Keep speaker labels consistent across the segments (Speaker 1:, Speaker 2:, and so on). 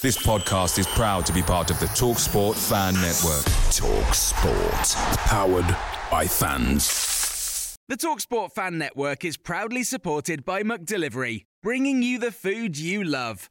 Speaker 1: This podcast is proud to be part of the TalkSport Fan Network.
Speaker 2: TalkSport, powered by fans.
Speaker 3: The TalkSport Fan Network is proudly supported by McDelivery, bringing you the food you love.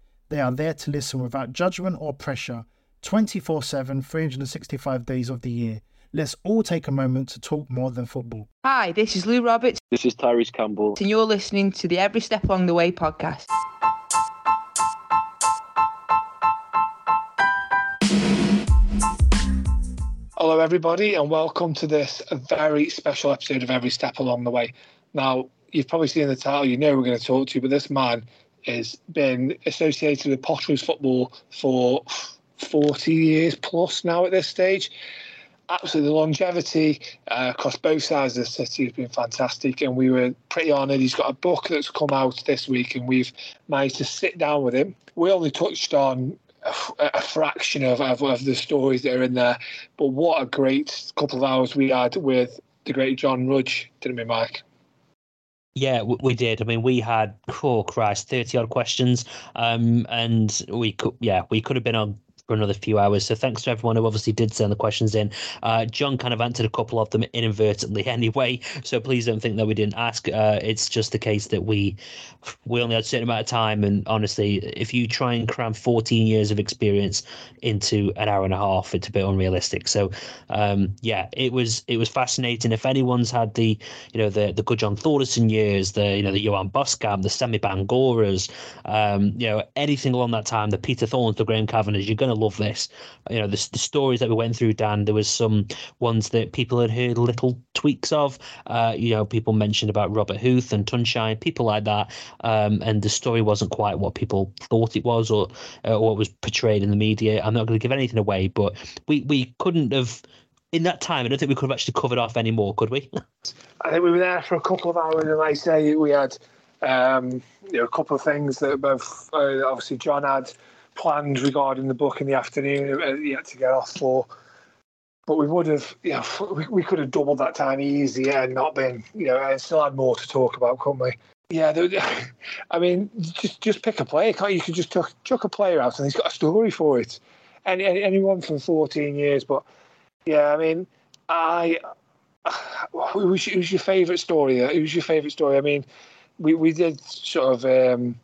Speaker 4: They are there to listen without judgment or pressure 24 7, 365 days of the year. Let's all take a moment to talk more than football.
Speaker 5: Hi, this is Lou Roberts,
Speaker 6: This is Tyrese Campbell.
Speaker 5: and you're listening to the Every Step Along the Way podcast.
Speaker 7: Hello, everybody, and welcome to this very special episode of Every Step Along the Way. Now, you've probably seen the title, you know we're going to talk to you, but this man has been associated with Potter's football for 40 years plus now at this stage. Absolutely, the longevity uh, across both sides of the city has been fantastic, and we were pretty honoured. He's got a book that's come out this week, and we've managed to sit down with him. We only touched on a, fraction of, of, of the stories that are in there, but what a great couple of hours we had with the great John Rudge, didn't we, Mike?
Speaker 8: Yeah, we did. I mean, we had oh Christ, thirty odd questions, um, and we could yeah we could have been on for another few hours. So thanks to everyone who obviously did send the questions in. Uh, John kind of answered a couple of them inadvertently anyway, so please don't think that we didn't ask. Uh, it's just the case that we we only had a certain amount of time, and honestly, if you try and cram fourteen years of experience into an hour and a half, it's a bit unrealistic. So um, yeah, it was it was fascinating. If anyone's had the you know the the good John Thordarson years, the you know the Johan Boskamp, the Sammy Bangouras, um, you know anything along that time, the Peter Thornes, the Graham Kavanagh, you're going to love this. You know the, the stories that we went through, Dan. There was some ones that people had heard little tweaks of. Uh, you know, people mentioned about Robert Huth and Tunshine, people like that, um, and the story wasn't quite what people thought it was or uh, what was portrayed in the media. I'm not going to give anything away, but we we couldn't have in that time, I don't think we could have actually covered off any more, could we?
Speaker 7: I think we were there for a couple of hours, and I say, we had um, you know a couple of things that both uh, obviously John had planned regarding the book in the afternoon. Uh, he had to get off for, but we would have, you know, we, we could have doubled that time easy and not been, you know, and still had more to talk about, couldn't we? Yeah, I mean, just just pick a player. Can't you? you could just chuck, chuck a player out, and he's got a story for it. Any, any anyone from 14 years, but yeah, I mean, I who's, who's your favourite story? Who's your favourite story? I mean, we, we did sort of um,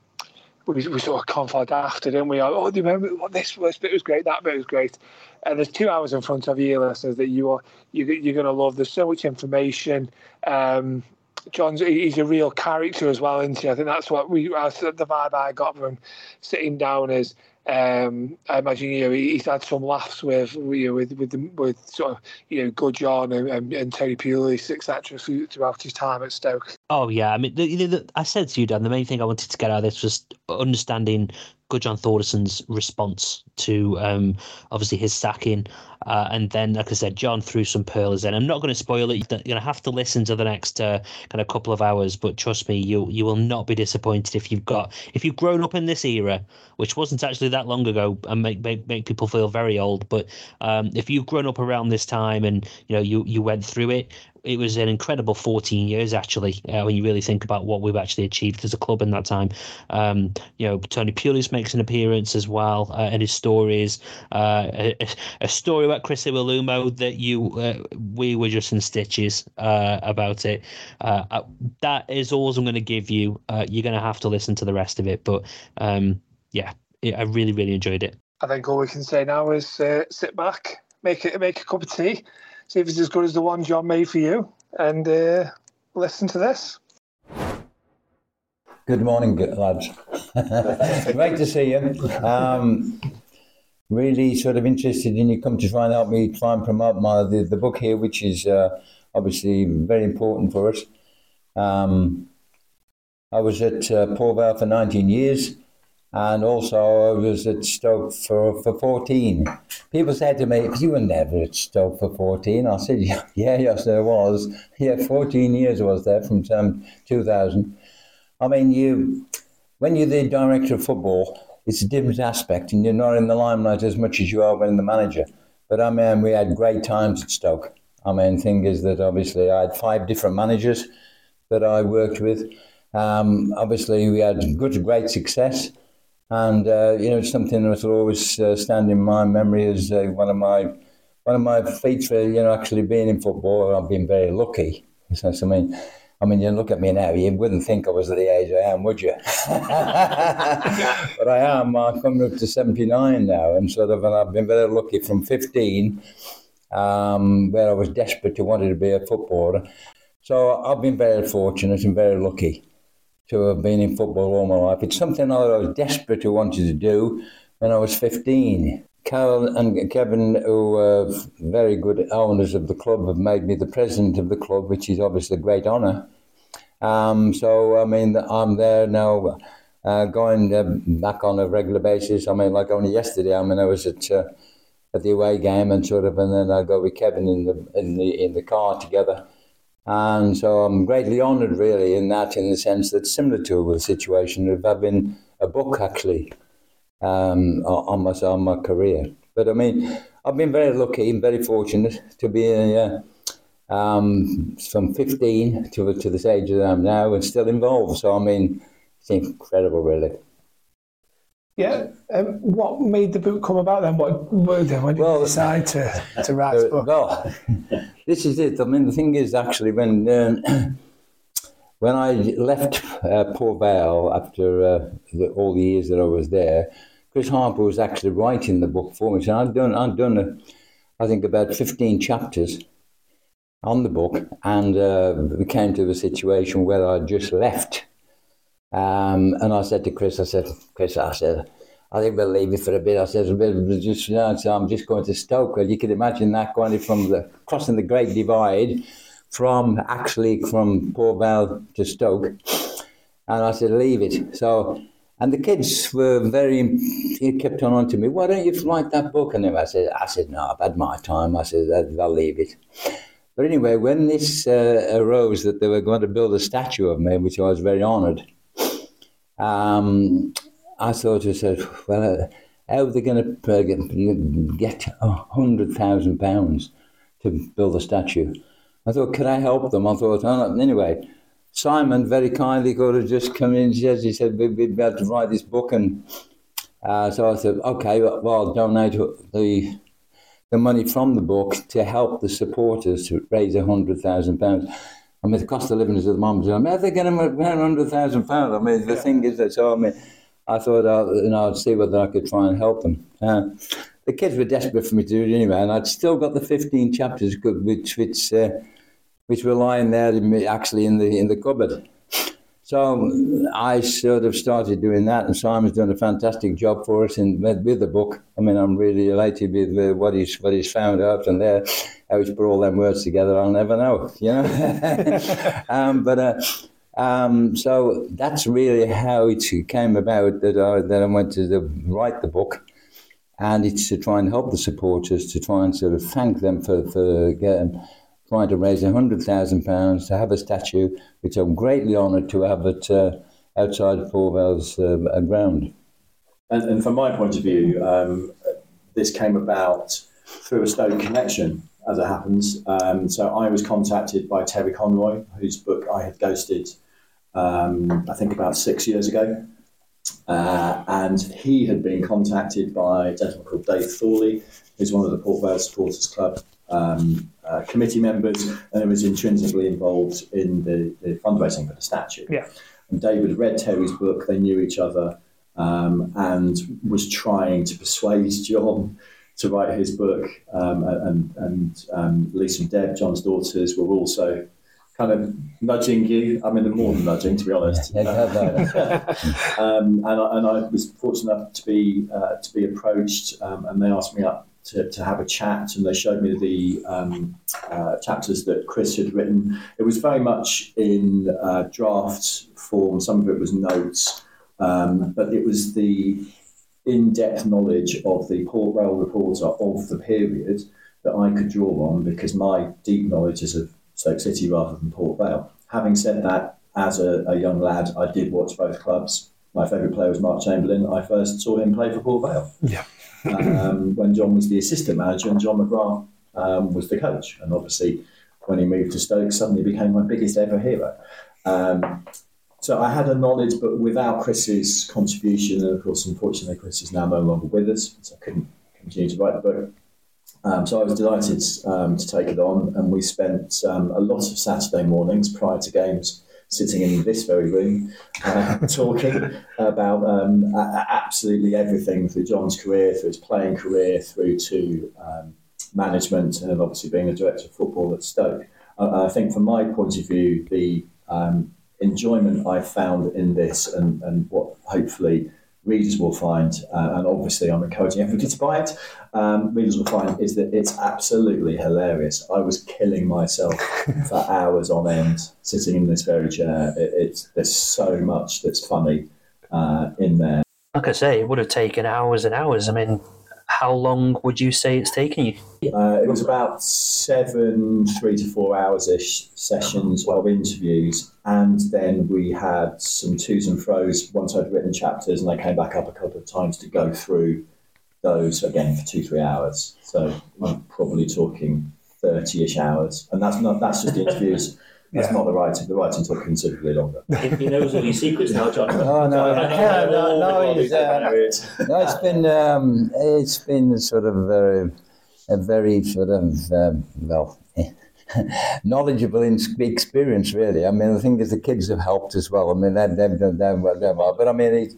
Speaker 7: we, we sort of conflict after, didn't we? Oh, do you remember what this this bit was great, that bit was great, and there's two hours in front of you, listeners, that you are you, you're going to love. There's so much information. Um, John's he's a real character as well, isn't he? I think that's what we the vibe I got from sitting down is. Um, I imagine you know he's had some laughs with you know, with with the, with sort of you know Gudjon and, and, and Terry Pulis etc. throughout his time at Stoke.
Speaker 8: Oh yeah, I mean, the, the, I said to you, Dan, the main thing I wanted to get out of this was understanding Gudjon Thordarson's response to um, obviously his sacking, uh, and then, like I said, John threw some pearls in. I'm not going to spoil it. You're going to have to listen to the next uh, kind of couple of hours, but trust me, you you will not be disappointed if you've got if you've grown up in this era, which wasn't actually that long ago, and make make, make people feel very old. But um, if you've grown up around this time and you know you you went through it, it was an incredible 14 years actually uh, when you really think about what we've actually achieved as a club in that time. Um, you know tony pulis makes an appearance as well uh, in his stories uh, a, a, story about chris iwelumo that you uh, we were just in stitches uh, about it. Uh, that is all i'm going to give you. You're going to have to listen to the rest of it but um, yeah it, i really really enjoyed it.
Speaker 7: I think all we can say now is sit back make it make a cup of tea, see if it's as good as the one John made for you, and uh, listen to this.
Speaker 9: Good morning, lads. Great to see you. Um, really sort of interested in you come to try and help me try and promote my the, the book here, which is uh, obviously very important for us. Um, I was at uh, Port Vale for 19 years and also I was at Stoke for, for 14. People said to me, You were never at Stoke for 14. I said, Yeah, yes, there was. Yeah, 14 years was there from um, 2000. I mean, you when you're the director of football, it's a different aspect, and you're not in the limelight as much as you are when the manager. But I mean, we had great times at Stoke. I mean, thing is that obviously I had five different managers that I worked with. Um, obviously, we had good, great success, and uh, you know, it's something that will always uh, stand in my memory as uh, one of my one of my feats for you know actually being in football. I've been very lucky. So, I mean, I mean, you look at me now, you wouldn't think I was at the age I am, would you? but I am. I'm coming up to 79 now, and sort of, and I've been very lucky from 15, um, where I was desperate to wanted to be a footballer. So I've been very fortunate and very lucky to have been in football all my life. It's something I was desperate to wanted to do when I was 15. Carol and Kevin, who are very good owners of the club, have made me the president of the club, which is obviously a great honour. Um, so, I mean, I'm there now, uh, going uh, back on a regular basis. I mean, like only yesterday, I mean, I was at uh, at the away game and sort of, and then I go with Kevin in the in the in the car together. And so I'm greatly honoured, really, in that, in the sense that similar to the situation of having a book actually um, on my on my career. But I mean, I've been very lucky and very fortunate to be uh, um, from 15 to to this age that I'm now and still involved. So I mean, it's incredible, really.
Speaker 7: Yeah. Um, what made the book come about then? What when did well, you decide to, to write uh, book?
Speaker 9: Well, this is it. I mean, the thing is actually when um, when I left uh, Port Vale after uh, the, all the years that I was there, Chris Harper was actually writing the book for me. So I'd done, I'd done, a, I think, about 15 chapters on the book, and uh, we came to the situation where I just left. Um, and I said to Chris, I said, Chris, I said, I think we'll leave it for a bit. I bit, just, you know, so I'm just going to Stoke. Well, you can imagine that going from the crossing the Great Divide from actually from Port Vale to Stoke. And I said, leave it. So, and the kids were very, he kept on on to me, why don't you write that book? And I said, I said, no, I've had my time. I said, I'll leave it. But anyway, when this uh, arose that they were going to build a statue of me, which I was very honoured, um, I thought I said, well, uh, how are they going to uh, get a hundred thousand pounds to build a statue? I thought, could I help them? I thought, oh, no." anyway, Simon very kindly could have just come in. He said, we'd be able to write this book. And uh, so I said, okay, well, I'll donate the, the money from the book to help the supporters to raise a hundred thousand pounds. I mean, the cost of living is at the moment. I mean, how are they going hundred thousand pounds? I mean, the yeah. thing is that so I mean, I thought I'd, you know, I'd see whether I could try and help them. Uh, the kids were desperate for me to do it anyway, and I'd still got the fifteen chapters, which which uh, which were lying there actually in the in the cupboard. So I sort of started doing that, and Simon's done a fantastic job for us in with, with the book. I mean, I'm really elated with uh, what he's what he's found out, and there how he's put all them words together. I'll never know, you know. um, but uh, um, so that's really how it came about that I that I went to the, write the book, and it's to try and help the supporters to try and sort of thank them for for getting trying to raise £100,000 to have a statue, which I'm greatly honoured to have it uh, outside Port Vale's uh, ground.
Speaker 10: And, and, from my point of view, um, this came about through a Stoke connection, as it happens. Um, so I was contacted by Terry Conroy, whose book I had ghosted, um, I think about six years ago. Uh, and he had been contacted by a gentleman called Dave Thorley, who's one of the Port Vale Supporters Club um, uh, committee members, and was intrinsically involved in the, the, fundraising for the statue.
Speaker 7: Yeah.
Speaker 10: And David read Terry's book, they knew each other, um, and was trying to persuade John to write his book, um, and and um, Lisa and Deb, John's daughters, were also kind of nudging you. I mean, more than nudging, to be honest. um, and, I, and I was fortunate enough to be uh, to be approached, um, and they asked me up to, to have a chat, and they showed me the um, uh, chapters that Chris had written. It was very much in uh, draft form. Some of it was notes, um, but it was the in-depth knowledge of the Port Vale reporter of the period that I could draw on because my deep knowledge is of Stoke City rather than Port Vale. Having said that, as a, a young lad, I did watch both clubs. My favourite player was Mark Chamberlain. I first saw him play for Port Vale.
Speaker 7: Yeah.
Speaker 10: um, when John was the assistant manager and John McGrath um, was the coach. And obviously, when he moved to Stoke, suddenly became my biggest ever hero. Um, so I had a knowledge, but without Chris's contribution, and of course, unfortunately, Chris is now no longer with us, so I couldn't continue to write the book. Um, so I was delighted um, to take it on, and we spent um, a lot of Saturday mornings prior to games sitting in this very room uh, talking about um, absolutely everything through John's career, through his playing career, through to um, management, and then obviously being a director of football at Stoke. Uh, I think, from my point of view, the um, enjoyment I found in this, and, and what hopefully readers will find, uh, and obviously I'm encouraging everybody to buy it, um, readers will find is that it's absolutely hilarious. I was killing myself for hours on end sitting in this very chair. It, it's There's so much that's funny uh, in there.
Speaker 11: Like I say, it would have taken hours and hours. I mean, how long would you say it's taken you?
Speaker 10: Uh, it was about seven, three to four hours ish sessions of interviews. And then we had some twos and fro's once I'd written chapters, and I came back up a couple of times to go through those again for two, three hours. So I'm probably talking 30 ish hours. And that's not that's just the interviews. That's not the writing. The writing took considerably longer.
Speaker 8: He knows all your secrets now, John.
Speaker 9: Oh no, no, no, no, he's, uh, no, it's been um, it's been sort of very, a very sort of um, well knowledgeable in experience really. I mean, I think that the kids have helped as well. I mean, they've, they've done done well, done well. But I mean, it,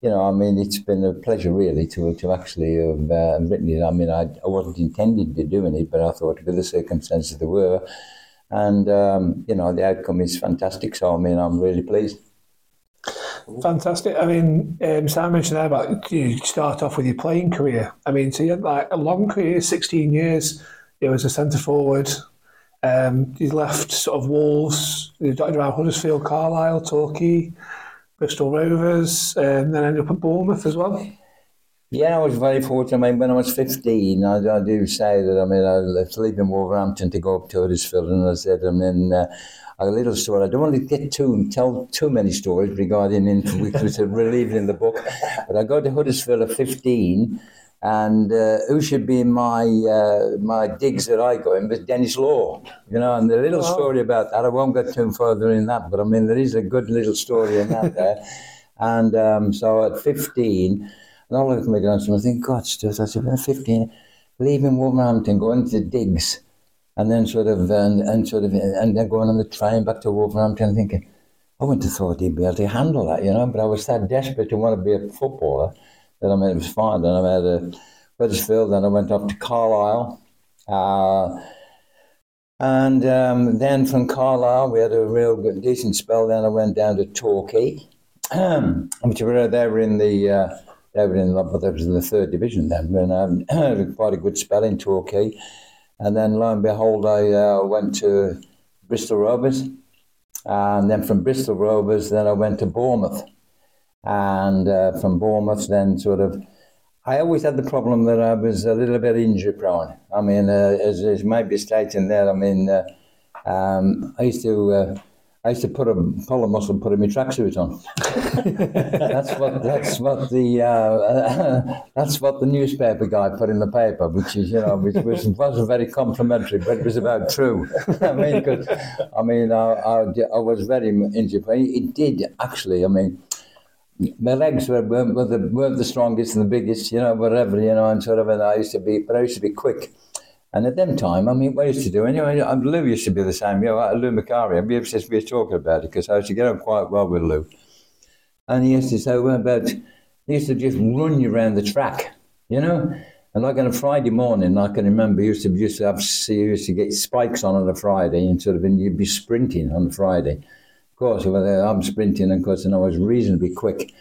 Speaker 9: you know, I mean, it's been a pleasure really to to actually have uh, written it. I mean, I, I wasn't intending to doing it, but I thought with the circumstances there were, and um, you know, the outcome is fantastic. So I mean, I'm really pleased.
Speaker 7: Fantastic. I mean, um, Sam mentioned there about you start off with your playing career. I mean, so you had like a long career, 16 years. You was a centre forward. Um, you left sort of Wolves, you dotted around Huddersfield, Carlisle, Torquay, Bristol Rovers, and then ended up at Bournemouth as well.
Speaker 9: Yeah, I was very fortunate. I mean, when I was 15, I, I do say that, I mean, I left leaving Wolverhampton to go up to Huddersfield, and I said, and then uh, a little story. I don't want to get too, tell too many stories regarding in, which was relieved in the book, but I go to Huddersfield at 15, and uh, who should be my uh, my digs that I go in was Denis Law, you know, and the little story about that, I won't go too further in that, but I mean, there is a good little story in that there. And um, so at 15, and I look at my grandson and I think, God, Stuart, I I'm 15, leaving Wolverhampton, going to the digs, and then sort of, and, and sort of, and then going on the train back to Wolverhampton thinking, I wouldn't have thought he'd be able to handle that, you know, but I was that desperate to want to be a footballer that I mean, it was fine. Then I had a Huddersfield, then I went up to Carlisle. Uh, and um, then from Carlisle, we had a real good, decent spell. Then I went down to Torquay, which were there in the uh, they were in but that was in the third division then. And um, quite a good spell in Torquay, and then lo and behold, I uh, went to Bristol Rovers, and then from Bristol Rovers, then I went to Bournemouth, and uh, from Bournemouth, then sort of. I always had the problem that I was a little bit injury prone. I mean, uh, as, as might be stating there, I mean, uh, um, I used to uh, I used to put a pull a muscle, and put a my tracksuit on. that's what that's what the uh, that's what the newspaper guy put in the paper, which is you know which, which wasn't very complimentary, but it was about true. I mean, because I mean I, I, I was very injured. It did actually. I mean my legs were, weren't, were the, weren't the strongest and the biggest, you know, whatever, you know, and sort of, and I used to be, but I used to be quick. And at them time, I mean, what used to do, anyway, Lou used to be the same, you know, Lou Macari, and we used to be talking about it because I used to get on quite well with Lou. And he used to say, well, about, he used to just run you around the track, you know, And like on a Friday morning, I can remember he used to used to have used to get spikes on on a Friday, and sort of and you'd be sprinting on Friday. Of course, I'm sprinting, and of course, and I was reasonably quick.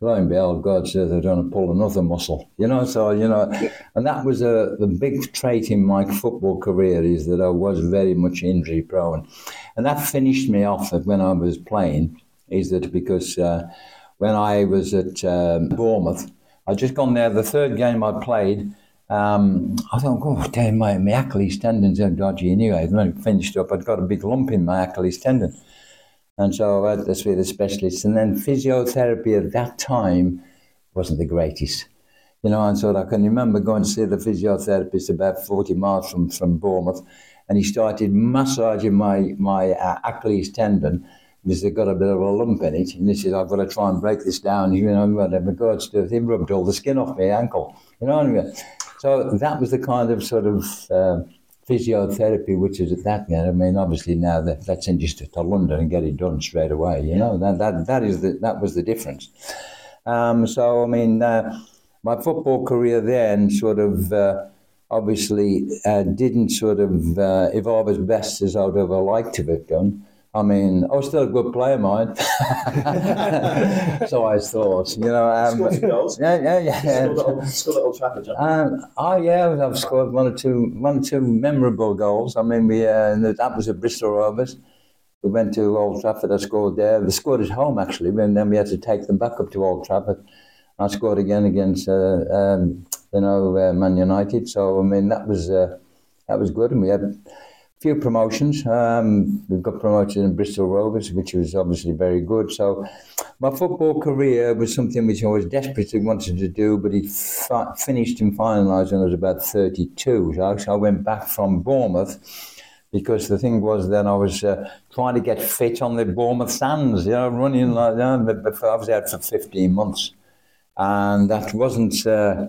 Speaker 9: Lo and behold, God says they're going to pull another muscle, you know. So you know, and that was a the big trait in my football career is that I was very much injury prone, and that finished me off when I was playing. Is that because uh, when I was at um, Bournemouth I'd just gone there. The third game I played, um, I thought, oh, damn, my, my Achilles tendons are dodgy anyway. When it finished up, I'd got a big lump in my Achilles tendon. And so I had to see the specialist. And then physiotherapy at that time wasn't the greatest. You know, and so I can remember going to see the physiotherapist about 40 miles from, from Bournemouth, and he started massaging my, my uh, Achilles tendon because they've got a bit of a lump in it. And he said, I've got to try and break this down. You know, whatever. God, stuff. He rubbed all the skin off my ankle. You know? So that was the kind of sort of uh, physiotherapy which is at that end. I mean, obviously now that, let's send you to London and get it done straight away. You know, that that that is the that was the difference. Um, so I mean, uh, my football career then sort of. Uh, obviously, uh, didn't sort of uh, evolve as best as I would have liked to have done. I mean, I was still a good player, mind. so I thought, you know. Um,
Speaker 10: goals.
Speaker 9: Yeah, yeah, yeah.
Speaker 10: Scored at Old, scored at Old Trafford,
Speaker 9: um, oh yeah, I've scored one or two, one or two memorable goals. I mean, we uh, that was at Bristol Rovers. We went to Old Trafford. I scored there. They scored at home actually, and then we had to take them back up to Old Trafford. I scored again against, uh, um, you know, uh, Man United. So I mean, that was uh, that was good, and we had few promotions. Um, we've got promoted in Bristol Rovers, which was obviously very good. So my football career was something which I was desperately wanted to do, but it fi- finished and finalised when I was about 32. So I went back from Bournemouth because the thing was then I was uh, trying to get fit on the Bournemouth sands, you know, running like that. But I was out for 15 months. And that wasn't uh,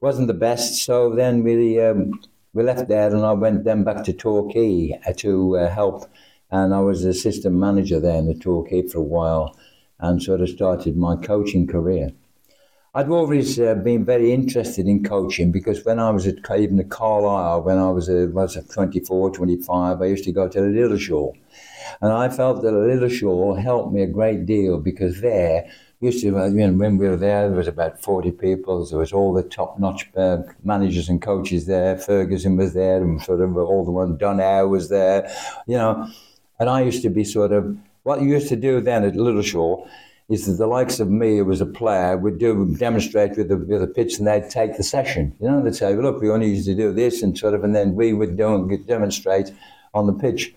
Speaker 9: wasn't the best. So then we um, we left there and I went then back to Torquay uh, to uh, help. And I was assistant manager there in the Torquay for a while and sort of started my coaching career. I'd always uh, been very interested in coaching because when I was at even at Carlisle, when I was, uh, was 24, 25, I used to go to Little Lilleshall. And I felt that Little Lilleshall helped me a great deal because there used to, you know, when we were there, there was about 40 people. There was all the top-notch uh, managers and coaches there. Ferguson was there, and sort of all the one. Donow was there, you know. And I used to be sort of what you used to do then at Lilleshall is that the likes of me, who was a player, would do demonstrate with the with the pitch, and they'd take the session. You know, they'd say, "Look, we only used to do this," and sort of, and then we would do, demonstrate on the pitch.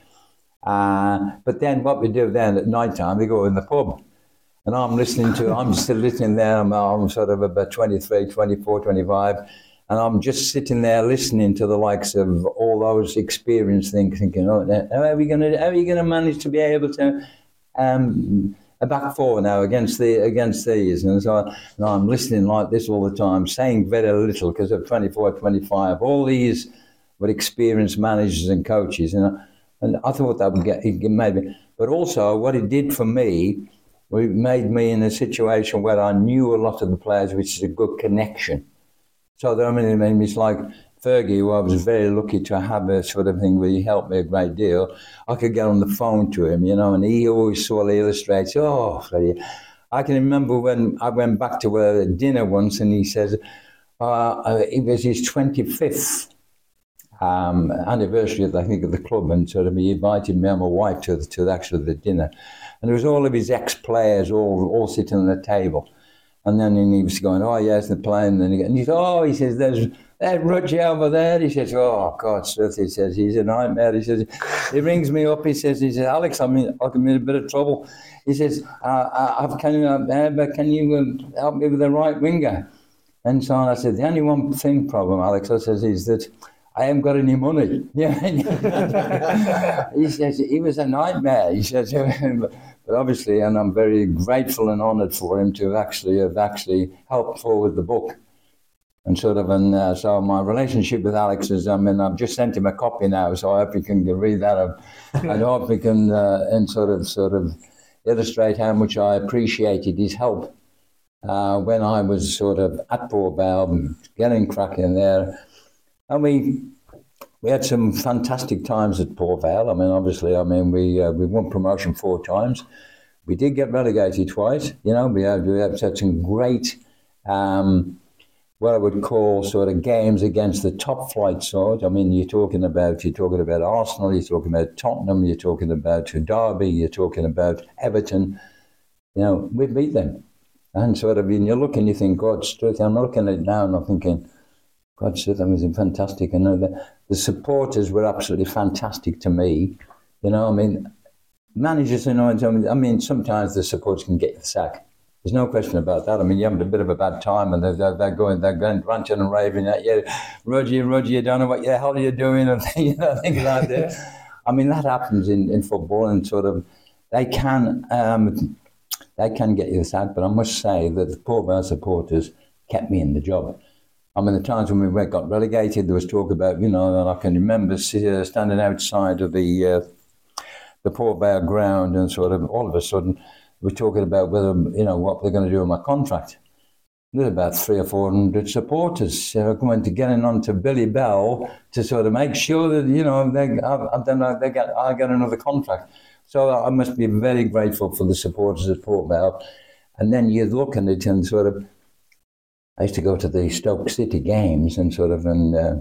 Speaker 9: Uh, but then what we do then at night time, we go in the pub and I'm listening to, I'm still listening there, I'm, I'm sort of about 23, 24, 25, and I'm just sitting there listening to the likes of all those experienced things, thinking, oh, how are we going to, how are you going to manage to be able to, um, a back four now against the against these, and so and I'm listening like this all the time, saying very little because of 24, 25. All these were experienced managers and coaches, and and I thought that would get me. But also, what it did for me it made me in a situation where I knew a lot of the players, which is a good connection. So I mean, I mean it's like Fergie, who I was very lucky to have a sort of thing where he helped me a great deal. I could get on the phone to him, you know, and he always sort of illustrates, oh, Freddie. I can remember when I went back to a dinner once and he says, uh, it was his 25th um, anniversary, I think, of the club, and sort of he invited me and my wife to, to actually the dinner. And there was all of his ex-players all, all sitting on the table. And then he was going, oh, yes, they're playing. And he, and he oh, he says, there's that Rudgy over there. He says, oh, God, Smith, he says, he's a nightmare. He says, he rings me up. He says, he says, Alex, I'm in, I'm in a bit of trouble. He says, uh, I've, can you, uh, can you um, help me with the right winger? And so on. I said, the only one thing problem, Alex, I says, is that I haven't got any money. He says, he was a nightmare. He says, but obviously, and I'm very grateful and honoured for him to actually have actually helped forward the book. And sort of, and uh, so my relationship with Alex is, I mean, I've just sent him a copy now, so I hope he can read that. I hope he can, uh, and sort of, sort of illustrate how much I appreciated his help uh, when I was sort of at Port Vale, getting cracking there. And we we had some fantastic times at Port Vale. I mean, obviously, I mean, we uh, we won promotion four times. We did get relegated twice. You know, we had we had such some great, um, what I would call sort of games against the top flight side. I mean, you're talking about you're talking about Arsenal, you're talking about Tottenham, you're talking about Derby, you're talking about Everton. You know, we beat them, and sort of, and you're looking, you think, God's truth. I'm looking at it now, and I'm thinking. God, that was fantastic. And the, the supporters were absolutely fantastic to me. You know, I mean, managers, you know, I mean, sometimes the supporters can get the sack. There's no question about that. I mean, you're having a bit of a bad time, and they're, they're, going, they're going ranting and raving at you, Roger, Roger, you don't know what the hell you're you doing, and you know, things like that. I mean, that happens in, in football, and sort of, they can, um, they can get you the sack. But I must say that the Port Vale supporters kept me in the job. I mean, the times when we got relegated, there was talk about, you know, and I can remember uh, standing outside of the uh, the Port Vale ground and sort of all of a sudden we're talking about whether, you know, what they're going to do with my contract. There's about three or four hundred supporters uh, going to getting on to Billy Bell to sort of make sure that, you know, they, I, I, they get, I get another contract. So I must be very grateful for the supporters at Port Vale. And then you look at it and sort of, I used to go to the Stoke City games and sort of, and uh,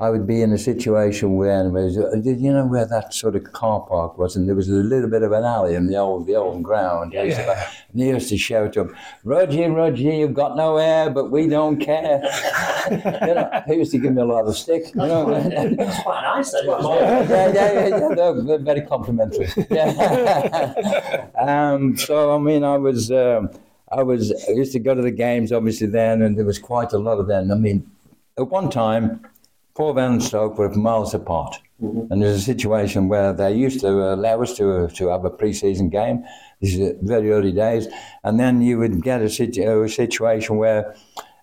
Speaker 9: I would be in a situation where, did you know, where that sort of car park was, and there was a little bit of an alley in the old, the old ground. Yeah, yeah. And he used to shout up, "Roger, Roger, you've got no air, but we don't care." you know, he used to give me a lot of stick. You know,
Speaker 8: that's quite nice.
Speaker 9: yeah, yeah, yeah, yeah, they're very complimentary. Yeah. um, so I mean, I was. Um, I was I used to go to the games obviously then, and there was quite a lot of them. I mean, at one time, Port Vale and Stoke were miles apart, mm-hmm. and there's a situation where they used to allow us to to have a pre-season game. This is very early days, and then you would get a, situ- a situation where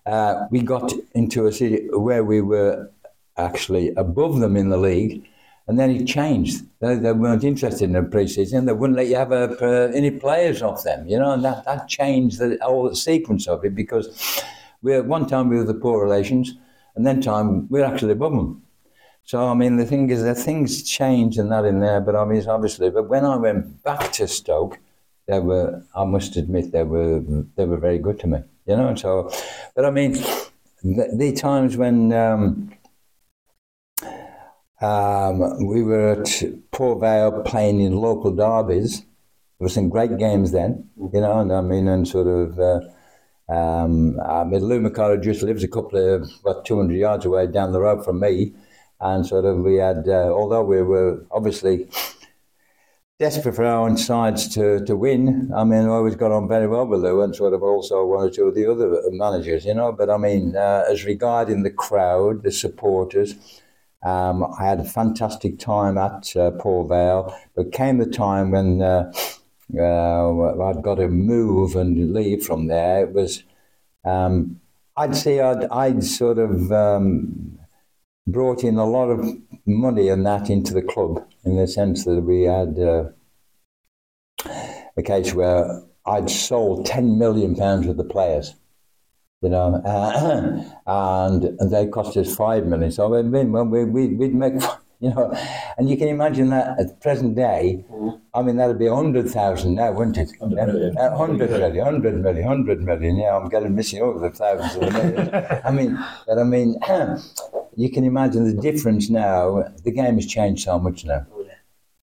Speaker 9: uh, we got into a city where we were actually above them in the league and then it changed. They, they weren't interested in the preseason. They wouldn't let you have a, uh, any players off them, you know, and that, that changed the whole sequence of it because we at one time we were the poor relations, and then time we we're actually above them. So I mean, the thing is that things change and that in there, but I mean, obviously, but when I went back to Stoke, they were, I must admit, they were they were very good to me, you know. So, but I mean, the, the times when. Um, um, we were at Port Vale playing in local derbies. There were some great games then, you know, and I mean, and sort of, uh, um, I mean, Lou Macari just lives a couple of, about 200 yards away down the road from me. And sort of, we had, uh, although we were obviously desperate for our own sides to, to win, I mean, I always got on very well with Lou and sort of also one or two of the other managers, you know. But I mean, uh, as regarding the crowd, the supporters, um, I had a fantastic time at uh, Port Vale, but came the time when uh, uh, I'd got to move and leave from there. It was, um, I'd say, I'd, I'd sort of um, brought in a lot of money and that into the club in the sense that we had uh, a case where I'd sold 10 million pounds worth the players you know, uh, and, and they cost us five million. So I mean, when we, we, we'd make, you know, and you can imagine that at the present day, mm. I mean, that'd be 100,000 now, wouldn't it? 100 million. Uh, 100 million, 100 million, 100 million. Yeah, I'm getting missing over the thousands of millions. I mean, but I mean, you can imagine the difference now. The game has changed so much now.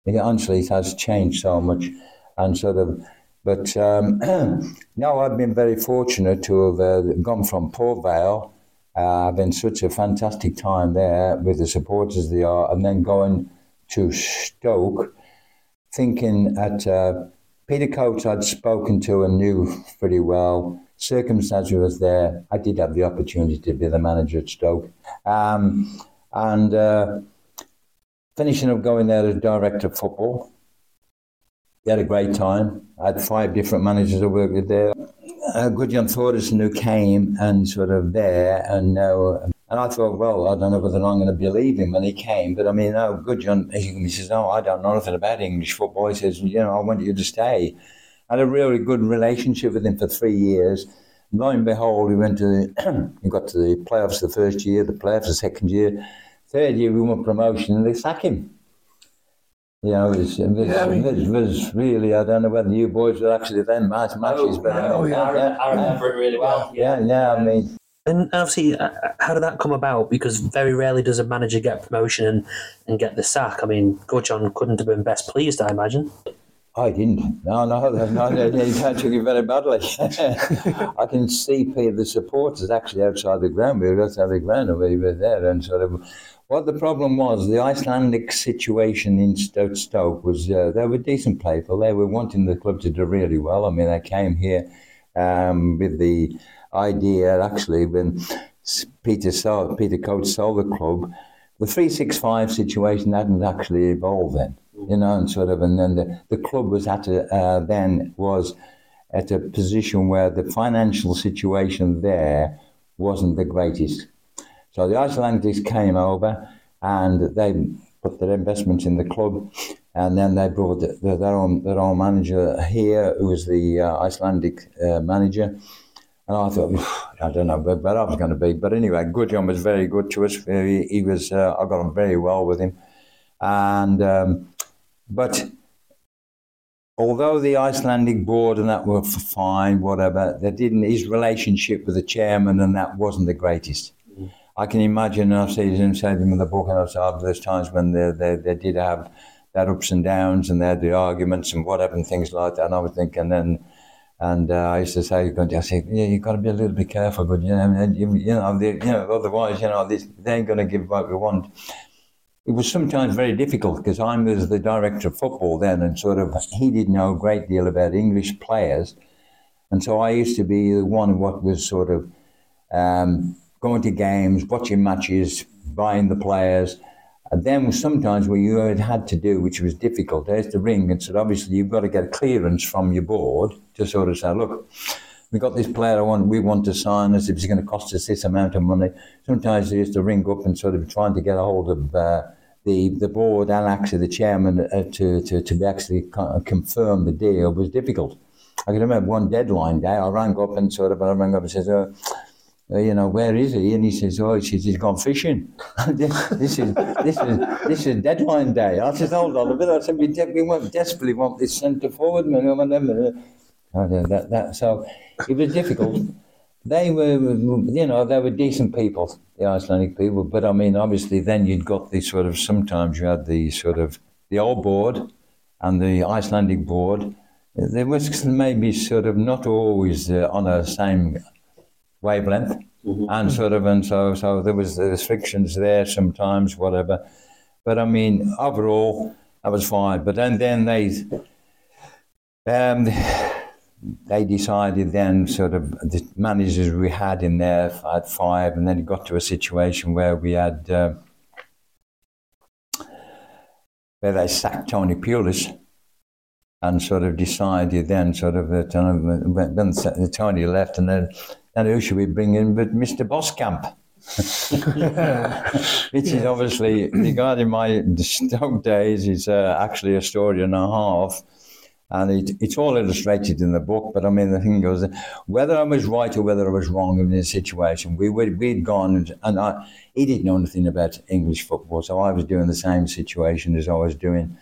Speaker 9: Yeah, honestly, it has changed so much. And sort of, but um, now I've been very fortunate to have uh, gone from Port Vale. Uh, I've been such a fantastic time there with the supporters they are, and then going to Stoke, thinking that uh, Peter Coates I'd spoken to and knew pretty well. Circumstances was there. I did have the opportunity to be the manager at Stoke, um, and uh, finishing up going there as director of football we had a great time. I had five different managers I worked with there. Uh, Gudjon Thordarson, who came and sort of there and now. And I thought, well, I don't know whether I'm going to believe him when he came, but I mean, no, Gudjon, he says, no, I don't know nothing about English football. He says, you know, I want you to stay. I had a really good relationship with him for three years. Lo and behold, we went to the, we got to the playoffs the first year, the playoffs the second year, third year we won promotion, and they sack him. You know, it was, it was,
Speaker 8: Yeah, I mean-
Speaker 9: it was really, I don't know whether you boys were actually then match matches, but
Speaker 8: Oh, yeah, I, re- I remember it really well.
Speaker 9: yeah, yeah, I mean,
Speaker 11: And obviously, uh, how did that come about? Because very rarely does a manager get promotion and, and get the sack. I mean, Gudjon couldn't have been best pleased, I imagine.
Speaker 9: I didn't. No, no, no, no, no he took it very badly. I can see Peter, the supporters actually outside the ground. We were outside the ground and we were there. And sort of, what the problem was, the Icelandic situation in Stoke Stoke was uh, they were decent people. They were wanting the club to do really well. I mean, they came here um, with the idea, actually, when Peter, sold, Peter Coates sold the club, the 365 situation hadn't actually evolved then you know, and sort of, and then the, the club was at a, uh, then was at a position where the financial situation there wasn't the greatest. So the Icelanders came over and they put their investment in the club, and then they brought the, the, their own their own manager here, who was the uh, Icelandic uh, manager. And I thought, I don't know, where, but I was going to be. But anyway, Gudjon was very good to us. He, he was, uh, I got on very well with him, and. Um, but although the Icelandic board and that were fine, whatever, they didn't. His relationship with the chairman and that wasn't the greatest. I can imagine. and I've seen him say them in the book, and I've said there's times when they, they, they did have that ups and downs, and they had the arguments and whatever and things like that. And I was thinking then. And uh, I used to say, I say, yeah, you've got to be a little bit careful, but you know, you, you know, you know, otherwise, you know, this, they ain't going to give what we want it was sometimes very difficult because I was the director of football then, and sort of he didn't know a great deal about English players, and so I used to be the one what was sort of um, going to games, watching matches, buying the players. And then sometimes what you had to do, which was difficult, there's the ring, and so obviously you've got to get clearance from your board to sort of say, look, we got this player I want, we want to sign us, if it's going to cost us this amount of money. Sometimes they used to ring up and sort of trying to get a hold of uh, the, the board and actually the chairman uh, to, to, to actually co- confirm the deal was difficult. I can remember one deadline day, I rang up and sort of, I rang up and says, uh, you know, where is he? And he says, oh, he says, he's gone fishing. this is this is this is deadline day. I said, hold on a bit. I said, we, de- we want, desperately want this centre forward. Oh, that, that, so it was difficult. They were, you know, they were decent people, the Icelandic people. But I mean, obviously, then you'd got the sort of sometimes you had the sort of the old board and the Icelandic board. There was maybe sort of not always uh, on a same wavelength, and sort of, and so so there was the restrictions there sometimes, whatever. But I mean, overall, that was fine. But then then they. Um, they decided then, sort of, the managers we had in there had five, and then it got to a situation where we had, uh, where they sacked Tony Pulis and sort of decided then, sort of, that uh, when when Tony left, and then, then who should we bring in but Mr. Boskamp? Which is obviously, regarding my Stoke days, is uh, actually a story and a half. And it, it's all illustrated in the book, but I mean, the thing goes, whether I was right or whether I was wrong in this situation, we would, we'd gone, and, and I, he didn't know anything about English football, so I was doing the same situation as I was doing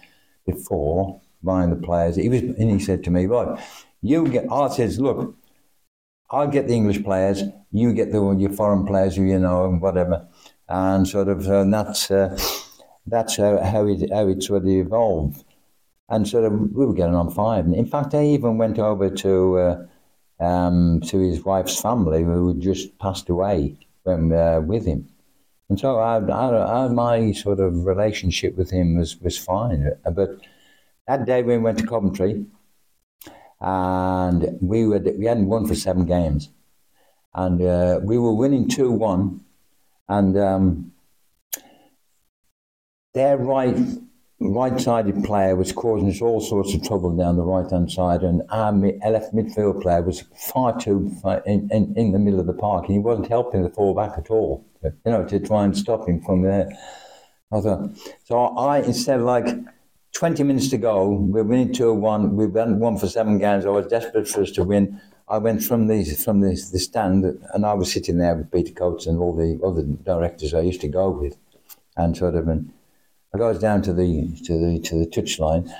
Speaker 9: before, buying the players. He was, and he said to me, right, you get, I says, look, I'll get the English players, you get the your foreign players who you know and whatever, and sort of uh, that's uh, that's how, how it how it sort of evolved, and sort of we were getting on fine. In fact, I even went over to uh, um, to his wife's family who had just passed away when, uh, with him, and so I, I, I, my sort of relationship with him was was fine. But that day when we went to Coventry and we were we hadn't won for seven games, and uh, we were winning two one, and um, their right right sided player was causing us all sorts of trouble down the right hand side, and our left midfield player was far too far in, in, in the middle of the park, and he wasn't helping the full back at all. You know, to try and stop him from there. I thought, so I instead like 20 minutes to go. We're winning 2 1. We've won for seven games. I was desperate for us to win. I went from the from the, the stand and I was sitting there with Peter Coates and all the other directors I used to go with, and sort of and I goes down to the to the to the touchline,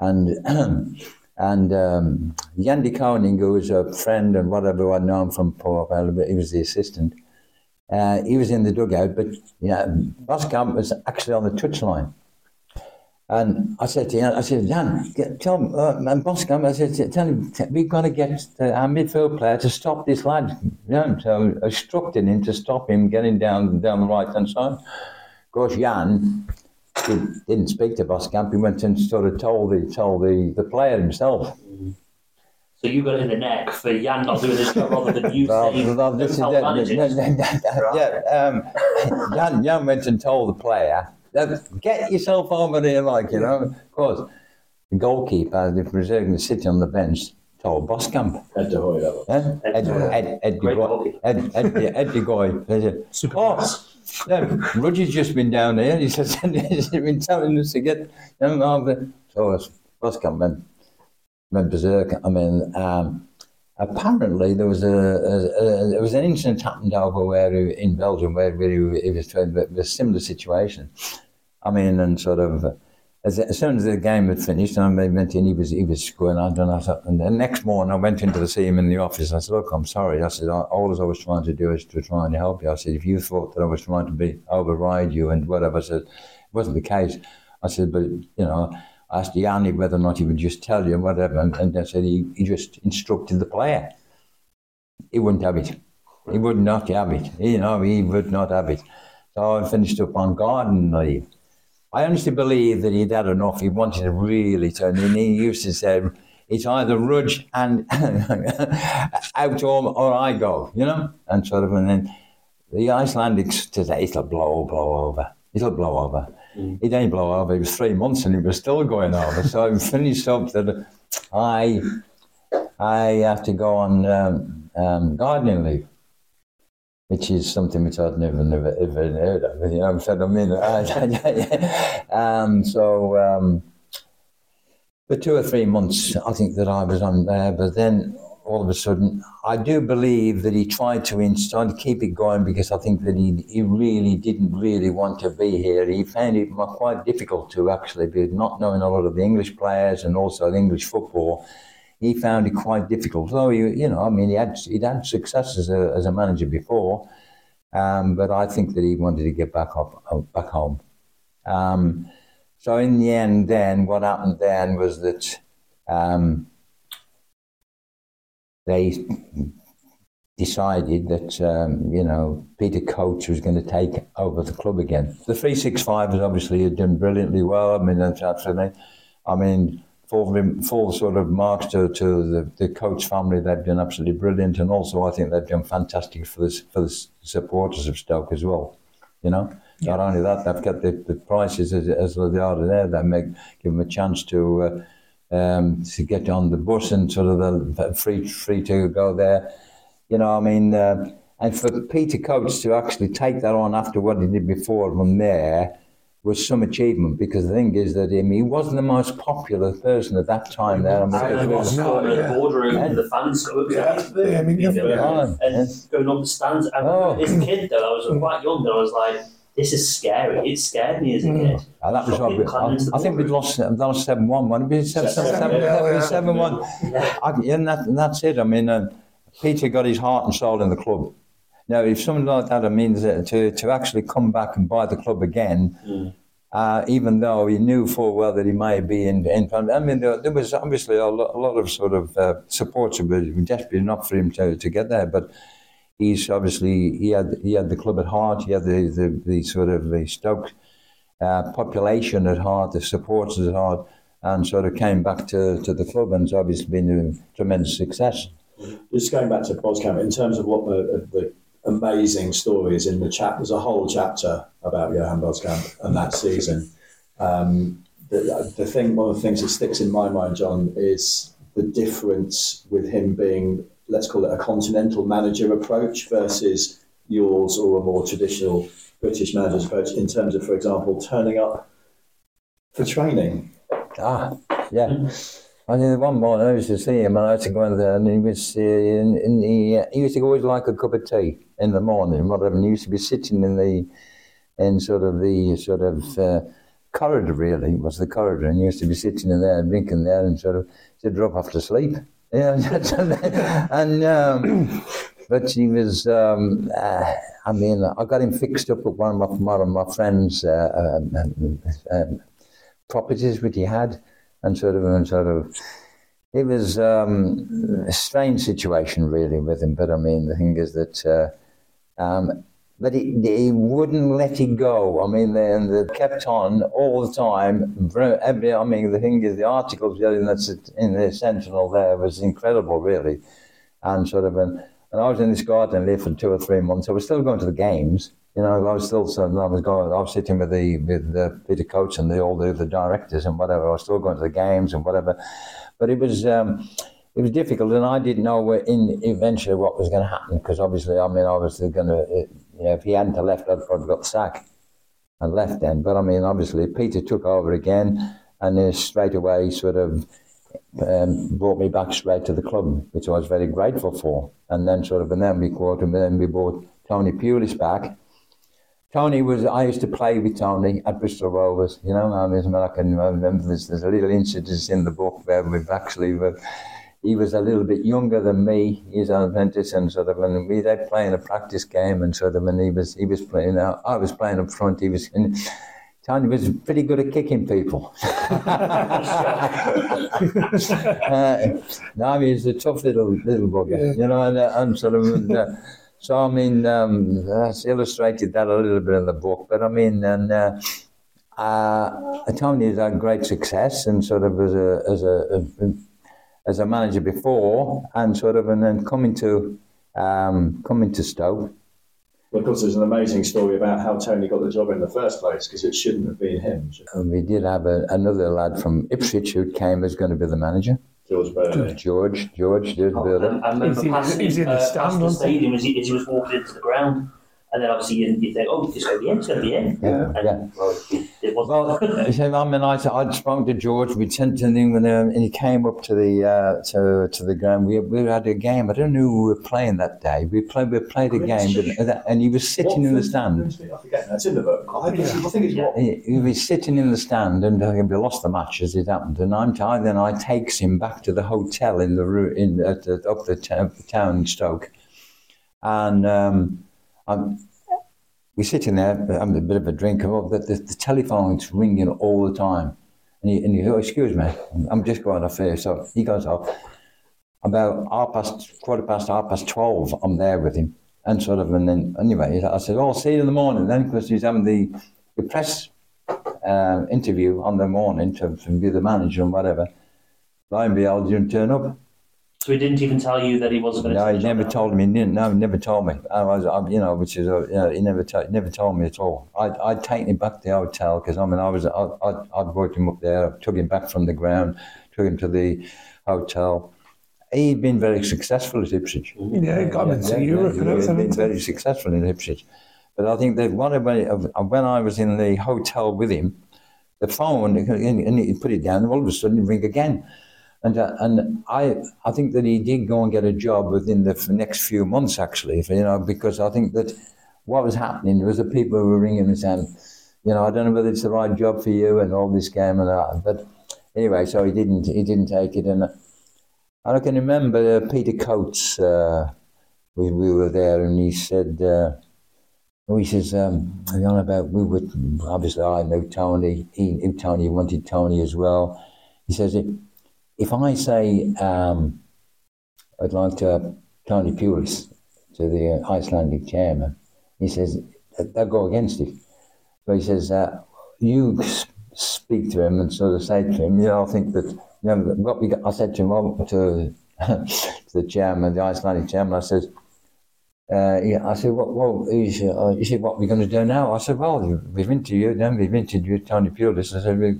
Speaker 9: and and um, Jan de Koning, who was a friend and whatever I'd known from Port he was the assistant. Uh, he was in the dugout, but yeah, Boskamp was actually on the touchline. And I said to Jan, I said, Jan, get, tell him, uh, and Boskamp, I said, tell him, we've got to get our midfield player to stop this lad. You know, so I instructed him to stop him getting down down the right hand side. Of course, Jan did, didn't speak to Boskamp. He went and sort of told the told the, the player himself.
Speaker 8: So you got it in the neck for Jan not doing his job rather than you
Speaker 9: Well,
Speaker 8: saying,
Speaker 9: well, this is
Speaker 8: "Don't
Speaker 9: it.
Speaker 8: tell managers."
Speaker 9: yeah, um, Jan, Jan went and told the player, that, get yourself over there, like, you know. Of course, the goalkeeper, the reserve sitting on the bench, told Boskamp.
Speaker 10: Ed de Goey, that was.
Speaker 9: Eh? Ed, Ed, Ed, de Goey.
Speaker 8: goalkeeper.
Speaker 9: Ed, Ed, Ed de Goey. They said, oh, yeah, Roger's just been down there. He says, he's been telling us to get them over. So it's Boskamp went, went berserk. I mean, um, apparently there was a, a, a there was an incident happened over where in Belgium where, he, he was a similar situation. I mean, and sort of as, as soon as the game had finished, and I went in, he was he was and I thought, and the next morning I went into to see him in the office. I said, "Look, I'm sorry." I said, "All all I was trying to do is to try and help you." I said, "If you thought that I was trying to be override you and whatever," I said, "it wasn't the case." I said, "But you know." Asked Yanni whether or not he would just tell you whatever, and, and I said he, he just instructed the player. He wouldn't have it. He would not have it. You know, he would not have it. So I finished up on garden leave. I honestly believe that he'd had enough. He wanted to really turn in. He used to say, it's either Rudge and out or, or I go, you know? And sort of, and then the Icelandics today, it'll blow, blow over. It'll blow over. It didn't blow over. It was three months and it was still going over. so I finished up that I, I have to go on um, um, gardening leave which is something which I'd never, never, ever heard of. You know, so I mean, um, so um, for two or three months, I think that I was on there, but then all of a sudden, I do believe that he tried to try to keep it going because I think that he, he really didn't really want to be here. He found it quite difficult to actually be not knowing a lot of the English players and also the English football. He found it quite difficult. Though he, you know, I mean, he had he'd had success as a as a manager before, um, but I think that he wanted to get back up back home. Um, so in the end, then what happened then was that um, they decided that um, you know Peter Coates was going to take over the club again. The three six five has obviously done brilliantly well. I mean, that's absolutely. I mean, full full sort of marks to, to the, the Coates family. They've done absolutely brilliant, and also I think they've done fantastic for the for the supporters of Stoke as well. You know, not only that, they've got the, the prices as, as they are there. They make give them a chance to. Uh, um, to get on the bus and sort of the free free to go there. You know, I mean, uh, and for Peter Coates to actually take that on after what he did before from there was some achievement because the thing is that I mean, he wasn't the most popular person at that time there. I mean,
Speaker 8: I remember
Speaker 9: because-
Speaker 8: scoring in
Speaker 4: yeah.
Speaker 8: the boardroom
Speaker 9: Yeah.
Speaker 8: and the fans go up to
Speaker 4: Yeah,
Speaker 8: his
Speaker 4: yeah, I mean,
Speaker 8: you know,
Speaker 9: yeah.
Speaker 8: and going up the stands. I
Speaker 9: Oh.
Speaker 8: as a kid, though, I was quite young, and I was like, this is scary. It scared me as a
Speaker 4: Mm.
Speaker 8: kid.
Speaker 9: And that was what we, I, I think we'd lost, we'd lost 7 1. One. It'd be 7
Speaker 10: Seven,
Speaker 9: 7
Speaker 10: yeah.
Speaker 9: 7 1.
Speaker 8: Yeah.
Speaker 9: I, yeah, and, that, and that's it. I mean, uh, Peter got his heart and soul in the club. Now, if something like that, it means that to, to actually come back and buy the club again, uh, even though he knew full well that he might be in. in I mean, there, there was obviously a lot, a lot of sort of uh, supporters who were desperate enough for him to, to get there, but he's obviously he had he had the club at heart. He had the the, the sort of the Stoke uh, population at heart, the supporters at heart, and sort of came back to, to the club, and it's obviously been a tremendous success.
Speaker 10: Just going back to Boskamp, in terms of what the, the amazing stories in the chat, there's a whole chapter about Johan Boskamp and that season. Um, the, the thing, one of the things that sticks in my mind, John, is the difference with him being, let's call it a continental manager approach versus yours or a more traditional British manager's approach in terms of, for example, turning up for training
Speaker 9: Ah, yeah. I mean, one morning I used to see him, and I used to go in there, and he was, uh, in, in he, uh, he used to always like a cup of tea in the morning, whatever. And he used to be sitting in the, in sort of the sort of uh, corridor, really, was the corridor, and he used to be sitting in there and drinking there, and sort of to drop off to sleep. Yeah, and um, but he was. Um, uh, I mean, I got him fixed up with one of my, one of my friends' uh, um, um, properties which he had, and sort of and sort of. It was um, a strange situation, really, with him. But I mean, the thing is that. Uh, um, but he, wouldn't let it go. I mean, they, and kept on all the time. Every, I mean, the thing is, the articles in the, in the Sentinel there was incredible, really. And sort of, and, and I was in this garden live for two or three months. I was still going to the games. You know, I was still, I was going, I was sitting with the with the Peter Coates and the all the, the directors and whatever. I was still going to the games and whatever. But it was. Um, it was difficult, and I didn't know in eventually what was going to happen because obviously, I mean, I was going to, you know, if he hadn't left, I'd probably got sacked and left then. But I mean, obviously, Peter took over again, and then straight away sort of um, brought me back straight to the club, which I was very grateful for. And then sort of, and then we caught him, and then we brought Tony Pulis back. Tony was, I used to play with Tony at Bristol Rovers, you know, I mean, I can remember there's, there's a little incident in the book where we've actually, uh, he was a little bit younger than me. He's an apprentice, and sort of, and we were playing a practice game, and sort of, and he was he was playing out. I was playing up front. He was. And, Tony was pretty good at kicking people. uh, no, he's a tough little little bugger, yeah. you know, and, uh, and sort of. Uh, so I mean, um, that's illustrated that a little bit in the book, but I mean, and uh, uh, Tony has had great success, and sort of as a as a, a as a manager before, and sort of, and then coming to um, coming to Stoke.
Speaker 10: Well, of course, there's an amazing story about how Tony got the job in the first place because it shouldn't have been him.
Speaker 9: And we did have a, another lad from Ipswich who came as going to be the manager.
Speaker 10: George Burley.
Speaker 9: George, George did oh, Burley.
Speaker 8: I, I remember passing, he's in the, uh, stand, the stadium as he, as he was walking into the ground. And then obviously you, you think, oh, it's going to be in, it's going to be in.
Speaker 9: Yeah, and, yeah. Well, it, wasn't. Well, I mean, I, I'd spoken to George, we'd sent to him, and, um, and he came up to the uh, to, to the ground. We, we had a game. I don't know who we were playing that day. We played we played a game, but, and he was sitting in the stand.
Speaker 10: I forget, that's in the book. I, think, I think it's what?
Speaker 9: He, he, was sitting in the stand, and uh, we lost the match as it happened. And I'm tired, then I takes him back to the hotel in the in at the, up the, t- the town Stoke, and. Um, I'm, we're sitting there I'm a bit of a drinker, the, the, the telephone's ringing all the time. And he, and he oh, excuse me, I'm just going off here. So he goes off. About half past, quarter past, half past 12, I'm there with him. And sort of, and then, anyway, I said, oh, I'll see you in the morning then, because he's having the, the press uh, interview on the morning to, to be the manager and whatever. Lo and behold, didn't turn up.
Speaker 8: So he didn't even tell you that he wasn't going to.
Speaker 9: No, he never told me. He didn't, no, he never told me. I was, I, you know, which is, uh, you know, he never, t- never told me at all. I, I'd taken him back to the hotel because I mean, I was, I, I, I'd worked him up there, I took him back from the ground, took him to the hotel. He'd been very successful at Ipswich.
Speaker 4: Yeah, he got yeah, into yeah, Europe
Speaker 9: yeah,
Speaker 4: and
Speaker 9: He'd been very successful in Ipswich. But I think that one of when I was in the hotel with him, the phone, and he put it down, and all of a sudden it ring again. And, uh, and I, I think that he did go and get a job within the next few months, actually, you know, because I think that what was happening was the people were ringing and saying, you know, I don't know whether it's the right job for you and all this game and that. But anyway, so he didn't, he didn't take it. And, uh, I can remember uh, Peter Coates, uh, we, we were there and he said, uh, he says, um, you know about, we would, obviously I know Tony, he knew Tony, wanted Tony as well. He says, if I say um, I'd like to Tony Pulis to the Icelandic chairman, he says they'll go against it. But he says uh, you speak to him and sort of say to him, you know, I think that you know what we got, I said to him well, to, to the chairman, the Icelandic chairman, I said. Uh, yeah, I said, what, well, he said, uh, he said, what are we going to do now? I said, well, we've interviewed them, we've interviewed Tony Pulis. I said, we,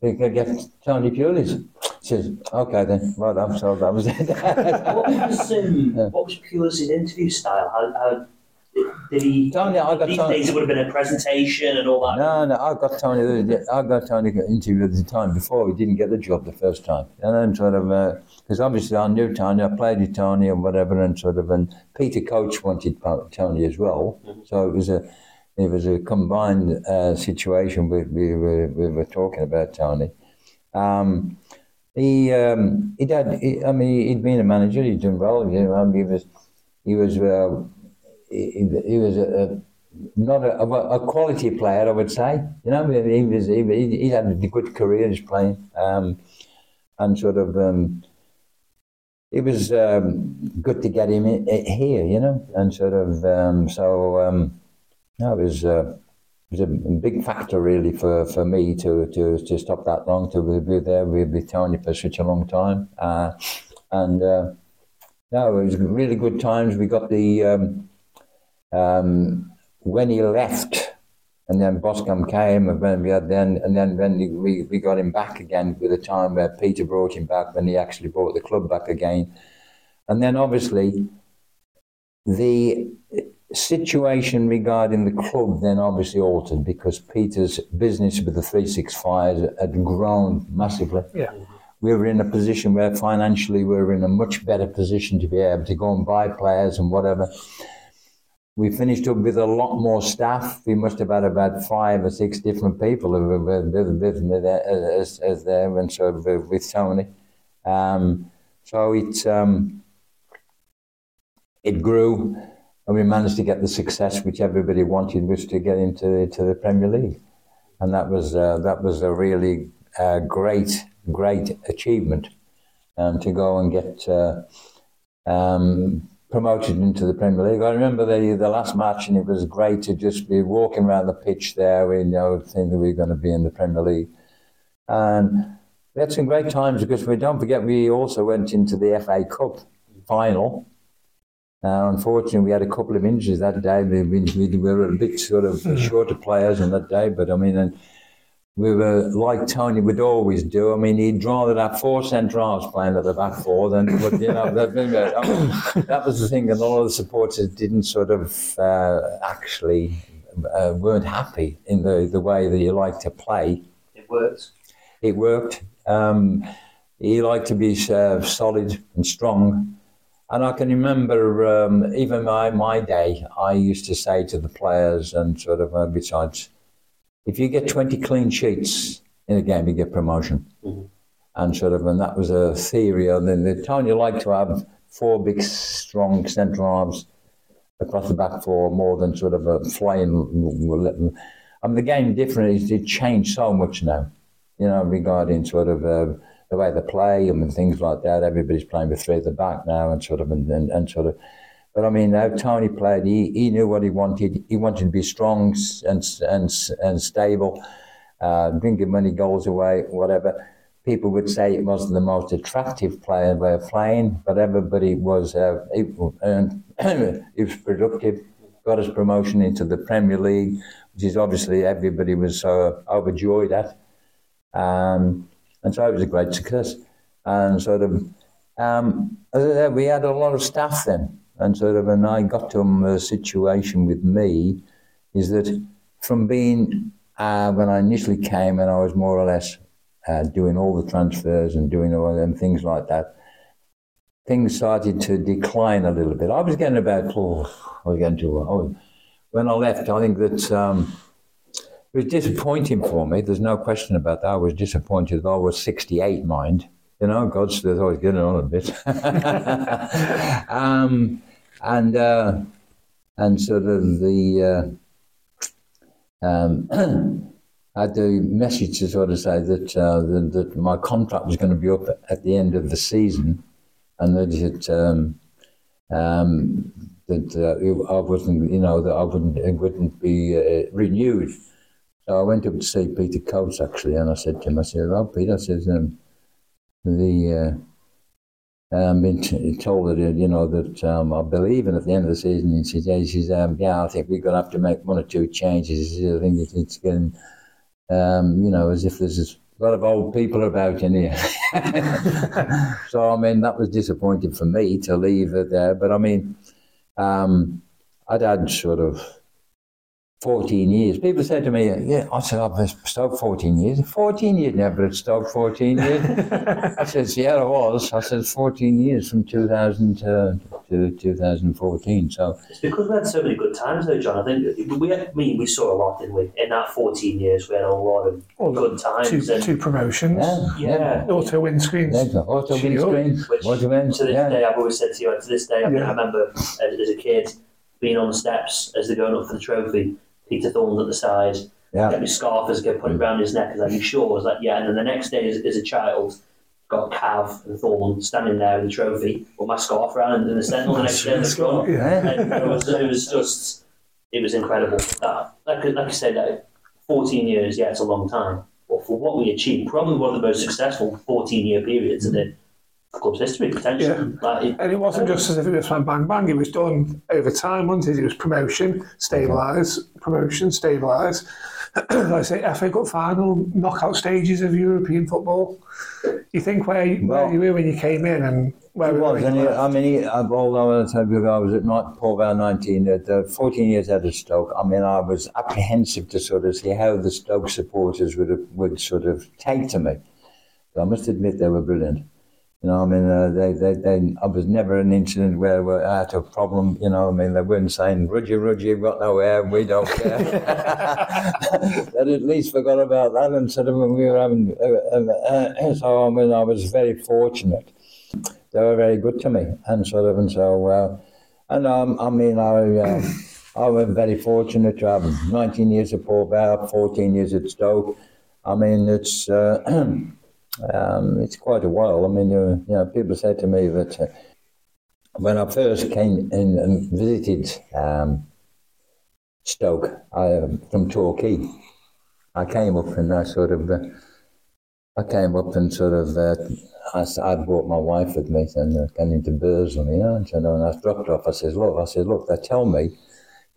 Speaker 9: we're going to get Tony Pulis says, okay then, well done. So that was it.
Speaker 8: what was um, what was Pulis' interview style? How, how Did he?
Speaker 9: Tony, I got
Speaker 8: these
Speaker 9: Tony.
Speaker 8: days it would have been a presentation and all that.
Speaker 9: No, no, I got Tony. I got Tony interviewed the time before. He didn't get the job the first time, and then sort of because obviously I knew Tony, I played with Tony and whatever, and sort of and Peter Coates wanted Tony as well,
Speaker 8: Mm-hmm.
Speaker 9: so it was a it was a combined uh, situation. We, we were we were talking about Tony. Um, he um, he had. He, I mean, he'd been a manager. He'd done well. You know, I mean, he was he was uh, he, he was a, not a, a, quality player, I would say. You know, he was he, he had a good career as playing, um, and sort of um, it was um, good to get him in, here. You know, and sort of um, so um, no, it was. Uh, was a big factor really for, for me to, to, to stop that long to be there with, with Tony for such a long time. Uh, and uh, no it was really good times. We got the um, um, when he left and then Boskamp came and then we had then and then when we, we got him back again with the time where Peter brought him back when he actually brought the club back again. And then obviously the situation regarding the club then obviously altered because Peter's business with the 365 had grown massively.
Speaker 7: Yeah.
Speaker 9: We were in a position where financially we were in a much better position to be able to go and buy players and whatever. We finished up with a lot more staff. We must have had about five or six different people with, with, with me there, as, as there and so with, with Tony. Um, so it, um, it grew and we managed to get the success which everybody wanted which to get into to the Premier League, and that was uh, that was a really uh, great great achievement, and to go and get uh, um, promoted into the Premier League. I remember the the last match, and it was great to just be walking around the pitch there. We you know thinking we are going to be in the Premier League, and we had some great times because we don't forget we also went into the FA Cup final. Uh, unfortunately, we had a couple of injuries that day. We, we, we were a bit sort of shorter players on that day, but I mean, and we were like Tony would always do. I mean, he'd rather have four centre halves playing at the back four than, but, you know, that, I mean, that was the thing, and a lot of the supporters didn't sort of uh, actually uh, weren't happy in the, the way that you like to play.
Speaker 8: It worked.
Speaker 9: It worked. Um, he liked to be uh, solid and strong. And I can remember um, even my, my day, I used to say to the players and sort of, uh, besides, if you get 20 clean sheets in a game, you get promotion.
Speaker 8: Mm-hmm.
Speaker 9: And sort of, and that was a theory. And then the time you like to have four big, strong centre halves across the back four more than sort of a flying. I mean, the game different it changed so much now, you know, regarding sort of. Uh, the way they play and things like that. Everybody's playing with three at the back now and sort of and, and, and sort of. But I mean, how Tony played, he, he knew what he wanted. He wanted to be strong and and and stable, uh, didn't many goals away, whatever. People would say it wasn't the most attractive player way of playing, but everybody was uh, and he was productive. Got his promotion into the Premier League, which is obviously everybody was so overjoyed at. Um, and so it was a great success. And sort of, um, as I said, we had a lot of staff then. And sort of, and I got to a situation with me is that from being, uh, when I initially came and I was more or less uh, doing all the transfers and doing all them things like that, things started to decline a little bit. I was getting about, oh, I was getting to, oh, when I left, I think that um, it was disappointing for me. There's no question about that. I was disappointed I was 68, mind. You know, God's still always getting on a bit. um, and uh, and sort of the uh, um, I had the message to sort of say that, uh, that, that my contract was going to be up at the end of the season, and that it um, um, that uh, I wasn't, you know, that I wouldn't it wouldn't be uh, renewed. So I went up to see Peter Coates actually, and I said to him, I said, "Well, Peter," I said, um, "the uh, um, been t- told that you know that um, I believe in at the end of the season." He says, "Yeah, he says, um, yeah, I think we're going to have to make one or two changes." I think it's, it's getting, um, you know, as if there's a lot of old people about in here. so I mean, that was disappointing for me to leave it there, but I mean." Um, I'd had sort of 14 years. People said to me, yeah, I said, I've been Stoke 14 years. 14 years, never at Stoke 14 years. I said, yeah, I was. I said, 14 years from 2000 to, to 2014. So
Speaker 8: It's because we had so many good times though, John. I think we had, me, we saw a lot, didn't we? In that 14 years, we had a lot of
Speaker 7: Well,
Speaker 8: good times.
Speaker 7: Two,
Speaker 8: and,
Speaker 7: two promotions.
Speaker 8: yeah.
Speaker 7: Auto windscreens.
Speaker 9: There's the auto
Speaker 7: Shield.
Speaker 9: windscreen,
Speaker 8: Which
Speaker 9: auto wind,
Speaker 8: to this
Speaker 9: yeah.
Speaker 8: day, I've always said to you, to this day, I, mean,
Speaker 7: Yeah.
Speaker 8: I remember as, as a kid being on the steps as they're going up for the trophy, Peter Thorne at the side,
Speaker 9: Yeah.
Speaker 8: get my scarf as I go put it around his neck, as I'm be sure, I was like, yeah. And then the next day, as, as a child, got Cav and Thorne standing there with the trophy, with my scarf around, and then the sentinel the next day in the front.
Speaker 7: Yeah.
Speaker 8: And it was, it was just, it was incredible. That, like, like I said, that 14 years, yeah, it's a long time. But for what we achieved, probably one of the most successful 14 year periods in the club's history, potentially. Like, it-
Speaker 7: And it wasn't just as if it just went bang bang. It was done over time, wasn't it? It was promotion, stabilise, promotion, stabilise. like I say, FA Cup final, knockout stages of European football. You think where you, where you were when you came in and where
Speaker 9: It was, and
Speaker 7: you.
Speaker 9: I mean, he, I've- although I said before, I was at not Port Vale 19, at uh, 14 years out of Stoke, I mean, I was apprehensive to sort of see how the Stoke supporters would have, would sort of take to me. So I must admit they were brilliant. You know, I mean, uh, they, they, they, I was never an incident where we had a problem, you know, I mean, they weren't saying, Rudgy, Rudgy, you've got no hair, we don't care. they at least forgot about that sort of when we were having, uh, uh, uh, so I mean, I was very fortunate they were very good to me, and sort of, and so, uh, and um, I mean, I, uh, I was very fortunate to have 19 years at Port Vale, 14 years at Stoke. I mean, it's uh, um, it's quite a while. I mean, uh, you know, people say to me that uh, when I first came in and visited um, Stoke I, from Torquay, I came up and I sort of. Uh, I came up and sort of, uh, I, I brought my wife with me and uh, came into Burslem, you know, and I dropped off, I said, look, I said, look, they tell me,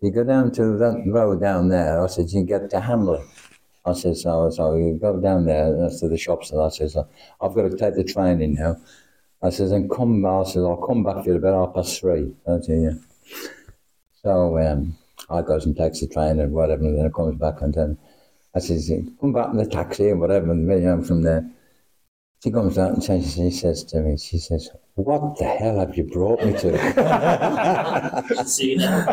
Speaker 9: you go down to that road down there, I said, you get to Hanley. I said, so, so you go down there, that's to the shops, and I said, so I've got to take the train in now. I said, and come, I said, I'll come back here about half past three. Said, yeah. So um, I goes and takes the train and whatever, and then it comes back and then I says, come back in the taxi and whatever, and then you know, from there. She comes out and says, she says to me, she says, what the hell have you brought me to?
Speaker 8: see now.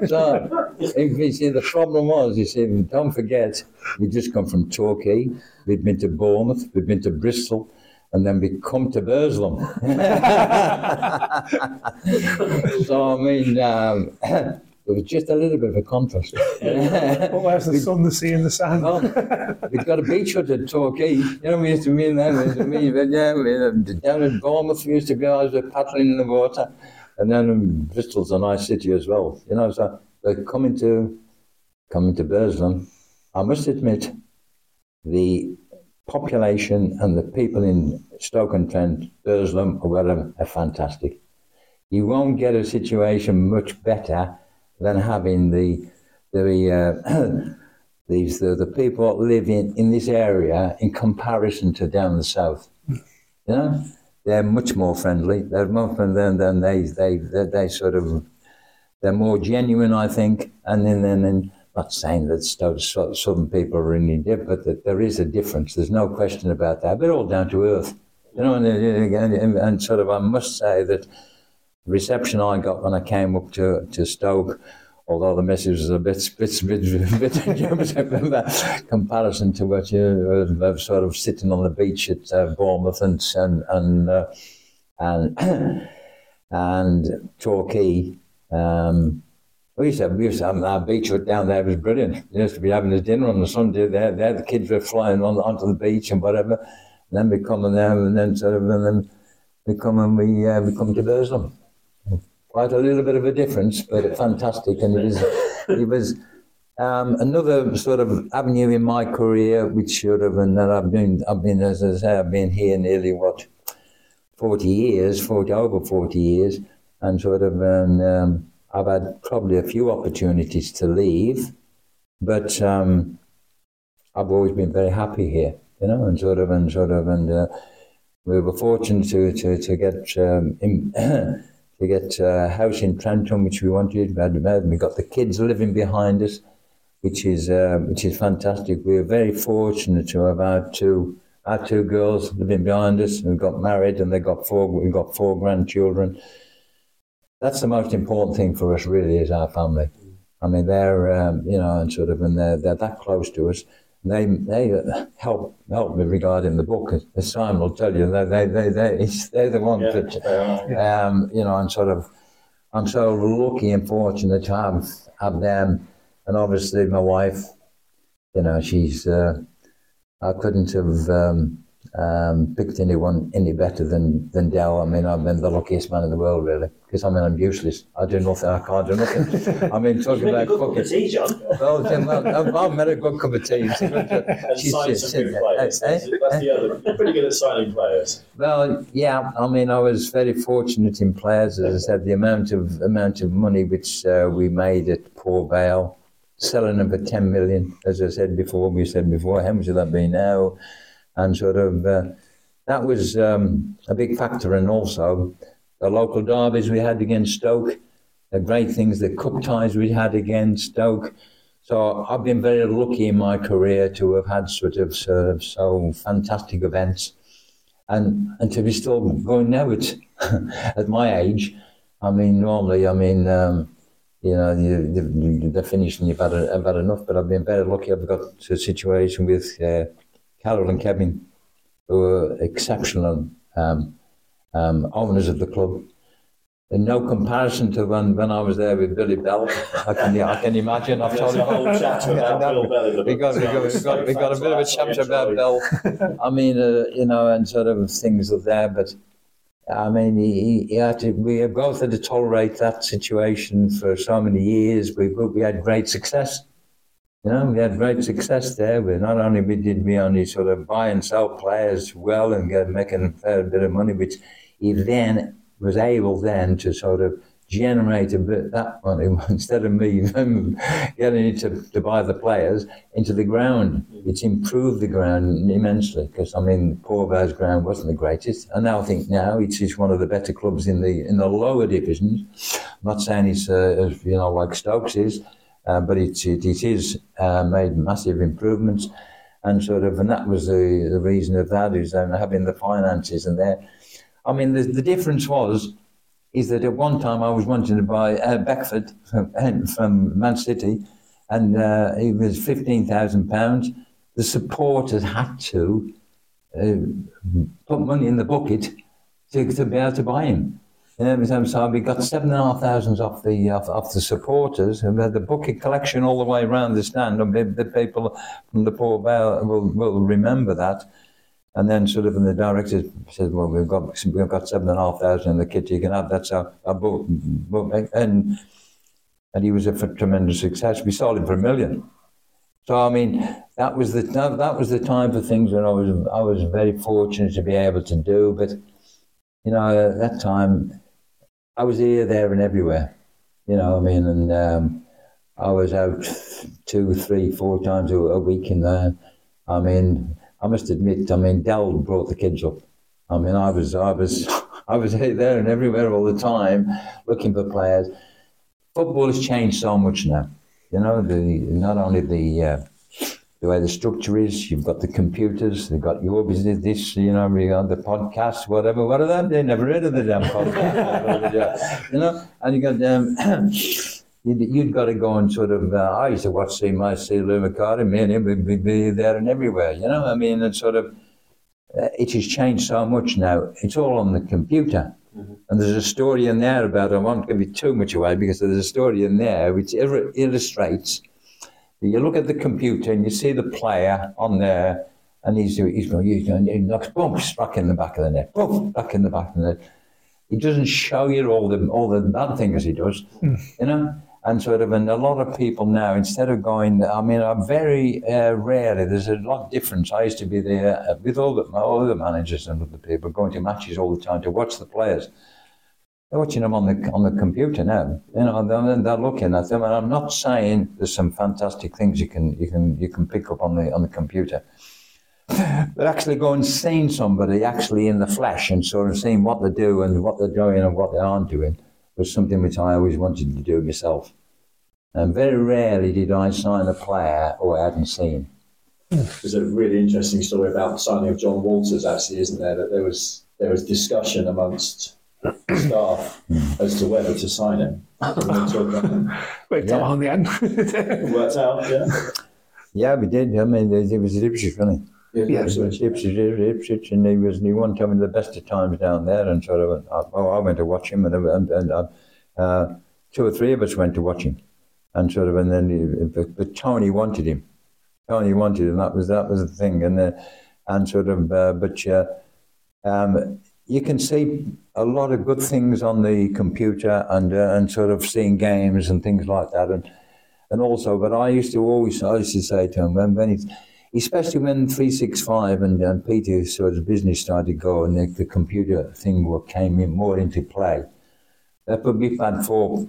Speaker 9: so, you see, the problem was, you see, don't forget, we just come from Torquay, we'd been to Bournemouth, we'd been to Bristol, and then we come to Burslem. so, I mean, um, it was just a little bit of a contrast.
Speaker 7: But where's the sun, the sea, and the sand?
Speaker 9: Well, we've got a beach hut at Torquay. You know, we used to mean that. We used to mean, but yeah, we, uh, down in Bournemouth, we used to go out there paddling in the water. And then um, Bristol's a nice city as well. You know, so but coming to coming to Burslem, I must admit, the population and the people in Stoke-on-Trent, Burslem, or whatever, are fantastic. You won't get a situation much better than having the the uh, these the, the people that live in, this area in comparison to down the south. You know, they're much more friendly. They're more friendly than, than they, they they they sort of they're more genuine, I think. And then then, then not saying that southern people are any different, but that there is a difference. There's no question about that. They're all down to earth. You know, and, and, and, sort of I must say that the reception I got when I came up to, to Stoke, although the message was a bit, bit, bit, bit comparison to what you were sort of sitting on the beach at uh, Bournemouth and and and uh, and, and Torquay. Um, we used to have, we used to have our beach down there It was brilliant. We used to be having a dinner on the Sunday there. There, the kids were flying on onto the beach and whatever. And then we come in there and then sort of and then we come and we uh, we come to Burslem quite a little bit of a difference, but fantastic. And it was, it was um, another sort of avenue in my career, which sort of, and then I've been, I've been, as I say, I've been here nearly what, 40 years, 40, over 40 years, and sort of, and um, I've had probably a few opportunities to leave, but um, I've always been very happy here, you know, and sort of, and sort of, and uh, we were fortunate to, to, to get um, in, to get a house in Trentham, which we wanted. We, had, we got the kids living behind us, which is uh, which is fantastic. We are very fortunate to have our two our two girls living behind us and got married, and they got four. We've got four grandchildren. That's the most important thing for us, really, is our family. I mean, they're um, you know, and sort of, and they're they're that close to us. They they help help me regarding the book. As Simon will tell you, they they they they they're the ones
Speaker 10: Yeah,
Speaker 9: that um, you know, and sort of, I'm so lucky and fortunate to have have them, and obviously my wife. You know, she's. Uh, I couldn't have um, um, picked anyone any better than than Dell. I mean, I've been the luckiest man in the world, really, because I mean, I'm useless. I do nothing. I can't do nothing. I mean, talking
Speaker 8: Make a
Speaker 9: about
Speaker 8: good cup of tea, John.
Speaker 9: Well, Jim, I've, I've made a good cup of tea.
Speaker 10: And
Speaker 9: She's
Speaker 10: sign
Speaker 9: just
Speaker 10: some good players.
Speaker 9: Eh,
Speaker 10: That's,
Speaker 9: eh,
Speaker 10: that's
Speaker 9: eh.
Speaker 10: the other. You're pretty good at signing players.
Speaker 9: Well, yeah. I mean, I was very fortunate in players. As I said, the amount of amount of money which uh, we made at Port Vale, selling them for ten million. As I said before, we said before, how much would that be now? And sort of uh, that was um, a big factor, and also the local derbies we had against Stoke, the great things, the cup ties we had against Stoke. So I've been very lucky in my career to have had sort of, sort of so fantastic events and and to be still going now at at my age, I mean normally I mean um, you know you, you, they're finished and you've had, a, enough, but I've been very lucky. I've got a situation with uh, Carol and Kevin, who are exceptional um, um, owners of the club. In no comparison to when, when I was there with Billy Bell, I can I can imagine. I've told
Speaker 10: There's a whole chapter about Bill Bell in the
Speaker 9: we got, we got, we got, we got a bit of a chapter about Bell. I mean, uh, you know, and sort of things are there, but I mean, he, he had to, we have both had to tolerate that situation for so many years. We, we had great success. You know, we had great success there. We not only did we only sort of buy and sell players well and get making a fair bit of money, which he then was able then to sort of generate a bit that money instead of me getting it to, to buy the players into the ground. It's improved the ground immensely because I mean Port Vale's ground wasn't the greatest, and I think now it's, it's one of the better clubs in the in the lower divisions. I'm not saying it's uh, you know like Stokes is, uh, but it's it, it is uh, made massive improvements. And sort of, and that was the, the reason of that is um, having the finances and there. I mean, the, the difference was is that at one time I was wanting to buy uh, Beckford from, from Man City, and uh, it was fifteen thousand pounds. The supporters had to uh, put money in the bucket to, to be able to buy him. Every time, um, so we got seven and a half thousands off the off, off the supporters, we had the bucket collection all the way around the stand. And the, people from the Port Vale will, will remember that. And then sort of, and the director said, "Well, we've got we've got seven and a half thousand in the kit. You can have that." So I bought, bought and and he was a tremendous success. We sold him for a million. So I mean, that was the that, that was the time for things that I was I was very fortunate to be able to do. But you know, at that time, I was here, there, and everywhere. You know, I mean, and um, I was out two, three, four times a, a week in there. I mean, I must admit, I mean, Dell brought the kids up. I mean, I was, I was, I was here, there, and everywhere all the time, looking for players. Football has changed so much now. You know, the not only the uh, the way the structure is, you've got the computers, they've got your business, this, you know, you got the podcast, whatever, what are that? They never heard of the damn podcast. you know, and you got um, you'd, you'd got to go and sort of, uh, I used to watch see my see Lou Macari, me and him would be, there and everywhere, you know, I mean, and sort of, uh, it has changed so much now. It's all on the computer. And there's a story in there about, I won't give it too much away because there's a story in there which il- illustrates you look at the computer and you see the player on there and he's, he's going, he's going, he knocks, boom, struck in the back of the net, boom, back in the back of the net. He doesn't show you all the, all the bad things he does, you know? And sort of, and a lot of people now, instead of going, I mean, I'm very uh, rarely, there's a lot of difference. I used to be there uh, with all the, all the managers and other people going to matches all the time to watch the players. They're watching them on the on the computer now. You know, they're, they're looking at them, and I'm not saying there's some fantastic things you can you can you can pick up on the on the computer, but actually going seeing somebody actually in the flesh and sort of seeing what they do and what they're doing and what they aren't doing. was something which I always wanted to do myself. And very rarely did I sign a player who I hadn't seen.
Speaker 10: There's a really interesting story about the signing of Jon Walters, actually, isn't there? That there was there was discussion amongst staff as to whether to sign him.
Speaker 7: Wait till on the end.
Speaker 10: Worked out, yeah.
Speaker 9: Yeah, we did. I mean, it was at Ipswich, wasn't he?
Speaker 7: Yeah.
Speaker 9: Ipswich, Ipswich, Ipswich, and he was, and he won having the best of times down there, and sort of, uh, oh, I went to watch him, and, and, and uh, uh, two or three of us went to watch him, and sort of, and then, he, but, but Tony wanted him, Tony wanted him, that was that was the thing, and uh, and sort of, uh, but uh, um, you can see a lot of good things on the computer, and uh, and sort of seeing games and things like that, and and also, but I used to always, I used to say to him, when, when especially when 365 and, and Peter sort of business started going, the, the computer thing came in more into play. They put me had four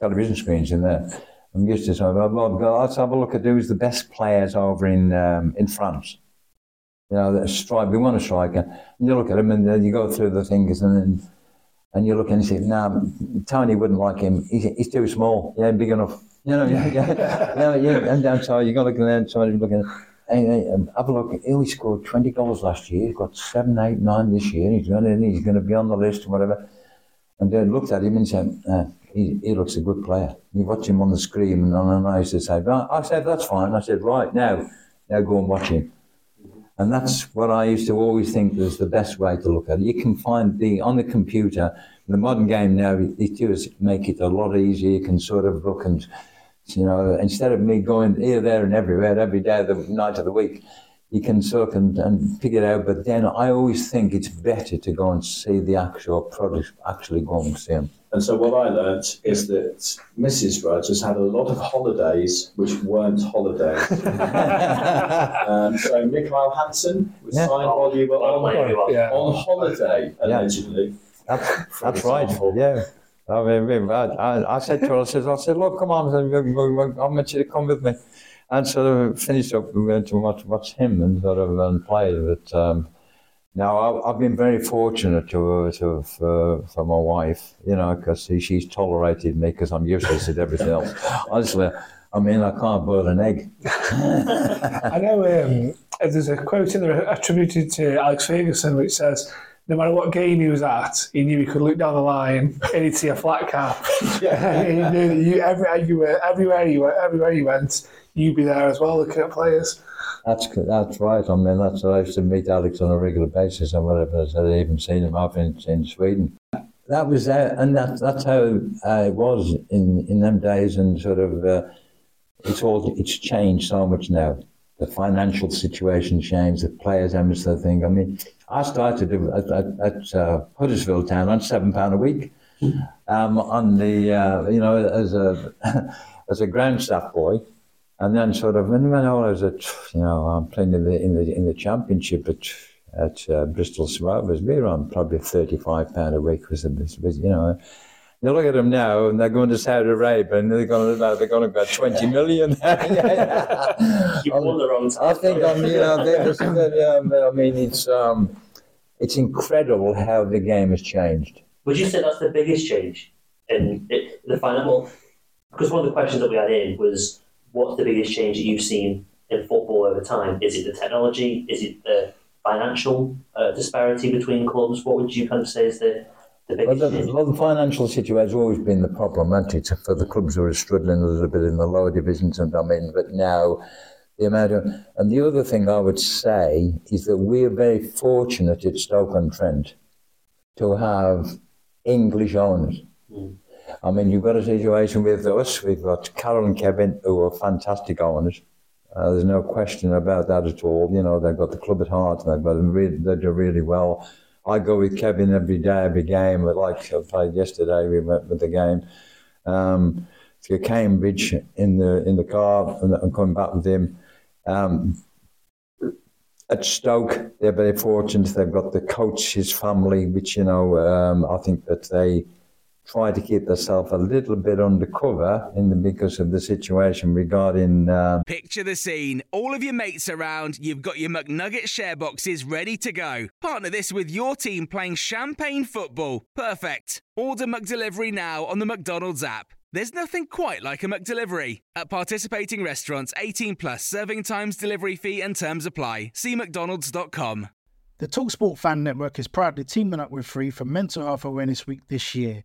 Speaker 9: television screens in there. I'm used to say, well, well, let's have a look at who's the best players over in um, in France. You know, that strike, we want a striker. And you look at him and then you go through the fingers and then and you look and you say, no, nah, Tony wouldn't like him. He's, he's too small. He ain't big enough. You know, yeah, yeah, yeah, yeah. And then so you got to look at that. Somebody's looking. Hey, hey, um, have a look. He only scored twenty goals last year. He's got seven, eight, nine this year. He's going to, he's going to be on the list or whatever. And then looked at him and said, uh, he, he looks a good player. You watch him on the screen, and, and I used to say, well, I said, that's fine. I said, right now, now go and watch him. And that's what I used to always think was the best way to look at it. You can find the on the computer. The modern game now, it does make it a lot easier. You can sort of look and you know, instead of me going here, there, and everywhere every day of the night of the week, you can sort and, and pick it out. But then I always think it's better to go and see the actual product, actually go and see them.
Speaker 10: And so what I learnt is that Mrs. Rogers had a lot of holidays which weren't holidays. um, so Mikhail Hansen was
Speaker 9: Yeah.
Speaker 10: signed while you were on,
Speaker 7: Yeah.
Speaker 10: on holiday, allegedly.
Speaker 9: That's, that's right. Yeah. I mean, I, I, I said to her, I said, I said, look, come on, I want you to come with me. And sort of finished up, we went to watch, watch him and sort of and play. But um, now I, I've been very fortunate to, to for, for my wife, you know, because she's tolerated me because I'm useless at everything else. Honestly, I mean, I can't boil an egg.
Speaker 7: I know um, there's a quote in there attributed to Alex Ferguson which says, no matter what game he was at, he knew he could look down the line and he'd see a flat cap. he knew that you, every, you were, everywhere, you went, everywhere you went, you'd be there as well looking at players.
Speaker 9: That's that's right. I mean, that's I used to meet Alex on a regular basis and whatever. I I even seen him up in, in Sweden. That was uh, and that, that's how uh, it was in, in them days. And sort of, uh, it's all it's changed so much now. The financial situation changed. The players the thing. I mean, I started at, at, at uh, Huddersfield Town on seven pound a week. Um, on the uh, you know as a as a ground staff boy. And then sort of when, when I was at, you know, I'm playing in the in the in the championship at at uh, Bristol Rovers, we were on probably thirty five pound a week was, was, was you know. You look at them now, and they're going to Saudi Arabia, and they're going to they're going to about twenty million.
Speaker 8: You won the wrong
Speaker 9: I think I'm, you know, yeah, I mean, it's um, it's incredible how the game has changed.
Speaker 8: Would you say that's the biggest change in it, the final? Because one of the questions that we had in was, what's the biggest change that you've seen in football over time? Is it the technology? Is it the financial uh, disparity between clubs? What would you kind of say is the, the
Speaker 9: Well,
Speaker 8: biggest
Speaker 9: the, well, the financial situation has always been the problem, hasn't it, for the clubs who are struggling a little bit in the lower divisions. And I mean, but now the amount of, and the other thing I would say is that we're very fortunate at Stoke-on-Trent to have English owners. I mean, you've got a situation with us. We've got Carol and Kevin, who are fantastic owners. Uh, there's no question about that at all. You know, they've got the club at heart. They've got them really, they do really well. I go with Kevin every day, every game. But like I played yesterday, we went with the game um, to Cambridge in the in the car and, and coming back with him. Um, at Stoke, they're very fortunate. They've got the coach, his family, which you know, um, I think that they try to keep themselves a little bit undercover in the, because of the situation regarding. Uh,
Speaker 3: Picture the scene. All of your mates around, you've got your McNugget share boxes ready to go. Partner this with your team playing champagne football. Perfect. Order McDelivery now on the McDonald's app. There's nothing quite like a McDelivery. At participating restaurants, 18 plus serving times, delivery fee, and terms apply. See McDonald's.com.
Speaker 4: The Talksport Fan Network is proudly teaming up with Free for Mental Health Awareness Week this year.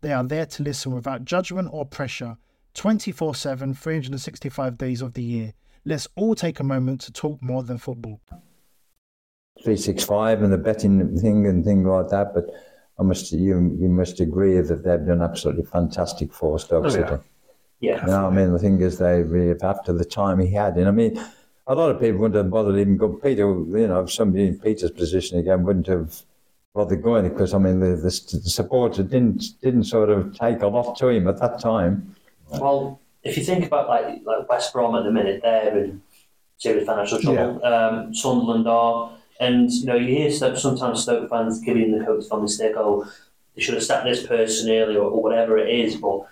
Speaker 4: They are there to listen without judgment or pressure 24 7, 365 days of the year. Let's all take a moment to talk more than football.
Speaker 9: 365 and the betting thing and thing like that, but I must you you must agree that they've done absolutely fantastic for Stoke
Speaker 8: Oh, yeah.
Speaker 9: City.
Speaker 8: Yeah.
Speaker 9: You know, I mean, the thing is, they really, after the time he had, and I mean, a lot of people wouldn't have bothered even go. Peter, you know, somebody in Peter's position again wouldn't have bothered going because I mean, the, the, the supporters didn't didn't sort of take a lot to him at that time.
Speaker 8: Well, if you think about like like West Brom at the minute, they're in serious financial trouble. Um, Sunderland are, and you know you hear Stoke, sometimes Stoke fans giving the coach on the stick, oh, they should have sacked this person earlier or, or whatever it is. But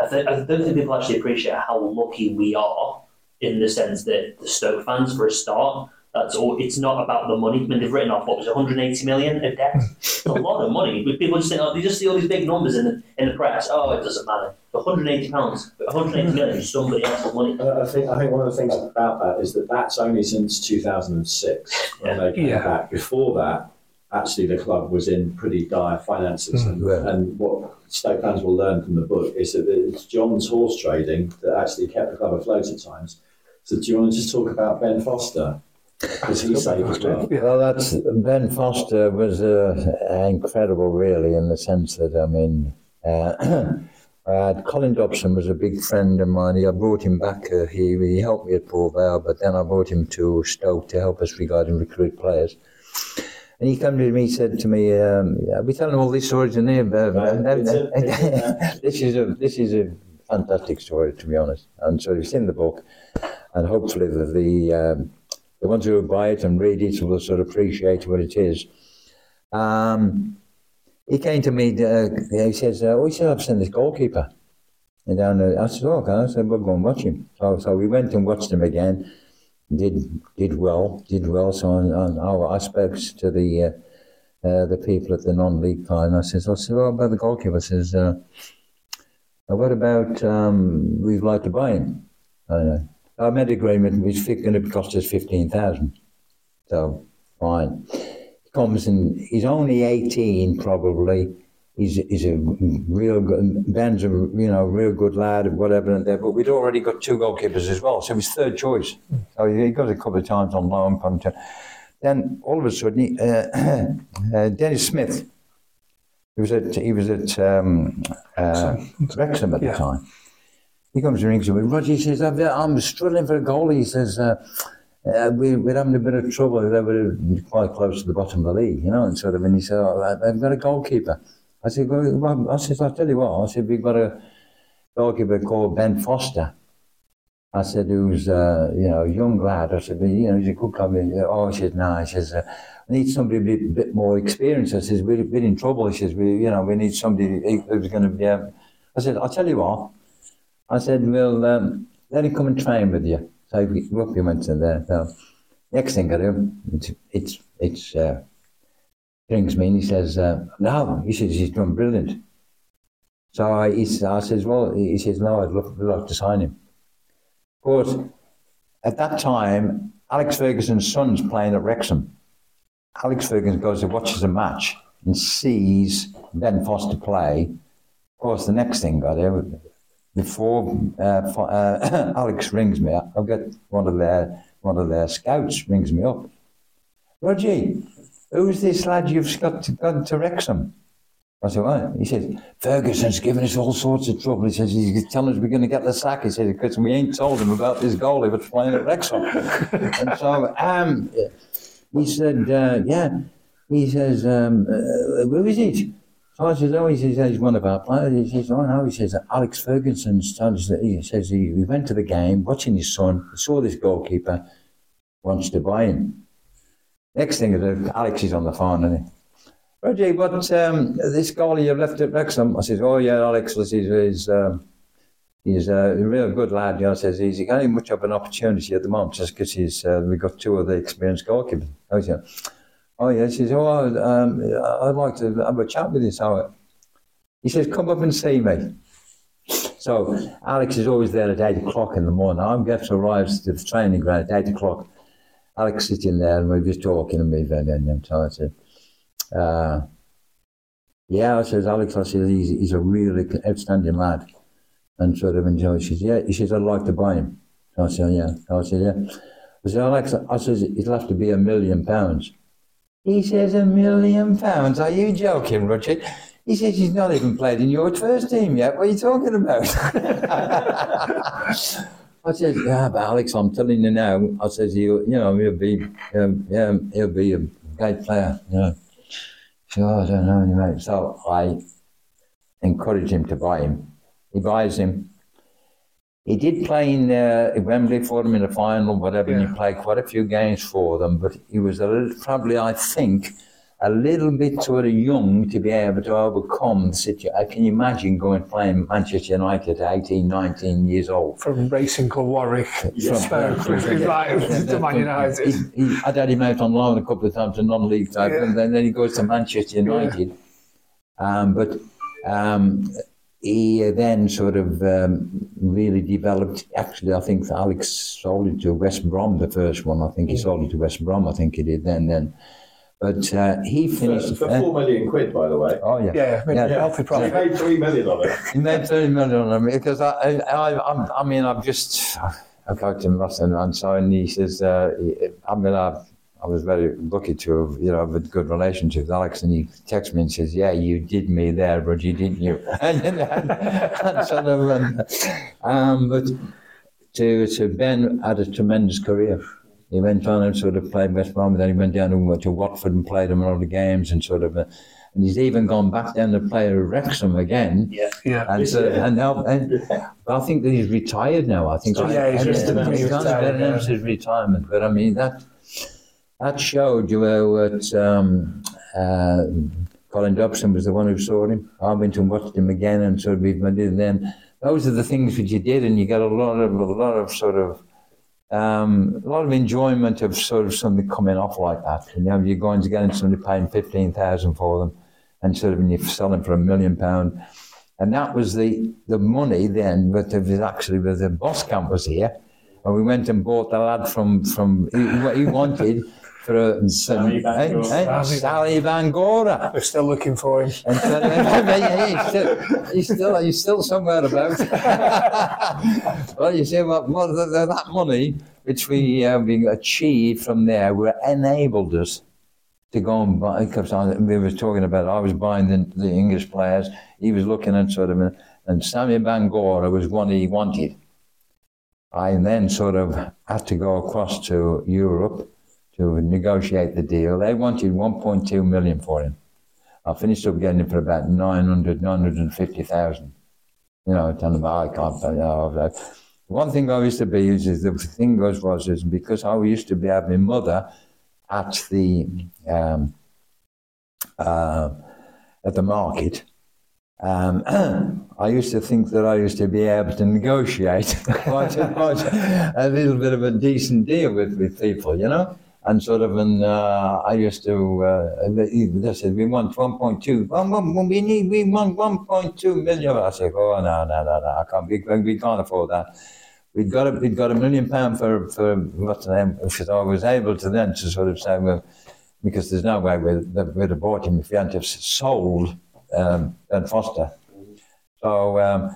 Speaker 8: I, th- I don't think people actually appreciate how lucky we are in the sense that the Stoke fans, for a start, that's all. It's not about the money. I mean, they've written off what was 180 million of debt. It's a lot of money. But people just think, oh, they just see all these big numbers in the in the press. Oh, it doesn't matter. 180 pounds, 180 million is somebody else's money.
Speaker 10: Uh, I think I think one of the things about that is that that's only since 2006 when they came
Speaker 7: Yeah.
Speaker 10: back. Before that, actually, the club was in pretty dire finances, and, and what Stoke fans will learn from the book is that it's John's horse trading that actually kept the club afloat at times. So, do you want to just talk about Ben Foster? Because he saved as well.
Speaker 9: Well, that's Ben Foster was uh, incredible, really, in the sense that I mean, uh, uh, Colin Dobson was a big friend of mine. I brought him back. Uh, he, he helped me at Port Vale, but then I brought him to Stoke to help us regarding recruit players. And he came to me, he said to me, um, "I'll be telling all these stories in here, but
Speaker 10: Right, it's a- it's
Speaker 9: this is a this is a fantastic story, to be honest. And so it's in the book, and hopefully the the, um, the ones who buy it and read it will sort of appreciate what it is. Um, he came to me. Uh, he says, uh, "We should have seen this goalkeeper." And down there, I said, "Oh, okay." I said, "We'll go and watch him." So, so we went and watched him again. Did did well, did well. So on, on our I spoke to the uh, uh, the people at the non-league kind. I says, "I said, well, about the goalkeeper?" I says, uh, "What about um, we'd like to buy him?" I, I made an agreement. It's going to cost us fifteen thousand. So fine. He comes and he's only eighteen, probably. He's, he's a real good, Ben's a you know real good lad and whatever and there. But we'd already got two goalkeepers as well, so he was third choice. So he got a couple of times on loan. to- Then all of a sudden, he, uh, uh, Dennis Smith. He was at he was at um, uh, Wrexham at the time. He comes and rings me. Roger he says, "I'm, struggling for a goal." He says, uh, uh, we, "We're having a bit of trouble. They were quite close to the bottom of the league, you know." And sort of, and he said, oh, "I've got a goalkeeper." I said, well, "I said, I'll tell you what." I said, "We've got a goalkeeper called Ben Foster." I said, "Who's uh, you know a young lad?" I said, "But, "You know, he's a good company." Oh, he said, "No," he says. Uh, I need somebody a bit, more experienced. I says, a bit in trouble. He says, we, you know, we need somebody who's going to be. Um, I said, I'll tell you what. I said, well, um, let him come and train with you. So we he went to there. So next thing I do, it's it's it's uh, brings me and he says, uh, no, he says he's done brilliant. So I, he, I says, well, he says, no, I'd love, love to sign him. Of course, at that time, Alex Ferguson's son's playing at Wrexham. Alex Ferguson goes and watches a match and sees Ben Foster play. Of course, the next thing got there, before uh, fo- uh, Alex rings me, I've got one of their one of their scouts rings me up. Roger, who's this lad you've got to, gone to Wrexham? I said, what? He says, Ferguson's giving us all sorts of trouble. He says, he's telling us we're going to get the sack. He said, because we ain't told him about this goal he was playing at Wrexham. and so um, he said, uh, yeah. He says, um, uh, who is it? So I said, oh, he says, he's one of our players. He says, oh, no. He says, Alex Ferguson's told us that he says he, he went to the game, watching his son, saw this goalkeeper, wants to buy him. Next thing is, Alex is on the phone, and he, Roger, but um, this goalie you left at Wrexham, I says, oh yeah, Alex, he's, he's, um, he's a real good lad. You know, says he's got much of an opportunity at the moment just because he's uh, we got two of the experienced goalkeepers. Oh yeah, oh yeah. He says, oh, um, I'd like to have a chat with you. So he says, come up and see me. So Alex is always there at eight o'clock in the morning. I'm going to arrive to the training ground at eight o'clock. Alex sitting there and we're just talking and me then so I. Uh, yeah, I says, Alex, I said, he's, he's a really outstanding lad. And sort of enjoy. She says, yeah. He says, I'd like to buy him. I said, yeah. I said, yeah. I said, Alex, I says, it'll have to be a million pounds. He says, a million pounds? Are you joking, Roger? He says, he's not even played in your first team yet. What are you talking about? I said, yeah, but Alex, I'm telling you now. I says, he'll, you know, he'll be, um, yeah, he'll be a great player, you know. So I don't know anyway. So I encourage him to buy him. He buys him. He did play in uh, Wembley for them in the final, whatever, yeah. and he played quite a few games for them. But he was a little, probably, I think, a little bit sort of young to be able to overcome the situation. Can you imagine going playing Manchester United at 18, 19 years old?
Speaker 7: From Racing Club Warwick
Speaker 9: yeah.
Speaker 7: from, to Man United.
Speaker 9: He, he, I'd had him out on loan a couple of times, a non-league type, yeah. and then, then he goes to Manchester United. Um, but um, he then sort of um, really developed. Actually, I think Alex sold it to West Brom, the first one. I think he sold it to West Brom. I think he did then. Then but uh, he finished
Speaker 10: for, for four million quid, by the way.
Speaker 9: Oh yeah,
Speaker 7: yeah, I mean, yeah. healthy
Speaker 10: profit. He made three million on it.
Speaker 9: he made three million on it because I, I, I, I mean, I've just I got him Russell and so and he says, uh, I mean, I, I was very lucky to have, you know, have a good relationship with Alex, and he texts me and says, "Yeah, you did me there, Roger, didn't you?" and, and, and sort of, and, um, but to to Ben had a tremendous career. He went on and sort of played West Brom, then he went down to, to Watford and played them in all the games and sort of. Uh, and he's even gone back down to play at Wrexham again.
Speaker 7: Yeah, yeah.
Speaker 9: And, so, and now, and I think that he's retired now. I think.
Speaker 7: So, yeah, he's just
Speaker 9: and,
Speaker 7: he's retired,
Speaker 9: yeah. retirement. But I mean that that showed you what um, uh, Colin Dobson was the one who saw him. I went and watched him again, and sort of and then those are the things that you did, and you got a lot of a lot of sort of um, a lot of enjoyment of sort of something coming off like that. You know, you're going to get somebody paying fifteen thousand for them, and sort of when you're selling for a million pound, and that was the the money then. But it was actually with the Boskamp was here, and we went and bought the lad from from he, he wanted. For a,
Speaker 10: Sammy Bangoura.
Speaker 9: Sammy Bangoura.
Speaker 7: We're still looking for him.
Speaker 9: And, he's, still, he's, still, he's still somewhere about. well, you see, what, what the, the, that money which we, uh, we achieved from there were enabled us to go and buy. Because we were talking about, I was buying the, the English players. He was looking at sort of, and Sammy Bangoura was one he wanted. I then sort of had to go across to Europe to negotiate the deal. They wanted 1.2 million for him. I finished up getting him for about 900, 950,000. You know, telling them, I can't pay. One thing I used to be is, is the thing was, was is because I used to be having my mother at the um, uh, at the market. Um, I used to think that I used to be able to negotiate quite, a, quite a little bit of a decent deal with, with people, you know and sort of an uh, I used to uh, they said we want 1.2 we need we want 1.2 million. I said oh no no no no I can't we, we can't afford that. We got a we got a million pound for for what's the name because I was able to then to sort of say well because there's no way we'd, we'd have bought him if we hadn't have sold um, Ben Foster. So um,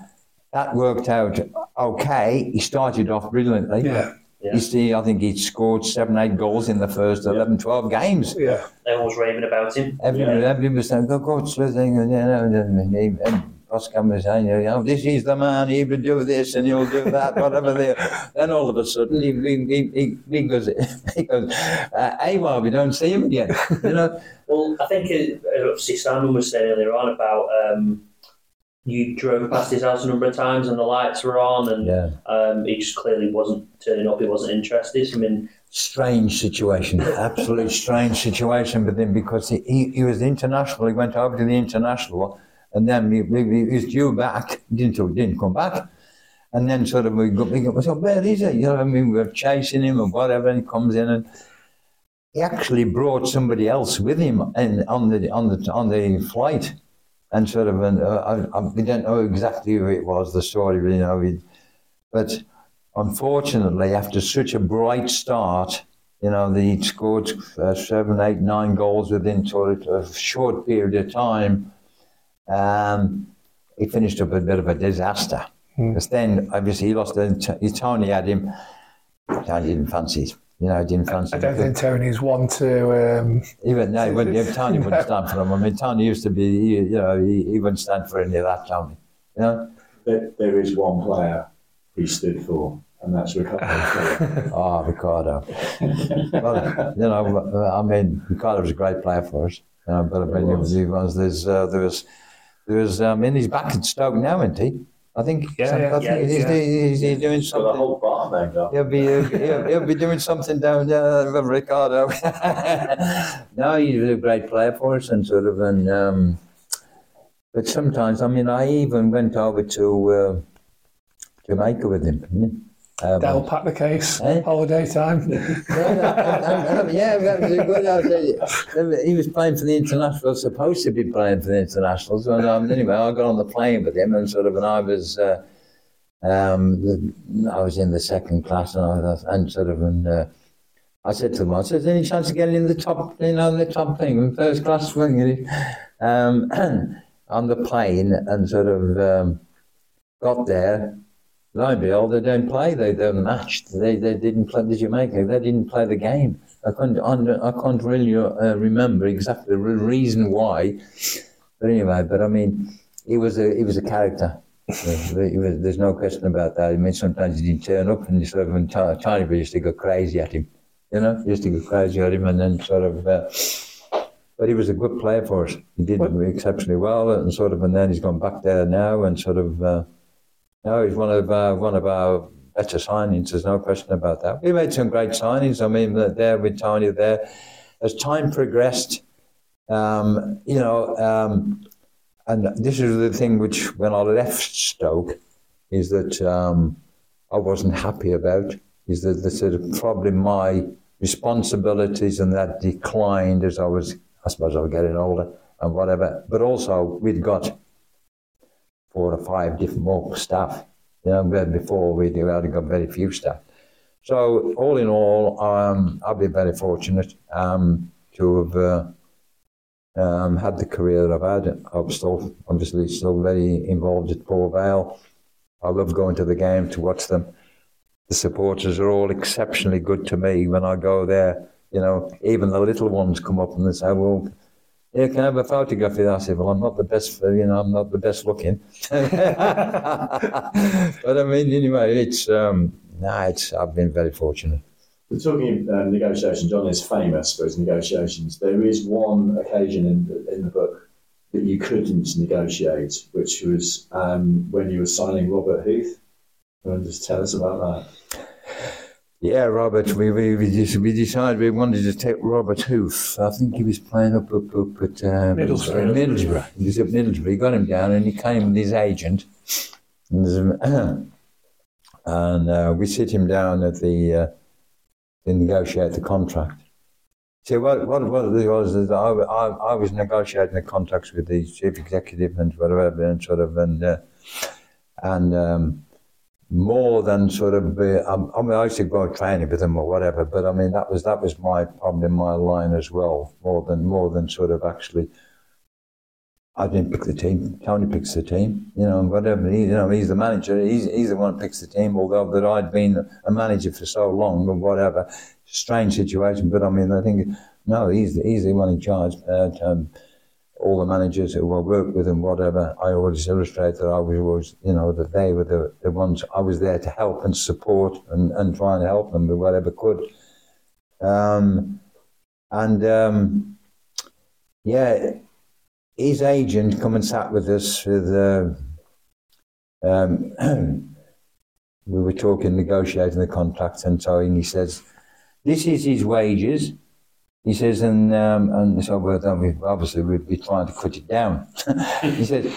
Speaker 9: that worked out okay. He started off brilliantly.
Speaker 7: Yeah
Speaker 8: Yeah.
Speaker 9: He's the, I think he scored seven, eight goals in the first 11, 12 games.
Speaker 7: Yeah.
Speaker 8: Everyone's raving about him.
Speaker 9: Everybody,
Speaker 8: Yeah.
Speaker 9: everybody was saying, go, go, Slithing, and, you know, and, and, and Oscar was saying, you know, this is the man, he will do this and he'll do that, whatever. They, then all of a sudden, he, he, he, he, he goes, he goes uh, AWOL, we don't see him again, you know.
Speaker 8: Well, I think uh, obviously Simon was saying earlier on about um, you drove past his house a number of times and the lights were on, and
Speaker 9: Yeah.
Speaker 8: um, he just clearly wasn't turning up. He wasn't interested. I mean,
Speaker 9: strange situation, absolutely strange situation with him because he, he, he was international. He went over to the international, and then he, he, he was due back. Didn't didn't come back, and then sort of we got we got. So where is he? You know, what I mean, we we're chasing him and whatever. And he comes in and he actually brought somebody else with him and on the on the on the flight, and sort of. And uh, I, I, we don't know exactly who it was. The story, you know, he, but unfortunately, after such a bright start, you know, they scored uh, seven, eight, nine goals within sort of a short period of time. Um, he finished up a bit of a disaster. Because then, obviously, he lost. The, Tony had him. I didn't fancy. It. You know, I didn't fancy.
Speaker 7: I don't think Tony's one to. Um,
Speaker 9: Even no, he wouldn't, if Tony wouldn't stand for him. I mean, Tony used to be, he, you know, he, he wouldn't stand for any of that, Tony. You know?
Speaker 10: There, there is one player he stood for, and that's Ricardo.
Speaker 9: Oh, Ricardo. well, you know, I mean, Ricardo was a great player for us. You know, but I mean, he was, he was, there's, uh, there was, there was, I mean, he's back at Stoke now, isn't he? I think,
Speaker 7: Yeah,
Speaker 9: some-
Speaker 7: yeah,
Speaker 9: I think he's, he's, he's doing
Speaker 10: Got a
Speaker 9: something.
Speaker 10: whole bar named after
Speaker 9: He'll be, he'll, he'll, he'll be doing something down there with Ricardo. no, he's a great player for us and sort of, and, um, but sometimes, I mean, I even went over to uh, Jamaica with him. Um,
Speaker 7: They'll pack the case.
Speaker 9: Eh?
Speaker 7: Holiday time.
Speaker 9: yeah, yeah, that was a good idea. He was playing for the internationals, supposed to be playing for the internationals. And um, anyway, I got on the plane with him, and sort of, and I was, uh, um, the, I was in the second class, and I was, and sort of, and uh, I said to him, I said, "Is there any chance of getting in the top, you know, the top thing, first class thing?" And he- Um, on the plane, and sort of um, got there. Behold, they don't play. They they're matched. They they didn't play the Jamaica. They didn't play the game. I can't I can't really uh, remember exactly the reason why. But anyway, but I mean, he was a he was a character. He was, there's no question about that. I mean, sometimes he didn't turn up, and you sort of and Ti- Tiny Boy used to go crazy at him. You know, he used to go crazy at him, and then sort of. Uh, but he was a good player for us. He did exceptionally well, and sort of, and then he's gone back there now, and sort of. Uh, no, he's one of uh, one of our better signings. There's no question about that. We made some great signings. I mean, there with Tony there. As time progressed, um, you know, um, and this is the thing which, when I left Stoke, is that um, I wasn't happy about. Is that the sort of probably my responsibilities and that declined as I was, I suppose, I was getting older and whatever. But also, we'd got four or five different more staff. You know, before we only got very few staff. So all in all, um, I've been very fortunate um, to have uh, um, had the career that I've had. I'm still obviously still very involved at Port Vale. I love going to the game to watch them. The supporters are all exceptionally good to me when I go there. You know, even the little ones come up and they say, "Well, yeah, can have a photograph of you? I said, well, I'm not the best, you know, I'm not the best looking. but I mean, anyway, it's, um, no, it's, I've been very fortunate.
Speaker 10: We're talking um, negotiations. John is famous for his negotiations. There is one occasion in the, in the book that you couldn't negotiate, which was um, when you were signing Robert Huth. You just tell us about that?
Speaker 9: Yeah, Robert, we, we, we, just, we decided we wanted to take Robert Huth. I think he was playing up, up, up at um,
Speaker 7: Middlesbrough.
Speaker 9: Middlesbrough. He was at Middlesbrough. He got him down and he came with his agent. And, and uh, we sit him down at the, uh, to negotiate the contract. So what, what, what it was is I, I, I was negotiating the contracts with the chief executive and whatever and sort of and uh, and um, more than sort of be, um, I mean I used to go training with them or whatever, but I mean that was that was my probably my line as well more than more than sort of actually I didn't pick the team. Tony picks the team, you know, and whatever. He, you know, he's the manager. He's, he's the one who picks the team. Although that I'd been a manager for so long and whatever, strange situation. But I mean, I think no, he's he's the one in charge. But, um, all the managers who I worked with and whatever, I always illustrate that I was always, you know, that they were the, the ones I was there to help and support and, and try and help them with whatever could. Um, and um, yeah, his agent come and sat with us with. Uh, um, we were talking, negotiating the contract, and so he says, "This is his wages." He says, and um, and so we're, obviously we'd be trying to cut it down. he said,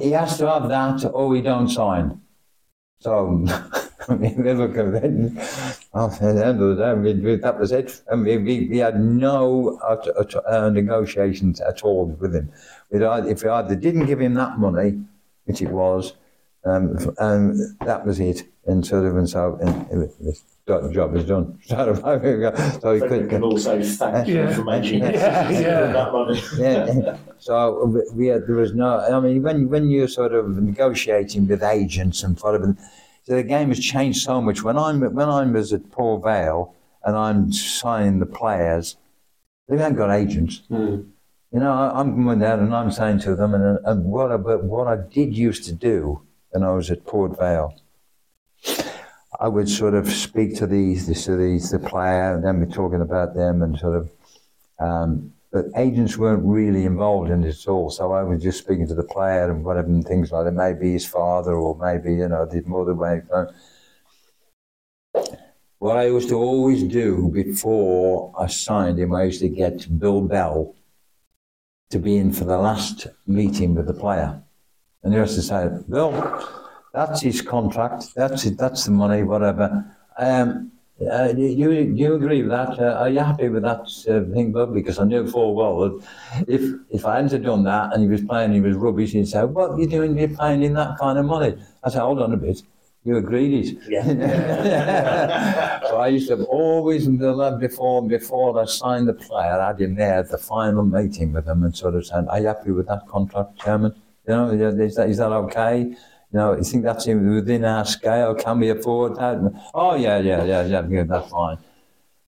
Speaker 9: he has to have that, or we don't sign. So we look at the end of the day, we, we, that was it. And we, we, we had no uh, uh, negotiations at all with him. if we either didn't give him that money, which it was, um, and that was it. And sort of, and so and the job is done.
Speaker 10: so he could, can also thank you for making
Speaker 7: yeah, yeah.
Speaker 10: that money.
Speaker 9: yeah. So we had, there was no. I mean, when when you're sort of negotiating with agents and whatever, so the game has changed so much. When I'm when I was at Port Vale and I'm signing the players, they haven't got agents.
Speaker 8: Mm.
Speaker 9: You know, I, am going down and I'm saying to them, and, and what I, what I did used to do when I was at Port Vale I would sort of speak to the the, the, the player, and then we're talking about them and sort of. Um, but agents weren't really involved in it at all. So I was just speaking to the player and whatever and things like that. Maybe his father or maybe, you know, the mother. What I used to always do before I signed him, I used to get Bill Bell to be in for the last meeting with the player. And he used to say, Bill, that's his contract. That's it. That's the money. Whatever. Um, uh, you you agree with that? Uh, are you happy with that uh, thing, Bob? Because I knew full well that if if I hadn't done that and he was playing, he was rubbish, he'd say, "What are you doing? You're playing in that kind of money." I said, "Hold on a bit." You agreed it.
Speaker 8: Yeah.
Speaker 9: so I used to always the lad before before I signed the player, I had him there at the final meeting with him and sort of said, "Are you happy with that contract, Chairman? You know, is that is that okay?" You know, you think that's within our scale? Can we afford that? Oh, yeah, yeah, yeah, yeah, yeah that's fine.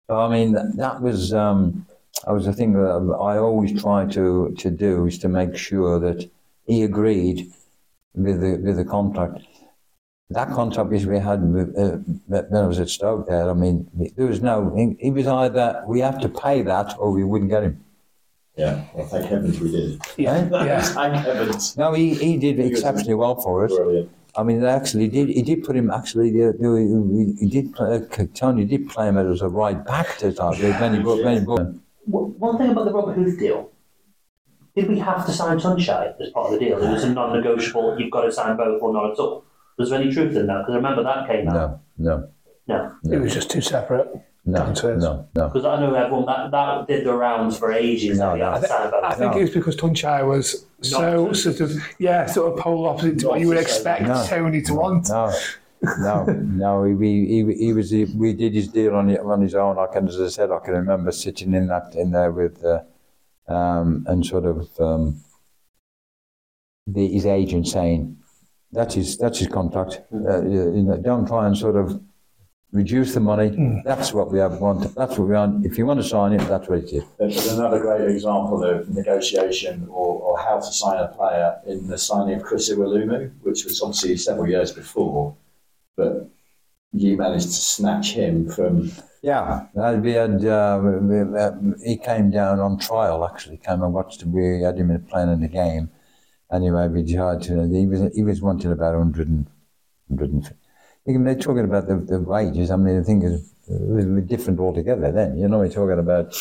Speaker 9: So, I mean, that was, um, that was the thing that I always try to, to do is to make sure that he agreed with the, with the contract. That contract which we had uh, when I was at Stoke there, I mean, there was no, he was either we have to pay that or we wouldn't get him.
Speaker 10: Yeah, well, thank heavens we did.
Speaker 9: Yeah,
Speaker 7: yeah.
Speaker 10: thank heavens.
Speaker 9: No, he, he did
Speaker 10: He
Speaker 9: exceptionally well for us.
Speaker 10: Brilliant.
Speaker 9: I mean, they actually did. He did put him actually. He, he, he did. Play, uh, Tony did play him as a right back to start with. When he brought, when he brought.
Speaker 8: One thing about the Robert Huth deal, did we have to sign Sunshine as part of the deal? It was a non-negotiable. You've got to sign both or not at all. Was there any truth in that? Because I remember that came out.
Speaker 9: No, no,
Speaker 8: No,
Speaker 7: It was just too separate.
Speaker 9: No,
Speaker 7: Downstairs.
Speaker 9: no, no.
Speaker 8: because I know everyone that that did the rounds for ages.
Speaker 9: No, no.
Speaker 8: had to sign both.
Speaker 7: I think it was because Tuncay was so
Speaker 8: Not-
Speaker 7: sort of yeah, sort of polar opposite to what you would
Speaker 10: to
Speaker 7: expect
Speaker 9: no.
Speaker 7: Tony to want.
Speaker 9: No, no, no. He, he, he was. He, we did his deal on it on his own. I can, as I said, I can remember sitting in that in there with, uh, um, and sort of um, the, his agent saying, "That's his. That's his contract. Uh, you you know, don't try and sort of." Reduce the money. That's what we have want. That's what we want. If you want to sign it, that's what it is.
Speaker 10: There's another great example of negotiation or, or how to sign a player in the signing of Chris Iwelumo, which was obviously several years before, but you managed to snatch him from.
Speaker 9: Yeah, uh, we had. Uh, we, uh, he came down on trial. Actually, came and watched. him. We had him playing in the game. Anyway, we tried to. He was he was wanting about 100 and, 150. They're talking about the, the wages. I mean, the thing is, it was different altogether then. You know, we're talking about.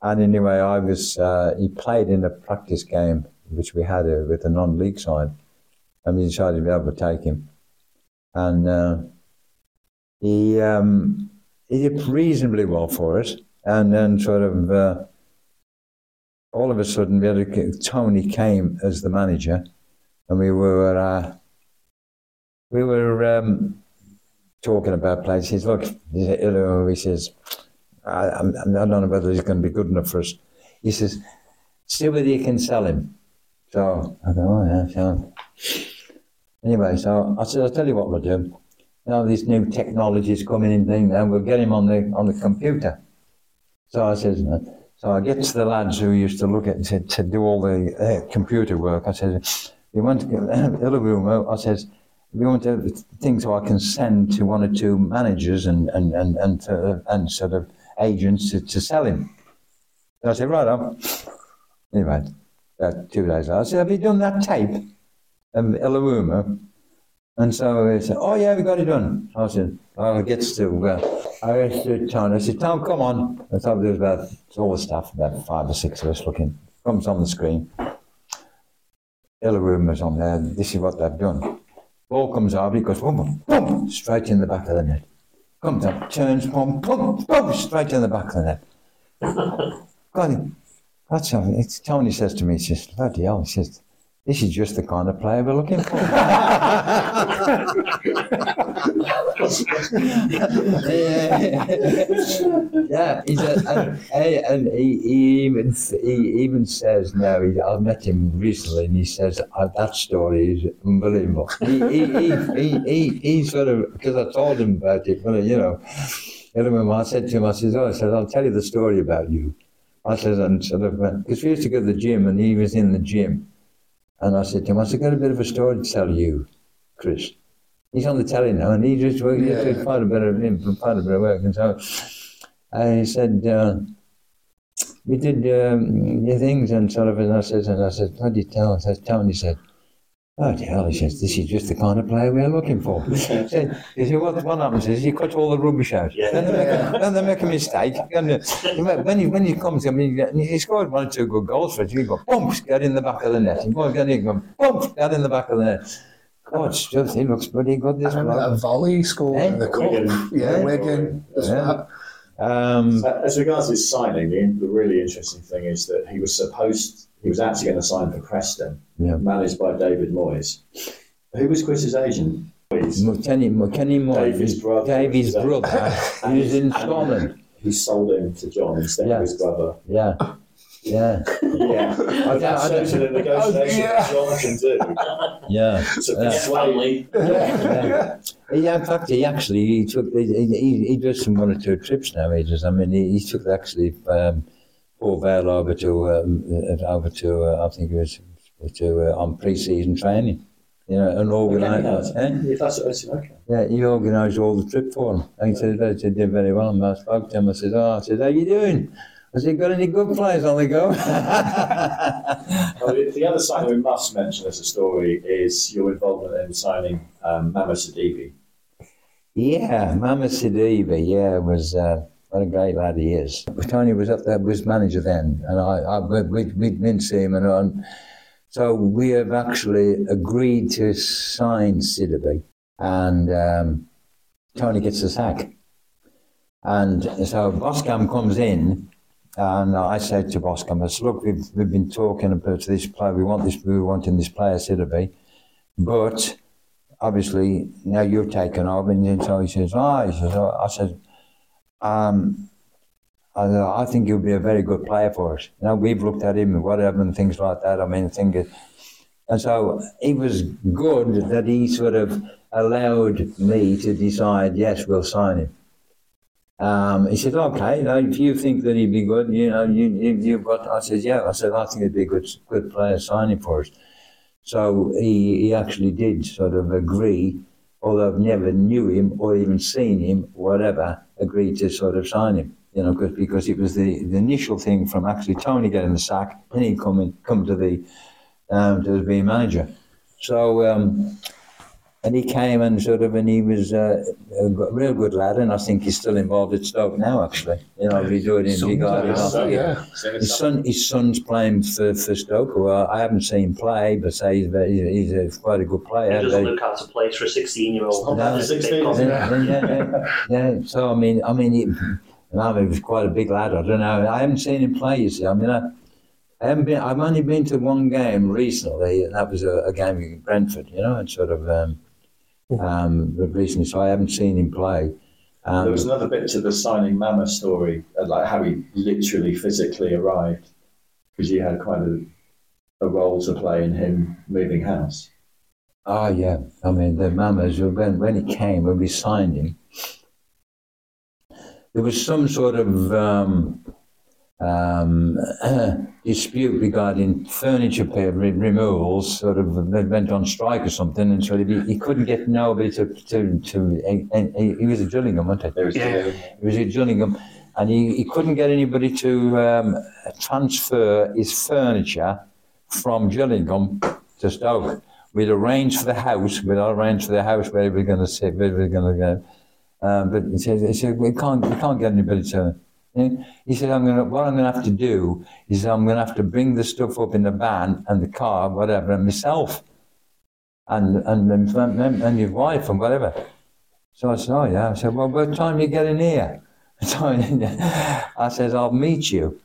Speaker 9: And anyway, I was. Uh, he played in a practice game which we had uh, with a non-league side, and we decided to be able to take him. And uh, he um, he did reasonably well for us, and then sort of uh, all of a sudden, a, Tony came as the manager, and we were uh, we were um, talking about players. He says, "Look," he says, I, I'm, I don't know whether he's going to be good enough for us." He says, "See whether you can sell him." So I go, oh yeah, so anyway, so I said, I'll tell you what we'll do. You know, these new technologies coming in thing, and we'll get him on the on the computer. So I said, so I get to the lads who used to look at to, to do all the uh, computer work. I said, you want to get. I said, we want to things so I can send to one or two managers and and and and, uh, and sort of agents to, to sell him. So I said, right on. Anyway, uh, two days later, I said, have you done that tape of Iwelumo? And so he said, oh yeah, we got it done. I said, oh, it gets to, uh, I to Tom. I said, Tom, come on. I thought there was about all the stuff, about five or six of us looking. Comes on the screen. Iwelumo's on there. This is what they've done. Ball comes over, he goes, boom, boom, boom, straight in the back of the net. Comes up, turns, boom, boom, boom, straight in the back of the net. God, that's how, it's, Tony says to me, he says, bloody hell, he says, this is just the kind of player we're looking for. yeah, he's a, and, and he, he even he even says now. He, I met him recently, and he says uh, that story is unbelievable. He he he, he, he, sort of because I told him about it, but you know, remember I said to him, I said, "Oh, I said I'll tell you the story about you." I said, and sort of because we used to go to the gym, and he was in the gym, and I said to him, I said, "Got a bit of a story to tell you, Chris." He's on the telly now, and he just worked yeah. find a bit of him, find a bit of work, and so I said, uh, "We did um, the things," and sort of, and I said, and I said, "What did you tell?" I said, "Tony said." Oh, the hell, he says, this is just the kind of player we're looking for. he said, he said what, what happens is he cuts all the rubbish out. Yeah. Then, they make a, then they make a mistake. And uh, when, he, when he comes, I mean, he scored one or two good goals for it. He go, boom, get in the back of the net. He goes, get in, go, boom, get in the back of the net. God, just, he looks pretty good this
Speaker 12: I remember that volley score
Speaker 9: Eh?
Speaker 12: in the cup.
Speaker 10: Wigan.
Speaker 12: Yeah,
Speaker 9: Yeah.
Speaker 12: Wigan.
Speaker 9: Yeah. Um,
Speaker 10: So as regards his signing, the, the really interesting thing is that he was supposed, he was actually going to sign for Preston,
Speaker 9: Yeah.
Speaker 10: managed by David Moyes. Who was Chris's agent? Moyes.
Speaker 9: McKenny, McKenny Moyes,
Speaker 10: Davy's brother.
Speaker 9: Davy's brother, he was in Scotland.
Speaker 10: He sold him to John instead
Speaker 9: Yeah.
Speaker 10: of his brother.
Speaker 9: Yeah, yeah,
Speaker 10: Yeah,
Speaker 9: I
Speaker 10: that
Speaker 9: don't-
Speaker 10: shows you the negotiation that John can do
Speaker 9: yeah.
Speaker 10: to
Speaker 9: Yeah.
Speaker 10: persuade.
Speaker 9: yeah. He, in fact, he actually he took he, he, he does some one or two trips now. He does. I mean, he, he took actually um, Port Vale over to um, uh, over to uh, I think it was to uh, on pre-season training. You know, and organised. eh?
Speaker 10: Yeah, that's, that's okay.
Speaker 9: Yeah, he organised all the trip for him. And he said, they said, did very well. And I spoke to him. I said, oh, I said, how you doing? I he got any good players on the go?
Speaker 10: Well, the, the other signing we must mention as a story is your involvement in signing um, Mama Sidibe.
Speaker 9: yeah, Mama Sidibe, yeah, was, uh, what a great lad he is. Tony was up there, was manager then, and I, I we, we, we'd been to him, and on. So we have actually agreed to sign Sidibe, and um, Tony gets the sack. And so Boskamp comes in, and I said to Boskamp, I said, look, we've, we've been talking about this player, we want this, we want in this player Sidibe, but obviously now you've taken over, and so he says, ah, he says, oh, I said, um, I, I think he'll be a very good player for us. Know, we've looked at him and whatever and things like that. I mean, I think and so it was good that he sort of allowed me to decide, yes, we'll sign him. Um, he said, okay, you know, if you think that he'd be good, you know, you, you, you've got, I said, yeah, I said, I think he'd be a good, good player signing for us. So he, he actually did sort of agree, although I've never knew him or even seen him, whatever, agreed to sort of sign him. You know, cause, because it was the, the initial thing from actually Tony getting the sack, and he come in, come to the um, to being manager. So um, and he came and sort of, and he was uh, a g- real good lad, and I think he's still involved at Stoke now. Actually, you know, he's doing it. He got
Speaker 12: yeah.
Speaker 9: His son, his son's playing for, for Stoke. Well, I haven't seen him play, but say he's, very, he's a, quite a good player.
Speaker 8: He doesn't
Speaker 9: Very-
Speaker 8: look out of place for a 16 year old.
Speaker 10: Not bad for 16,
Speaker 9: yeah, yeah, yeah, yeah. So I mean, I mean, he, and I mean, he was quite a big lad. I don't know. I haven't seen him play. You see, I mean, I, I haven't been. I've only been to one game recently, and that was a, a game in Brentford. You know, and sort of um, um, recently. So I haven't seen him play. Um,
Speaker 10: There was another bit to the signing Mama story, uh, like how he literally physically arrived, because you had quite a a role to play in him moving house?
Speaker 9: Oh yeah, I mean the mamas when when he came when we signed him, there was some sort of um, um, dispute regarding furniture pay- re- removals. Sort of they went on strike or something, and so he, he couldn't get nobody to to to. And, and he, he was at Gillingham, wasn't he?
Speaker 10: It was
Speaker 7: Yeah.
Speaker 9: He was at Gillingham, and he, he couldn't get anybody to um, transfer his furniture from Gillingham to Stoke. We'd arranged for the house, we'd arranged for the house where we were going to sit, where we were going to go. Um, but he said, he said, we can't, we can't get anybody to. He said, I'm gonna, what I'm going to have to do is I'm going to have to bring the stuff up in the van and the car, whatever, and myself, and and and, and, and your wife and whatever. So I said, oh yeah. I said, well, what time you get in here? I said, I'll meet you.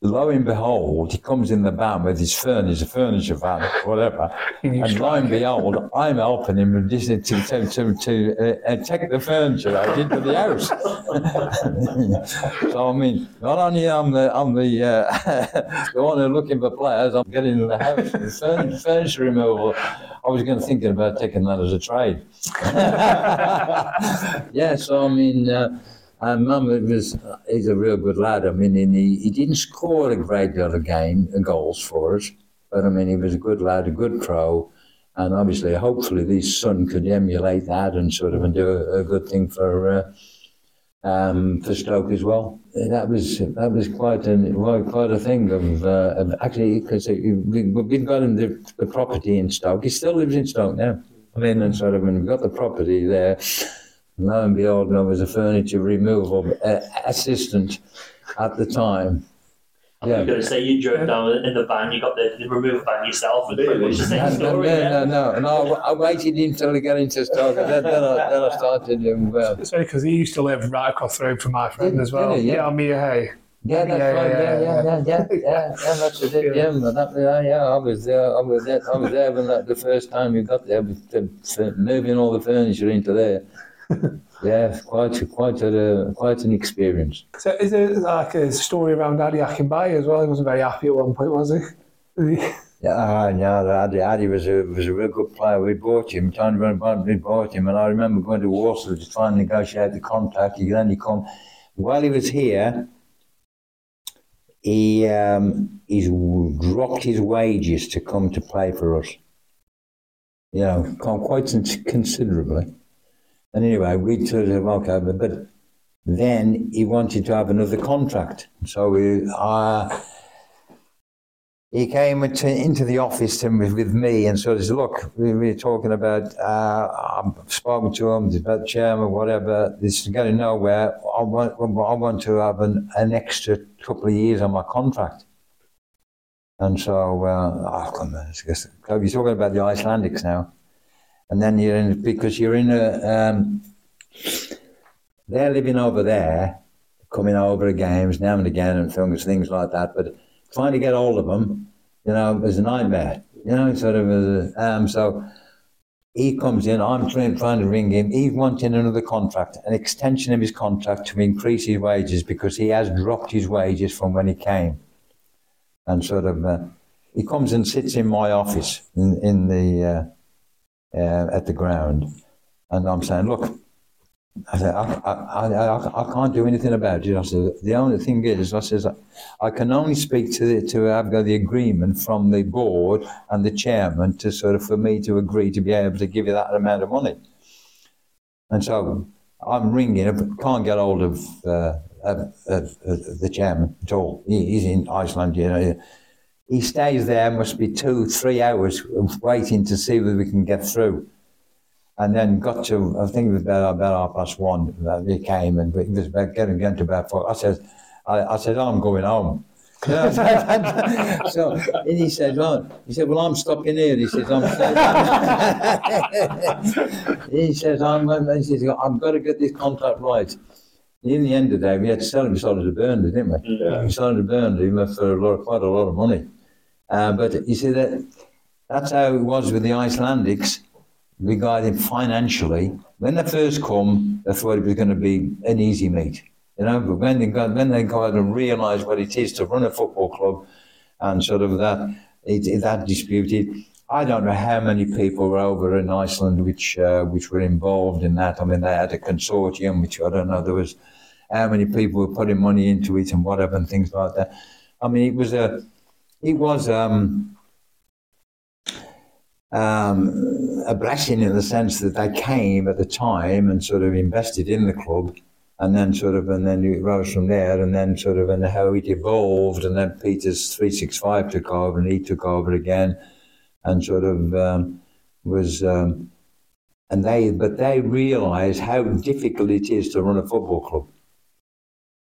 Speaker 9: Lo and behold, he comes in the van with his furniture, furniture van, whatever. and lo and behold, I'm helping him with this to, to, to, to uh, uh, take the furniture out into the house. so, I mean, not only I'm the, I'm the, uh, the one who's looking for players, I'm getting the house. The furniture removal, I was going to thinking about taking that as a trade. yeah, so I mean, uh, and Mum was, he's a real good lad. I mean, and he, he didn't score a great deal of game, uh, goals for us, but I mean, he was a good lad, a good pro. And obviously, hopefully, his son could emulate that and sort of and do a, a good thing for uh, um, for Stoke as well. Uh, That was that was quite a quite, a thing of, uh, of actually because we, we've got him the, the property in Stoke. He still lives in Stoke now. I mean, and sort of, and we've got the property there. Lo and behold, I was a furniture removal uh, assistant at the time.
Speaker 8: I was going to say you drove down in the van, you got the, the removed van yourself, and pretty much the same
Speaker 9: No, no,
Speaker 8: story. yeah.
Speaker 9: no, no, and I, I waited until he got into Stoke, and then, then, I, then I started him. Uh,
Speaker 7: It's only because he used to live right across the road from my friend
Speaker 9: Did-
Speaker 7: as well.
Speaker 9: did he? Yeah.
Speaker 7: Yeah, on Meir Hay.
Speaker 9: Yeah, that's
Speaker 7: Yeah,
Speaker 9: right.
Speaker 7: yeah,
Speaker 9: Yeah, yeah, yeah, yeah, yeah, yeah. That's it. Yeah, but that, yeah, yeah. I was there. I was there. I was there when that, the first time you got there, with the, the, moving all the furniture into there. Yeah, quite, quite a, quite an experience.
Speaker 7: So is there like a story around Ade Akinbiyi as well? He wasn't very happy at one point, was he?
Speaker 9: Yeah, yeah. Adi, Addy was a was a real good player. We bought him. Trying to run we bought him, and I remember going to Warsaw to try and negotiate the contract. He then he come while he was here. He um, he's dropped his wages to come to play for us. You know, come quite considerably. And anyway, we sort of okay, but, but then he wanted to have another contract, so we. Uh, he came into, into the office and with, me and sort of said, look, we, we were talking about, uh, I've spoken to him, about chairman, whatever, this is going nowhere. I want, I want to have an, an extra couple of years on my contract. And so, uh, oh, come on, you're talking about the Icelandics now. And then you're in, because you're in a, um, they're living over there, coming over to games now and again and things, things like that. But trying to get hold of them, you know, is a nightmare. You know, sort of. A, um, so he comes in. I'm trying, trying to ring him. He's wanting another contract, an extension of his contract to increase his wages because he has dropped his wages from when he came. And sort of, uh, he comes and sits in my office in, in the uh, uh, at the ground, and I'm saying, look. I I, I, I, I can't do anything about it. I said, the only thing is, I says, I can only speak to the, to have got the agreement from the board and the chairman to sort of for me to agree to be able to give you that amount of money. And so I'm ringing, I can't get hold of uh, uh, uh, the chairman at all. He, he's in Iceland, you know. He stays there, must be two, three hours waiting to see whether we can get through and then got to I think it was about about half past one. Uh, he came and it was about getting, getting to about four. I said, I, I said, I'm going home. so and he said, well, he said, well, I'm stopping here. He says, I'm. he says, I'm. He says, I've got to get this contract right. In the end of the day, we had to sell him. We sold it to Burnley, didn't we?
Speaker 10: Yeah.
Speaker 9: We sold it to Burnley for a lot, quite a lot of money. Uh, but you see that that's how it was with the Icelandics regarding financially. When they first come, they thought it was going to be an easy meet. You know, but when they got when they got and realised what it is to run a football club and sort of that, it, it, that disputed. I don't know how many people were over in Iceland which uh, which were involved in that. I mean, they had a consortium, which I don't know. There was how many people were putting money into it and whatever and things like that. I mean, it was a, it was um, um, a blessing in the sense that they came at the time and sort of invested in the club, and then sort of, and then it rose from there, and then sort of, and how it evolved, and then Peter's three six five took over, and he took over again, and sort of um, was. Um, and they, but they realised how difficult it is to run a football club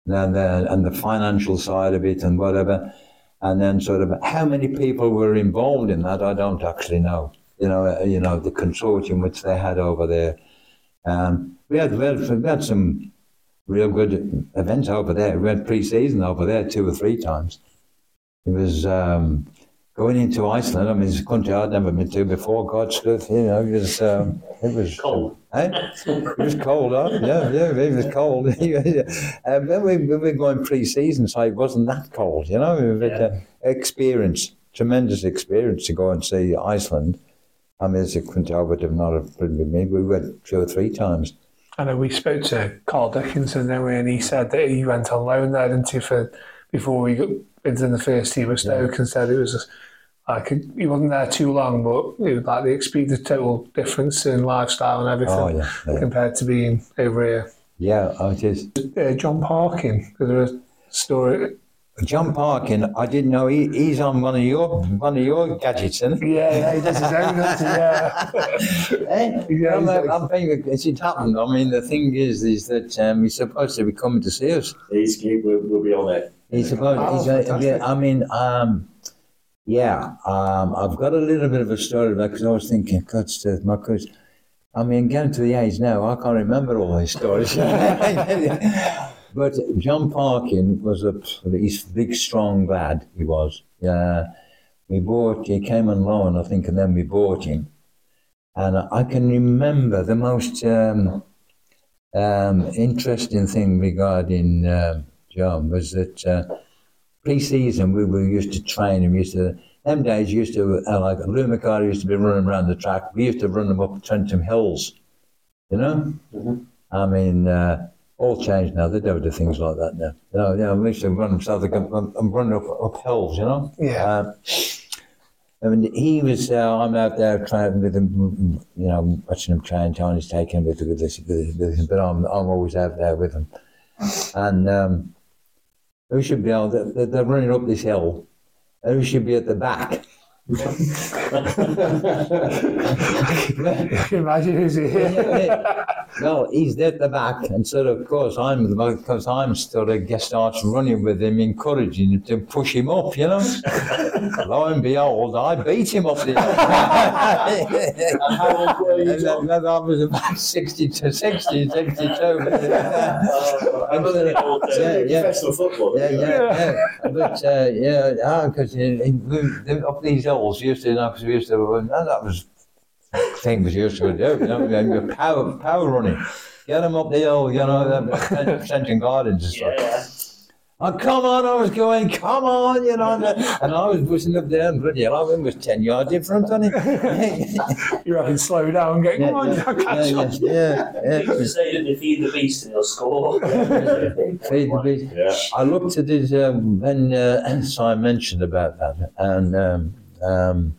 Speaker 9: and the, and the financial side of it and whatever. And then sort of how many people were involved in that, I don't actually know. You know, uh, you know the consortium which they had over there. Um, we had we had, we had some real good events over there. We had pre-season over there two or three times. It was um, going into Iceland. I mean, it's a country I'd never been to before. God's truth, you know, it was um, it was
Speaker 8: Cold.
Speaker 9: Eh? It was cold, huh? Yeah, yeah, it was cold. um, when we, we were going pre-season, so it wasn't that cold, you know. It was, uh, experience, tremendous experience to go and see Iceland. I mean, it's a country I would have not have been with me. We went two or three times.
Speaker 7: I know we spoke to Carl Dickinson, then we, and he said that he went on loan there, didn't he, for before we got into the first team of Stoke, and said it was like he wasn't there too long, but it was like the experience, the total difference in lifestyle and everything
Speaker 9: Oh, yeah, yeah.
Speaker 7: compared to being over here.
Speaker 9: Yeah, oh, it is.
Speaker 7: Uh, Jon Parkin, is there a story?
Speaker 9: Jon Parkin, I didn't know he, he's on one of your one of your gadgets, isn't he?
Speaker 7: Yeah, yeah, he does his own, doesn't? Yeah. Yeah,
Speaker 9: I'm,
Speaker 7: he's-
Speaker 9: I'm thinking it's it happened. I mean, the thing is, is that um, he's supposed to be coming to see us.
Speaker 10: He's, he will, will be on it.
Speaker 9: He's supposed.
Speaker 7: Oh,
Speaker 9: he's, uh,
Speaker 7: fantastic.
Speaker 9: yeah, I mean, um, yeah, um, I've got a little bit of a story about because I was thinking, God, Steve, my goodness. I mean, getting to the age now, I can't remember all these stories. but Jon Parkin was a he's a big, strong lad. He was. Yeah, we bought. He came on loan, I think, and then we bought him. And I can remember the most um, um, interesting thing regarding um, John was that uh, pre-season we were used to train him. Used to them days used to uh, like Lou Macari used to be running around the track. We used to run them up Trentham Hills, you know. I mean, uh, all changed now. They don't do things like that now. You know, yeah, we used to run them so they can I'm running up, up hills, you know.
Speaker 7: Yeah.
Speaker 9: Uh, I mean, he was. Uh, I'm out there training with him, you know, watching him train. Tony's taking him with, with this, with, him, but I'm, I'm always out there with him. And um, who should be able? They're, they're running up this hill. Who should be at the back?
Speaker 7: I can imagine who's here.
Speaker 9: well, he's at the back, and so of course I'm the because I'm still of guest starts running with him, encouraging him to push him up, you know. Lo and behold, I beat him up the hill.
Speaker 10: And how old were you,
Speaker 9: And
Speaker 10: John?
Speaker 9: then I was about 60 to 60, 62.
Speaker 10: I was an old, uh,
Speaker 9: Yeah, yeah.
Speaker 10: professional footballer.
Speaker 9: Yeah, yeah, yeah. But uh, yeah, because up these hills, used to, you know, because we used to, and that was thing we used to do, you know, and your power, power running. Get them up the hill, you know, the Central Gardens and stuff.
Speaker 8: Yeah.
Speaker 9: Oh, come on, I was going, come on, you know, and, and I was pushing up there, and bloody hell, I was 10 yards in front on it.
Speaker 7: You're having to slow down, get, come on,
Speaker 9: yeah,
Speaker 7: Jack, catch
Speaker 9: yeah,
Speaker 7: up.
Speaker 9: yeah, yeah,
Speaker 8: They used to say that they feed the beast and they'll score.
Speaker 9: Feed the beast.
Speaker 10: Yeah.
Speaker 9: I looked at it um, when uh, Simon mentioned about that, and um, um,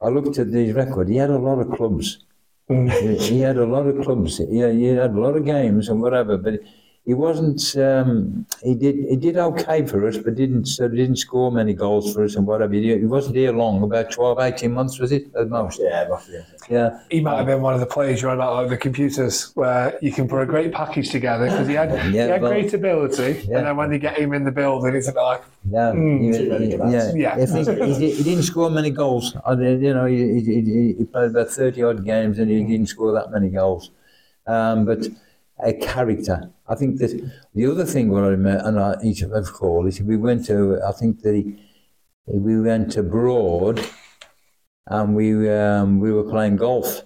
Speaker 9: I looked at the record. Mm. He had a lot of clubs. he, he had a lot of clubs. He, he had a lot of games and whatever, but he wasn't. Um, he did. He did okay for us, but didn't uh, didn't score many goals for us and whatever. He, he wasn't here long. About 12, 18 months was it at most?
Speaker 10: Yeah, roughly.
Speaker 9: Yeah.
Speaker 7: He might have been one of the players you're on about, like the computers, where you can put a great package together because he had, he had
Speaker 9: well-
Speaker 7: great ability,
Speaker 9: Yeah.
Speaker 7: and then when you get him in the building, it's like,
Speaker 9: Yeah,
Speaker 7: Mm.
Speaker 9: he- he- yeah.
Speaker 7: Yeah.
Speaker 9: I he, he didn't score many goals. I, did- you know, he, he, he, he played about thirty odd games and he didn't score that many goals. Um, but a character. I think that the other thing what I remember, and I each of us call is we went to. I think that we went abroad, and we um, we were playing golf,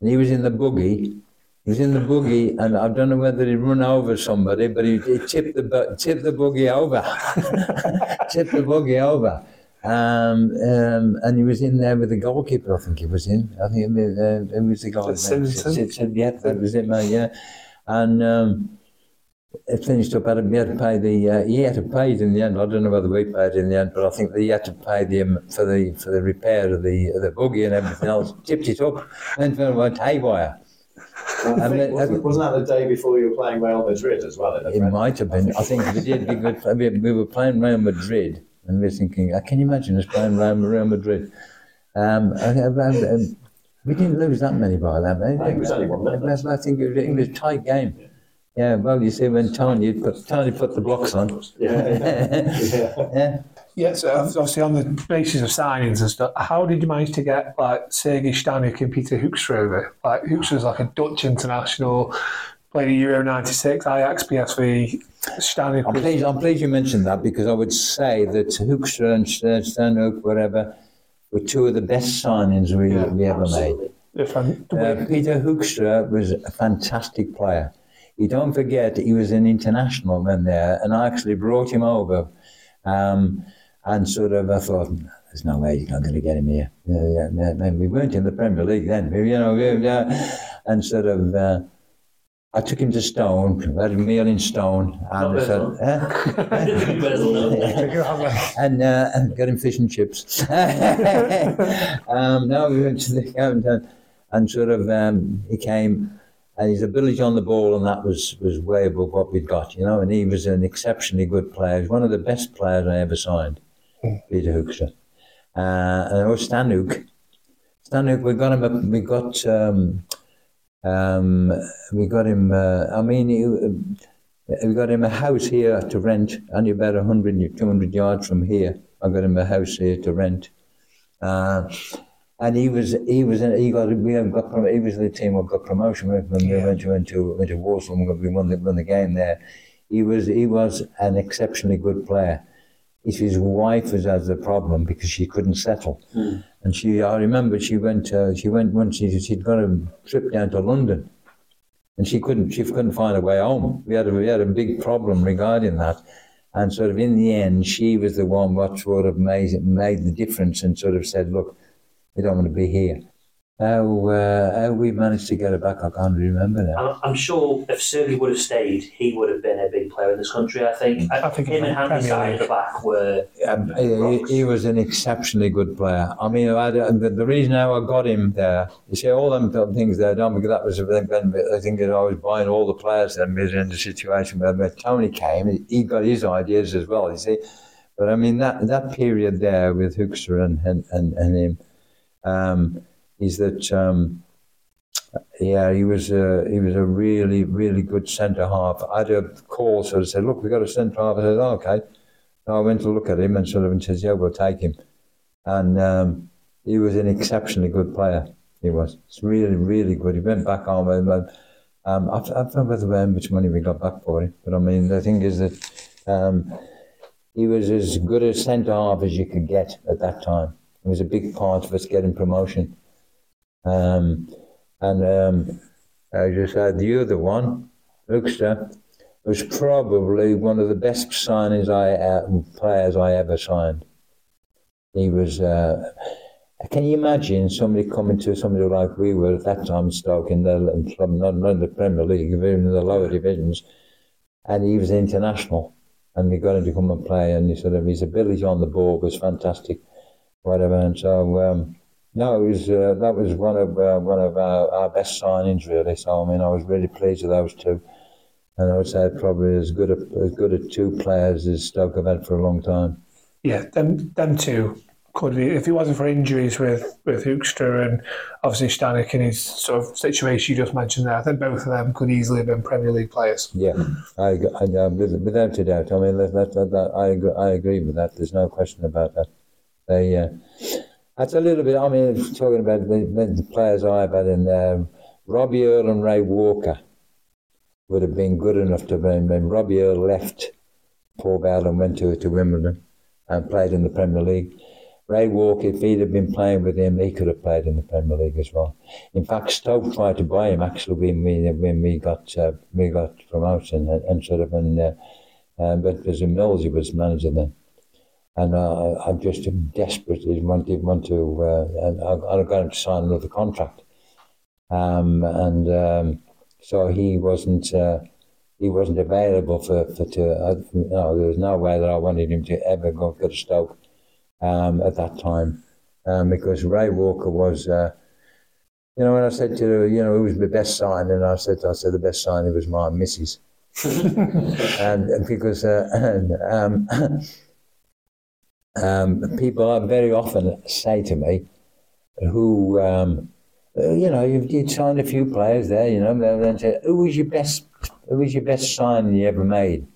Speaker 9: and he was in the buggy. He was in the buggy, and I don't know whether he run over somebody, but he, he tipped the tipped the buggy over, tipped the buggy over, Um, um, and he was in there with the goalkeeper. I think he was in. I think it, uh, it was the guy.
Speaker 7: Simpson?
Speaker 9: Sid- Sid- Yeah, that was it, mate. Yeah, and um, it finished up. Had, we had to pay the. Uh, he had to pay it in the end. I don't know whether we paid it in the end, but I think that he had to pay the um, for the for the repair of the of the buggy and everything else. Tipped it up and went haywire.
Speaker 10: I
Speaker 9: And
Speaker 10: think,
Speaker 9: then-
Speaker 10: wasn't, wasn't that the day before you were playing Real Madrid as well?
Speaker 9: It might have been. I think we did. We, were- we we were playing Real Madrid, and we were thinking, uh, can you imagine us playing Real Madrid? Um, and, and, and we didn't lose that many by that. I
Speaker 10: think it was only one nil.
Speaker 9: I think it was, it was a tight game. Yeah, well, you see, when Tony put Tony put the blocks on.
Speaker 10: Yeah.
Speaker 9: yeah.
Speaker 7: Yeah, so uh, obviously on the basis of signings and stuff, how did you manage to get like Sergei Shtaniuk and Peter Hoekstra over? Like Hoekstra's like a Dutch international, played at Euro '96, Ajax, PSV. Stanik
Speaker 9: I'm pleased, I'm pleased you mentioned that because I would say that Hoekstra and Stanhope, whatever, were two of the best signings we, we ever made. Uh, Peter Hoekstra was a fantastic player. You don't forget he was an international when there, and I actually brought him over. Um, and sort of, I thought, there's no way you're not going to get him here. Yeah, yeah, yeah, we weren't in the Premier League then, you know. uh, and sort of, uh, I took him to Stone, we had a meal in Stone, and I said, huh? and, uh, and got him fish and chips. um, no, we went to the and, and sort of um, he came, and his ability on the ball and that was was way above what we'd got, you know. And he was an exceptionally good player. He's one of the best players I ever signed, Peter Hoekstra. Uh, and it was Stanhook. Stanhook, we got him. A, we got. Um, um, we got him. Uh, I mean, he, uh, we got him a house here to rent, only about 100, 200 yards from here. I got him a house here to rent. Uh, and he was he was he got we have got he was the team that got promotion when we went to went to went to Warsaw and we won the won the game there. He was he was an exceptionally good player. It's his wife was as the problem because she couldn't settle, and she I remember she went uh, she went once she she'd got a trip down to London, and she couldn't she couldn't find a way home. We had a, we had a big problem regarding that. And sort of in the end, she was the one what sort of made, made the difference and sort of said, look, we don't want to be here. How, uh, how we managed to get it back, I can't remember now.
Speaker 8: I'm, I'm sure if Sergey would have stayed, he would have been a big player in this country. I think. I,
Speaker 7: think
Speaker 8: him and
Speaker 7: the
Speaker 8: Hamza
Speaker 7: Premier
Speaker 8: at the back were.
Speaker 9: Um, he, he was an exceptionally good player. I mean, I, the, the reason how I got him there, you see, all them things there done because that was I think that I was buying all the players then we was in the situation where when Tony came, he got his ideas as well. You see, but I mean that that period there with Hoekstra and and, and, and him, um, is that. Um, yeah, he was a he was a really really good centre half. I had a call sort of said, look, we've got a centre half. I said, oh, okay. I went to look at him and sort of and says, yeah, we'll take him. And um, he was an exceptionally good player. He was. It's really, really good. He went back on. Um, um, I, I don't whether how much money we got back for him, but I mean, the thing is that um, he was as good a centre half as you could get at that time. It was a big part of us getting promotion. Um, and um, I just had the other one, Hoekstra, was probably one of the best signings I uh, players I ever signed. He was. Uh, can you imagine somebody coming to somebody like we were at that time, Stoke in the not, in the Premier League, even in the lower divisions, and he was international, and we got him to come and play, and he sort of his ability on the ball was fantastic, whatever, and so. Um, no, it was uh, that was one of uh, one of our, our best signings really. So I mean, I was really pleased with those two, and I would say probably as good a, as good a two players as Stoke have had for a long time.
Speaker 7: Yeah, them them two could be if it wasn't for injuries with with Hoekstra and obviously Shtaniuk in his sort of situation you just mentioned there. I think both of them could easily have been Premier League players.
Speaker 9: Yeah, I, I, uh, without a doubt. I mean, that, that, that, I agree, I agree with that. There's no question about that. They. Uh, that's a little bit. I mean, talking about the, the players I've had in there, Robbie Earle and Ray Walker would have been good enough to be. When Robbie Earle left Vale and went to, to Wimbledon and played in the Premier League. Ray Walker, if he'd have been playing with him, he could have played in the Premier League as well. In fact, Stoke tried to buy him actually when we when we got uh, we got promotion and, and sort of and uh, uh, but because Mills he was manager then. And uh, I just desperately wanted want to, uh, and I, I got him to sign another contract, um, and um, so he wasn't. Uh, he wasn't available for, for to, uh, there was no way that I wanted him to ever go, go to Stoke um, at that time um, because Ray Walker was, uh, you know, when I said to you know, who was the best signing, I said, I said the best signing was my missus. and, and because uh, and, um, people very often say to me, who, um, uh, you know, you've, you've signed a few players there, you know, they'll then say, who was your best, who was your best signing you ever made?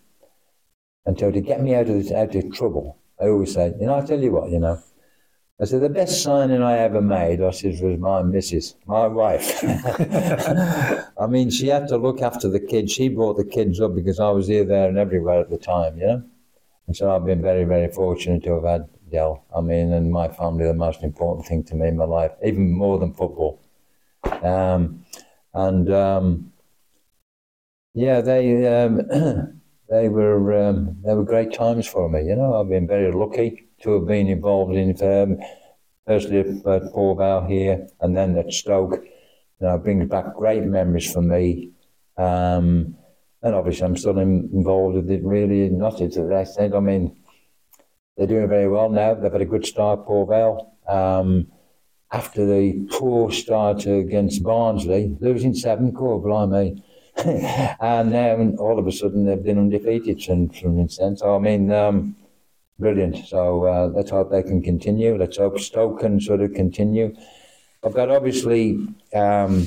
Speaker 9: And so to get me out of, out of trouble, I always say, you know, I tell you what, you know, I said, the best signing I ever made, I said, was my missus, my wife. I mean, she had to look after the kids. She brought the kids up because I was here, there, and everywhere at the time, you know? And so I've been very, very fortunate to have had Del. I mean, and my family, the most important thing to me in my life, even more than football. Um, and um, yeah, they um, they were um, they were great times for me. You know, I've been very lucky to have been involved in um, firstly at Port Vale here, and then at Stoke. You know, it brings back great memories for me. Um, and obviously, I'm still involved with it. Really, not to that extent. I mean, they're doing very well now. They've had a good start, Port Vale. Um, after the poor start against Barnsley, losing seven, core blimey. and now all of a sudden they've been undefeated since, since then. So, I mean, um, brilliant. So uh, let's hope they can continue. Let's hope Stoke can sort of continue. I've got obviously um,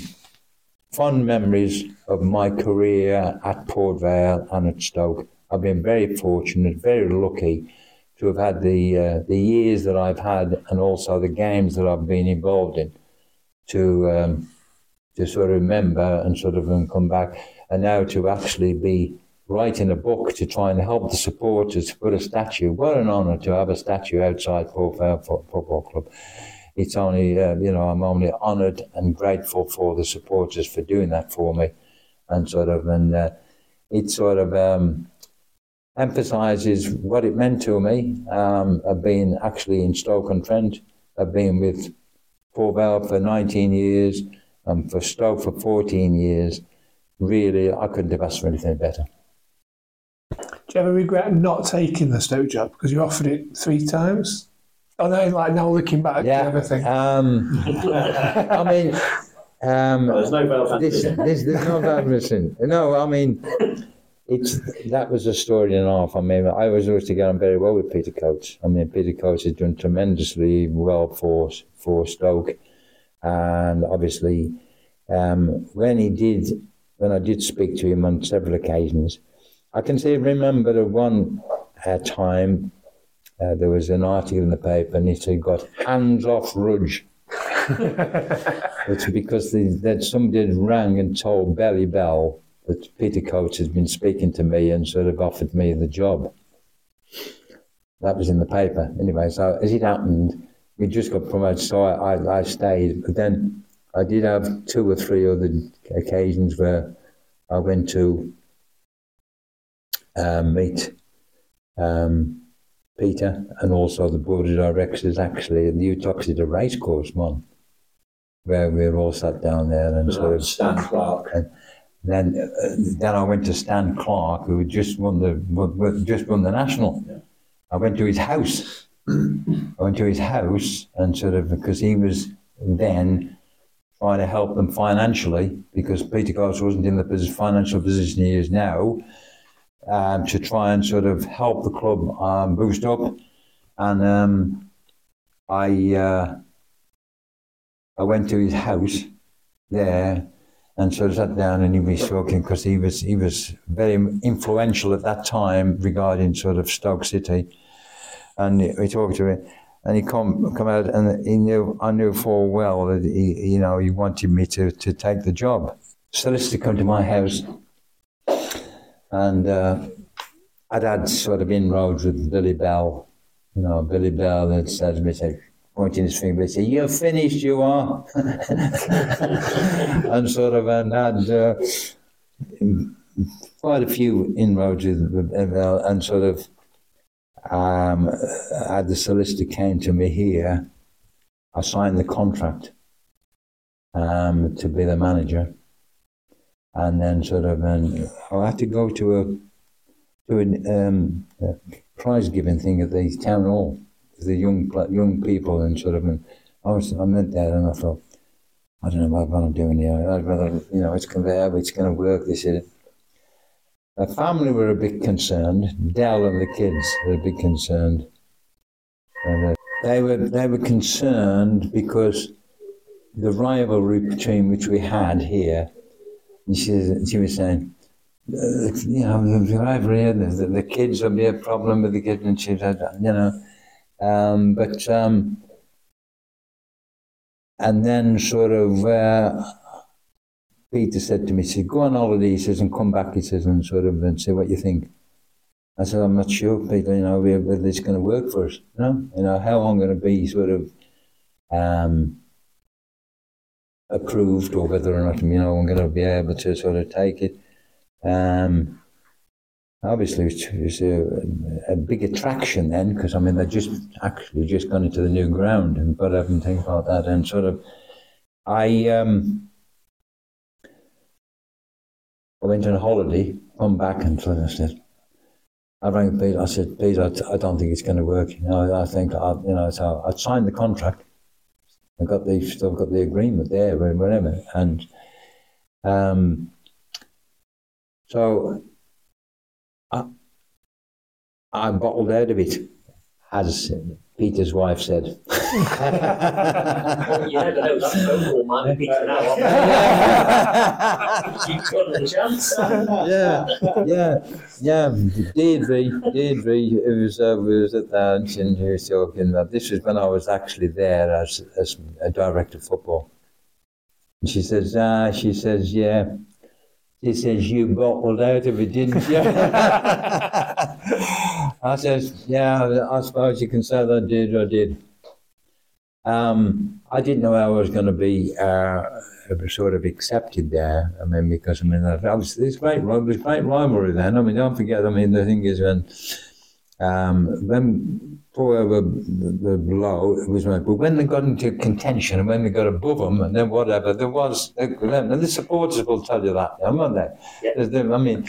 Speaker 9: fond memories of my career at Port Vale and at Stoke. I've been very fortunate, very lucky to have had the uh, the years that I've had, and also the games that I've been involved in, to um, to sort of remember and sort of and come back, and now to actually be writing a book to try and help the supporters put a statue. What an honour to have a statue outside Port Vale Football Club. It's only uh, you know I'm only honoured and grateful for the supporters for doing that for me, and sort of and uh, it sort of. Um, emphasises what it meant to me. Um, I've been actually in Stoke-on-Trent. I've been with Port Vale for 19 years and for Stoke for 14 years. Really, I couldn't have asked for anything better.
Speaker 7: Do you ever regret not taking the Stoke job because you offered it three times? Oh no, like now looking back,
Speaker 9: Yeah,
Speaker 7: everything.
Speaker 9: Um, I mean, um,
Speaker 10: there's no Belfast
Speaker 9: this, this, there's no Belfast. No, I mean, it's that was a story and a half. I mean, I was always to get on very well with Peter Coates. I mean, Peter Coates has done tremendously well for for Stoke, and obviously, um, when he did, when I did speak to him on several occasions, I can say remember the one uh, time uh, there was an article in the paper and it said got hands off Rudge. it's because the, that somebody had rang and told Billy Bell that Peter Coates had been speaking to me and sort of offered me the job. That was in the paper. Anyway, so as it happened, we just got promoted, so I, I, I stayed. But then I did have two or three other occasions where I went to uh, meet um, Peter and also the board of directors actually at the Uttoxeter Racecourse one, where we were all sat down there and sort of
Speaker 10: Stan Clarke.
Speaker 9: and then uh, then I went to Stan Clarke, who had just won the just won the national. I went to his house. I went to his house and sort of because he was then trying to help them financially because Peter Coates wasn't in the financial position he is now um, to try and sort of help the club um, boost up. And um, I uh, I went to his house there and sort of sat down and he was talking because he was he was very influential at that time regarding sort of Stoke City, and we talked to him, and he come come out and he knew I knew full well that he you know he wanted me to to take the job. Solicitor come to my house, and uh, I'd had sort of inroads with Billy Bell, you know Billy Bell had said to me, said, pointing his finger, said, "You're finished, you are." and sort of and had uh, quite a few inroads with, with Bell and sort of um, had the solicitor came to me here. I signed the contract um, to be the manager, and then sort of, um, I had to go to a to an um, a prize giving thing at the town hall for the young young people, and sort of, and I was I went there and I thought, I don't know what, I'm doing here. I'd rather, you know, it's going to it's going to work. This is. The family were a bit concerned. Dell and the kids were a bit concerned. And, uh, they were they were concerned because the rivalry between which we had here. And she, she was saying, uh, you know, the rivalry, here, the, the, kids will be a problem with the kids, and she said, you know, um, but um, and then sort of. Uh, Peter said to me, he said, go on holiday, he says, and come back, he says, and sort of and say what you think. I said, I'm not sure, Peter, you know, whether it's going to work for us, you know, you know, how I'm going to be sort of um, approved or whether or not, you know, I'm going to be able to sort of take it. Um, obviously, it's, a, a big attraction then, because, I mean, they're just actually just gone into the new ground and put up and things about that, and sort of, I, um, I went on holiday, come back, and I said, I rang. I said, Peter, I, I don't think it's going to work. You know, I think, I, you know, so I signed the contract. I got the, still got the agreement there, whatever, and um, so I, I bottled out of it, as Peter's wife said.
Speaker 8: you never know, that phone call might be Peter now. You've got the chance.
Speaker 9: yeah, yeah, yeah. Deirdre, Deirdre, who was, uh, was at that, and she was talking about this was when I was actually there as as a director of football. And she says, ah, she says, yeah. She says, you bottled out of it, didn't you? I says, yeah, I suppose you can say that I did, I did. Um, I didn't know how I was going to be uh, sort of accepted there. I mean, because I mean, obviously, there's great, there's great rivalry then. I mean, don't forget. I mean, the thing is when um, when whoever the, the below it was, but when they got into contention and when they got above them and then whatever, there was, and the supporters will tell you that, won't they? There's I mean,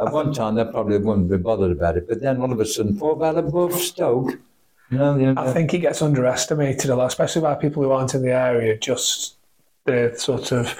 Speaker 9: at one time they probably wouldn't be bothered about it, but then all of a sudden, Port Vale above Stoke. You know, the,
Speaker 7: I think it gets underestimated a lot, especially by people who aren't in the area. Just the sort of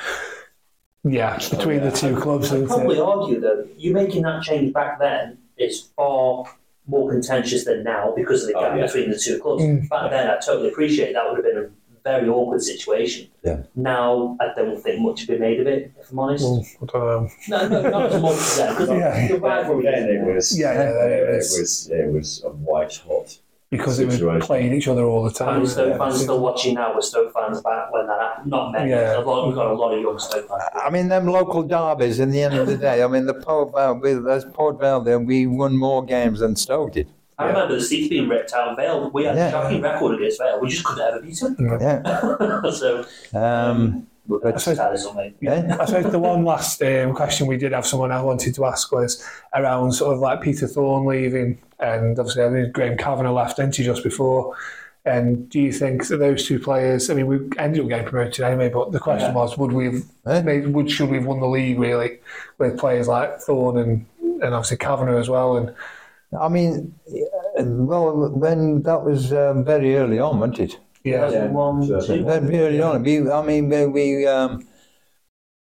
Speaker 7: yeah between the two clubs.
Speaker 8: I'd probably
Speaker 7: it?
Speaker 8: argue that you making that change back then is far more contentious than now because of the gap
Speaker 10: yeah.
Speaker 8: between the two clubs.
Speaker 7: Mm.
Speaker 8: Back then, I totally appreciate that would have been a very awkward situation.
Speaker 9: Yeah.
Speaker 8: Now, I don't think much has been made of it, if I'm honest.
Speaker 7: Well, I don't know.
Speaker 8: No, no, not as much as that. Because
Speaker 7: Yeah.
Speaker 8: the
Speaker 10: Back
Speaker 8: rivalry
Speaker 10: then it was,
Speaker 7: Yeah, yeah,
Speaker 10: it,
Speaker 7: it
Speaker 10: was,
Speaker 7: was-
Speaker 10: it was a white hot.
Speaker 7: Because it was
Speaker 10: Situation.
Speaker 7: playing each other all the
Speaker 8: How
Speaker 7: time.
Speaker 8: many Stoke fans still watching now were Stoke fans back when that happened? Not many.
Speaker 7: Yeah.
Speaker 8: A lot, we've got a lot of young Stoke fans.
Speaker 9: I mean, them local derbies. In the end of the day, I mean, the Port Vale, with as Port Vale, there we won more games than Stoke did.
Speaker 8: I remember the seats being ripped out of Vale. We had
Speaker 9: Yeah.
Speaker 8: a shocking record against Vale. We just couldn't ever beat them.
Speaker 9: Yeah.
Speaker 8: so,
Speaker 9: Um,
Speaker 8: but that is
Speaker 9: yeah.
Speaker 7: I suppose the one last um, question we did have someone I wanted to ask was around sort of like Peter Thorne leaving, and obviously I think Graham Kavanagh left, didn't he, just before? And do you think that those two players? I mean, we ended up getting promoted anyway, but the question was, would we have? Maybe, would should we have won the league really with players like Thorne and and obviously Kavanagh as well? And
Speaker 9: I mean, well, when that was um, very early on, wasn't it?
Speaker 7: Yeah,
Speaker 8: One, two.
Speaker 9: Very early on. We, I mean, we, we um,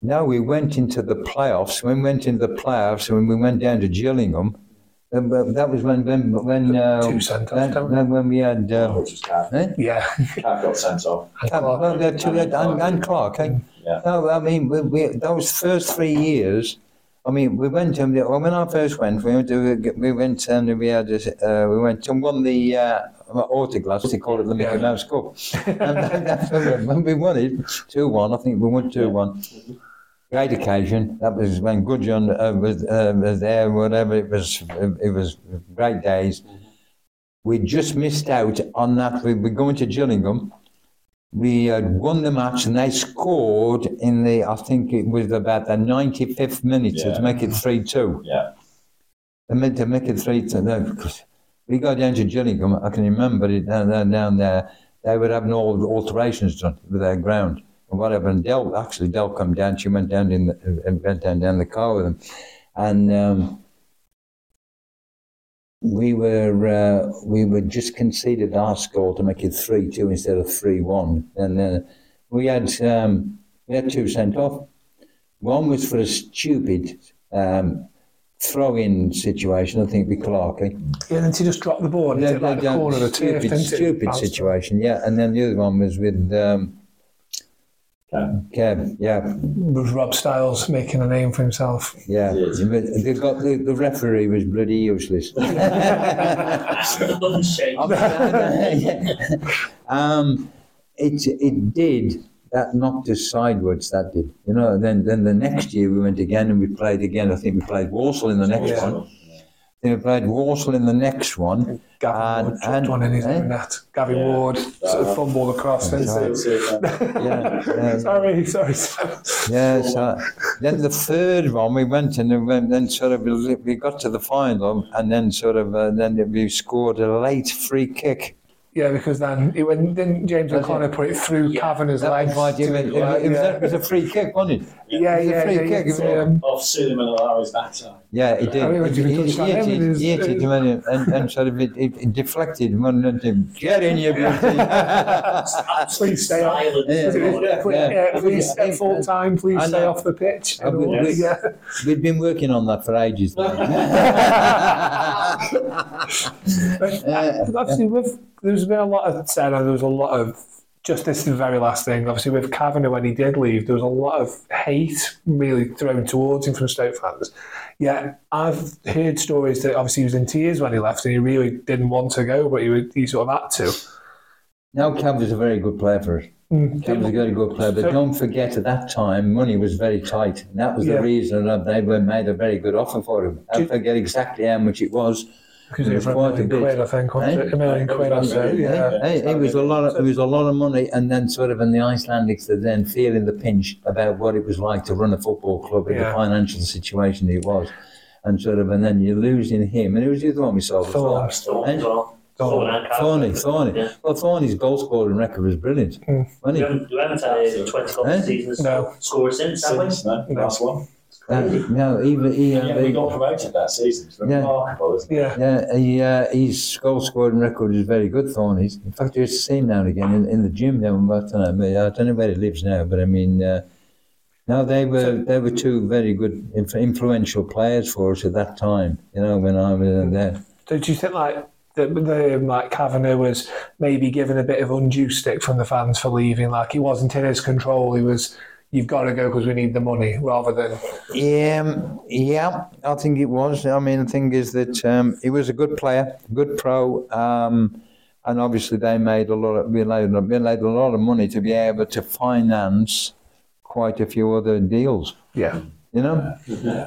Speaker 9: no, we went into the playoffs. When we went into the playoffs, when we went down to Gillingham, uh, but that was when when when uh,
Speaker 7: Two centre-offs,
Speaker 9: when,
Speaker 7: don't we?
Speaker 9: when, when we had. Uh,
Speaker 10: Which was Cav.
Speaker 9: eh?
Speaker 7: yeah,
Speaker 10: Cav got sent off.
Speaker 9: well, there were two, and, and Clark. Eh?
Speaker 10: Yeah.
Speaker 9: No, I mean, we, we, those first three years, I mean, we went well, when I first went, we went to, we went and we had this, uh, we went and won the uh, autoglass. They call it the Mickey. Mouse Cup. and that's when when we won it, two one. I think we won two one. Great occasion. That was when Gudjon uh, was uh, was there. Whatever it was, it was great days. We just missed out on that. We were going to Gillingham we had won the match and they scored in the, I think it was about the 95th minute
Speaker 10: Yeah.
Speaker 9: to make it 3 2.
Speaker 10: Yeah.
Speaker 9: They meant to make it 3 2. No, because we go down to Gillingham. I can remember it down there. Down there, they were having all alterations done with their ground and whatever. And Del actually Del come down. She went down in the, uh, went down down the car with them, and. Um, we were uh, we were just conceded our score to make it three two instead of three one, and then we had um, we had two sent off. One was for a stupid um, throw-in situation, I think, with Clarkey.
Speaker 7: Yeah, then to just dropped the ball and
Speaker 9: Yeah,
Speaker 7: like the corner of the turf,
Speaker 9: stupid, stupid situation. Yeah, and then the other one was with um, Kev. Yeah,
Speaker 7: With Rob Styles making a name for himself.
Speaker 9: yeah. But They got the, the referee was bloody useless. Um, it it did that knocked us sideways. That did, you know. And then then the next year we went again and we played again. I think we played Walsall in the next
Speaker 7: Yeah.
Speaker 9: one. Then we played Walsall in the next one.
Speaker 7: Gavin Ward dropped one in his
Speaker 9: eh?
Speaker 7: net. Gavin Ward sort of fumbled across.
Speaker 9: That's
Speaker 7: didn't
Speaker 9: right. Yeah, yeah.
Speaker 7: sorry, sorry.
Speaker 9: Yeah, so then the third one we went and then, then sort of we we got to the final and then sort of uh, then we scored a late free kick.
Speaker 7: Yeah, because then it went, then James O'Connor put it through Kavanagh's
Speaker 9: That
Speaker 7: legs.
Speaker 9: was like, it,
Speaker 7: to-
Speaker 9: was- it was- it was a, it was a free kick, wasn't it?
Speaker 7: Yeah,
Speaker 9: It was a
Speaker 7: yeah,
Speaker 9: free
Speaker 7: yeah,
Speaker 9: kick.
Speaker 7: yeah,
Speaker 9: It was-
Speaker 7: um,
Speaker 10: Off Souleymane Oulare's backside.
Speaker 9: Yeah, it did.
Speaker 7: I mean,
Speaker 9: It-
Speaker 7: you
Speaker 9: it-
Speaker 7: touched on
Speaker 9: it-
Speaker 7: him
Speaker 9: it-
Speaker 7: and his-
Speaker 9: it- it- and, and, and sort of it, it, it deflected. One of them, Get in, you beauty.
Speaker 7: Please stay off.
Speaker 13: Silence.
Speaker 9: Yeah,
Speaker 7: Please,
Speaker 9: yeah.
Speaker 7: yeah, please, at full time, please
Speaker 9: I
Speaker 7: stay
Speaker 9: know.
Speaker 7: off the pitch.
Speaker 9: I would-
Speaker 7: And,
Speaker 9: we-
Speaker 7: yeah.
Speaker 9: We've been working on that for ages.
Speaker 7: But obviously, with, there's been a lot of said, and there was a lot of just this very last thing. Obviously, with Kavanagh when he did leave, there was a lot of hate really thrown towards him from Stoke fans. Yeah, I've heard stories that obviously he was in tears when he left, and he really didn't want to go, but he would, he sort of had to.
Speaker 9: now, was a very good player for us.
Speaker 7: Mm.
Speaker 9: Was a very good player, but
Speaker 7: So-
Speaker 9: don't forget at that time money was very tight, and that was
Speaker 7: Yeah.
Speaker 9: the reason that they were made a very good offer for him. I forget exactly how much it was.
Speaker 7: Because
Speaker 9: It was
Speaker 7: was for a
Speaker 9: quite a bit.
Speaker 7: quid, I think, wasn't it? A million quid, I say, yeah.
Speaker 9: It, it was a lot of it was a lot of money, and then sort of, and the Icelandics are then feeling the pinch about what it was like to run a football club in the
Speaker 7: Yeah.
Speaker 9: financial situation it was, and sort of, and then you're losing him, and it was the other one we saw
Speaker 7: Thorne.
Speaker 9: before.
Speaker 13: Thorne as well. Thorne and
Speaker 9: Thorny, Thorny.
Speaker 13: Yeah.
Speaker 9: Well, Thorny's goal scoring record was brilliant,
Speaker 7: Mm.
Speaker 9: wasn't
Speaker 13: We
Speaker 9: he?
Speaker 13: haven't, we haven't had a 20 goal
Speaker 9: Eh?
Speaker 13: seasons
Speaker 7: No.
Speaker 13: score since, have we?
Speaker 10: Since, no,
Speaker 7: No.
Speaker 10: last one.
Speaker 9: Uh, no, even he,
Speaker 10: And
Speaker 9: uh,
Speaker 10: yet we got promoted that season. It's
Speaker 9: Yeah.
Speaker 10: remarkable, isn't it?
Speaker 7: Yeah.
Speaker 9: Yeah, he, uh, his goal scoring record is very good, Thorny's. In fact, I used to see him now and again in, in the gym down in Barcelona. I, mean, I don't know where he lives now, but I mean, uh, no, they were they were two very good, inf- influential players for us at that time. You know, when I was there.
Speaker 7: So do you think like the, the like Kavanagh was maybe given a bit of undue stick from the fans for leaving? Like he wasn't in his control. He was. You've got to go because we need the money, rather than
Speaker 9: Um, yeah, I think it was. I mean, the thing is that um, he was a good player, good pro, um, and obviously they made a lot of we made, we made a lot of money to be able to finance quite a few other deals.
Speaker 7: yeah.
Speaker 9: You know,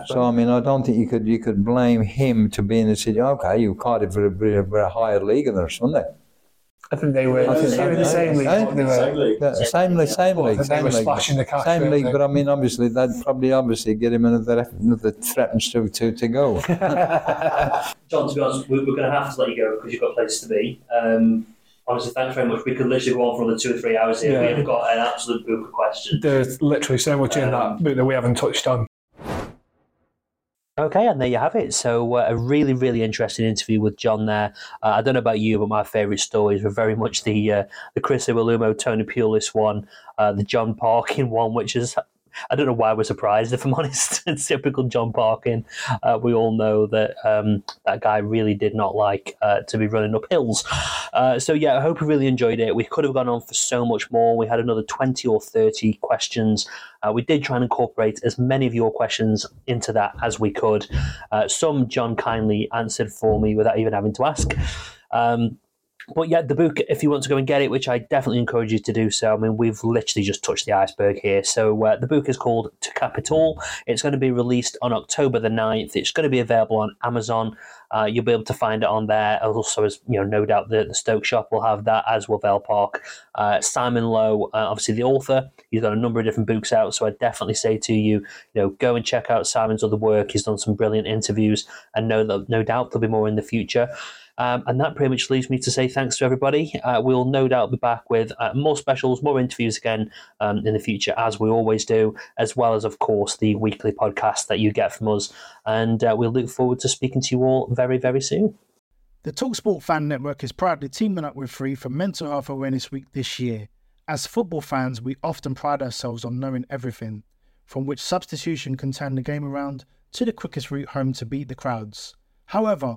Speaker 9: so I mean, I don't think you could you could blame him to be in the city. Okay, you Cardiff for a, for a higher league than they?
Speaker 7: I think they were,
Speaker 9: I think-
Speaker 7: they were in the same league. But They were,
Speaker 10: Same league.
Speaker 9: Yeah, same league, same league,
Speaker 7: they
Speaker 9: same
Speaker 7: were
Speaker 9: league,
Speaker 7: splashing the cash,
Speaker 9: same league. But I mean, obviously, they'd probably obviously get him another another threatens to to, to go.
Speaker 13: John, to be honest, we're, we're going to have to let you go because you've got a place to be. Um, honestly, thanks very much. We could literally go on for another two or three hours here.
Speaker 7: Yeah.
Speaker 13: We've got an absolute book of questions.
Speaker 7: there's literally so much in that book that we haven't touched on.
Speaker 8: Okay, and there you have it. So uh, a really, really interesting interview with John there. Uh, I don't know about you, but my favourite stories were very much the uh, the Chris Iwelumo, Tony Pulis one, uh, the Jon Parkin one, which is I don't know why we're surprised, if I'm honest. it's typical Jon Parkin. Uh, we all know that um, that guy really did not like uh, to be running up hills. Uh, so, yeah, I hope you really enjoyed it. We could have gone on for so much more. We had another 20 or 30 questions. Uh, we did try and incorporate as many of your questions into that as we could. Uh, some John kindly answered for me without even having to ask. Um, but yeah, the book, if you want to go and get it, which I definitely encourage you to do so, I mean, we've literally just touched the iceberg here. So uh, the book is called To Cap It All. It's going to be released on October the 9th. It's going to be available on Amazon. Uh, you'll be able to find it on there. Also, as you know, no doubt the, the Stoke shop will have that, as will Vale Park. Uh, Simon Lowe, uh, obviously the author, he's got a number of different books out. So I definitely say to you, you know, go and check out Simon's other work. He's done some brilliant interviews, and know that no doubt there'll be more in the future. Um, and that pretty much leaves me to say thanks to everybody. Uh, we'll no doubt be back with uh, more specials, more interviews again um, in the future, as we always do, as well as, of course, the weekly podcast that you get from us. And uh, we'll look forward to speaking to you all very, very soon.
Speaker 4: The Talksport Fan Network is proudly teaming up with Free for Mental Health Awareness Week this year. As football fans, we often pride ourselves on knowing everything, from which substitution can turn the game around to the quickest route home to beat the crowds. However,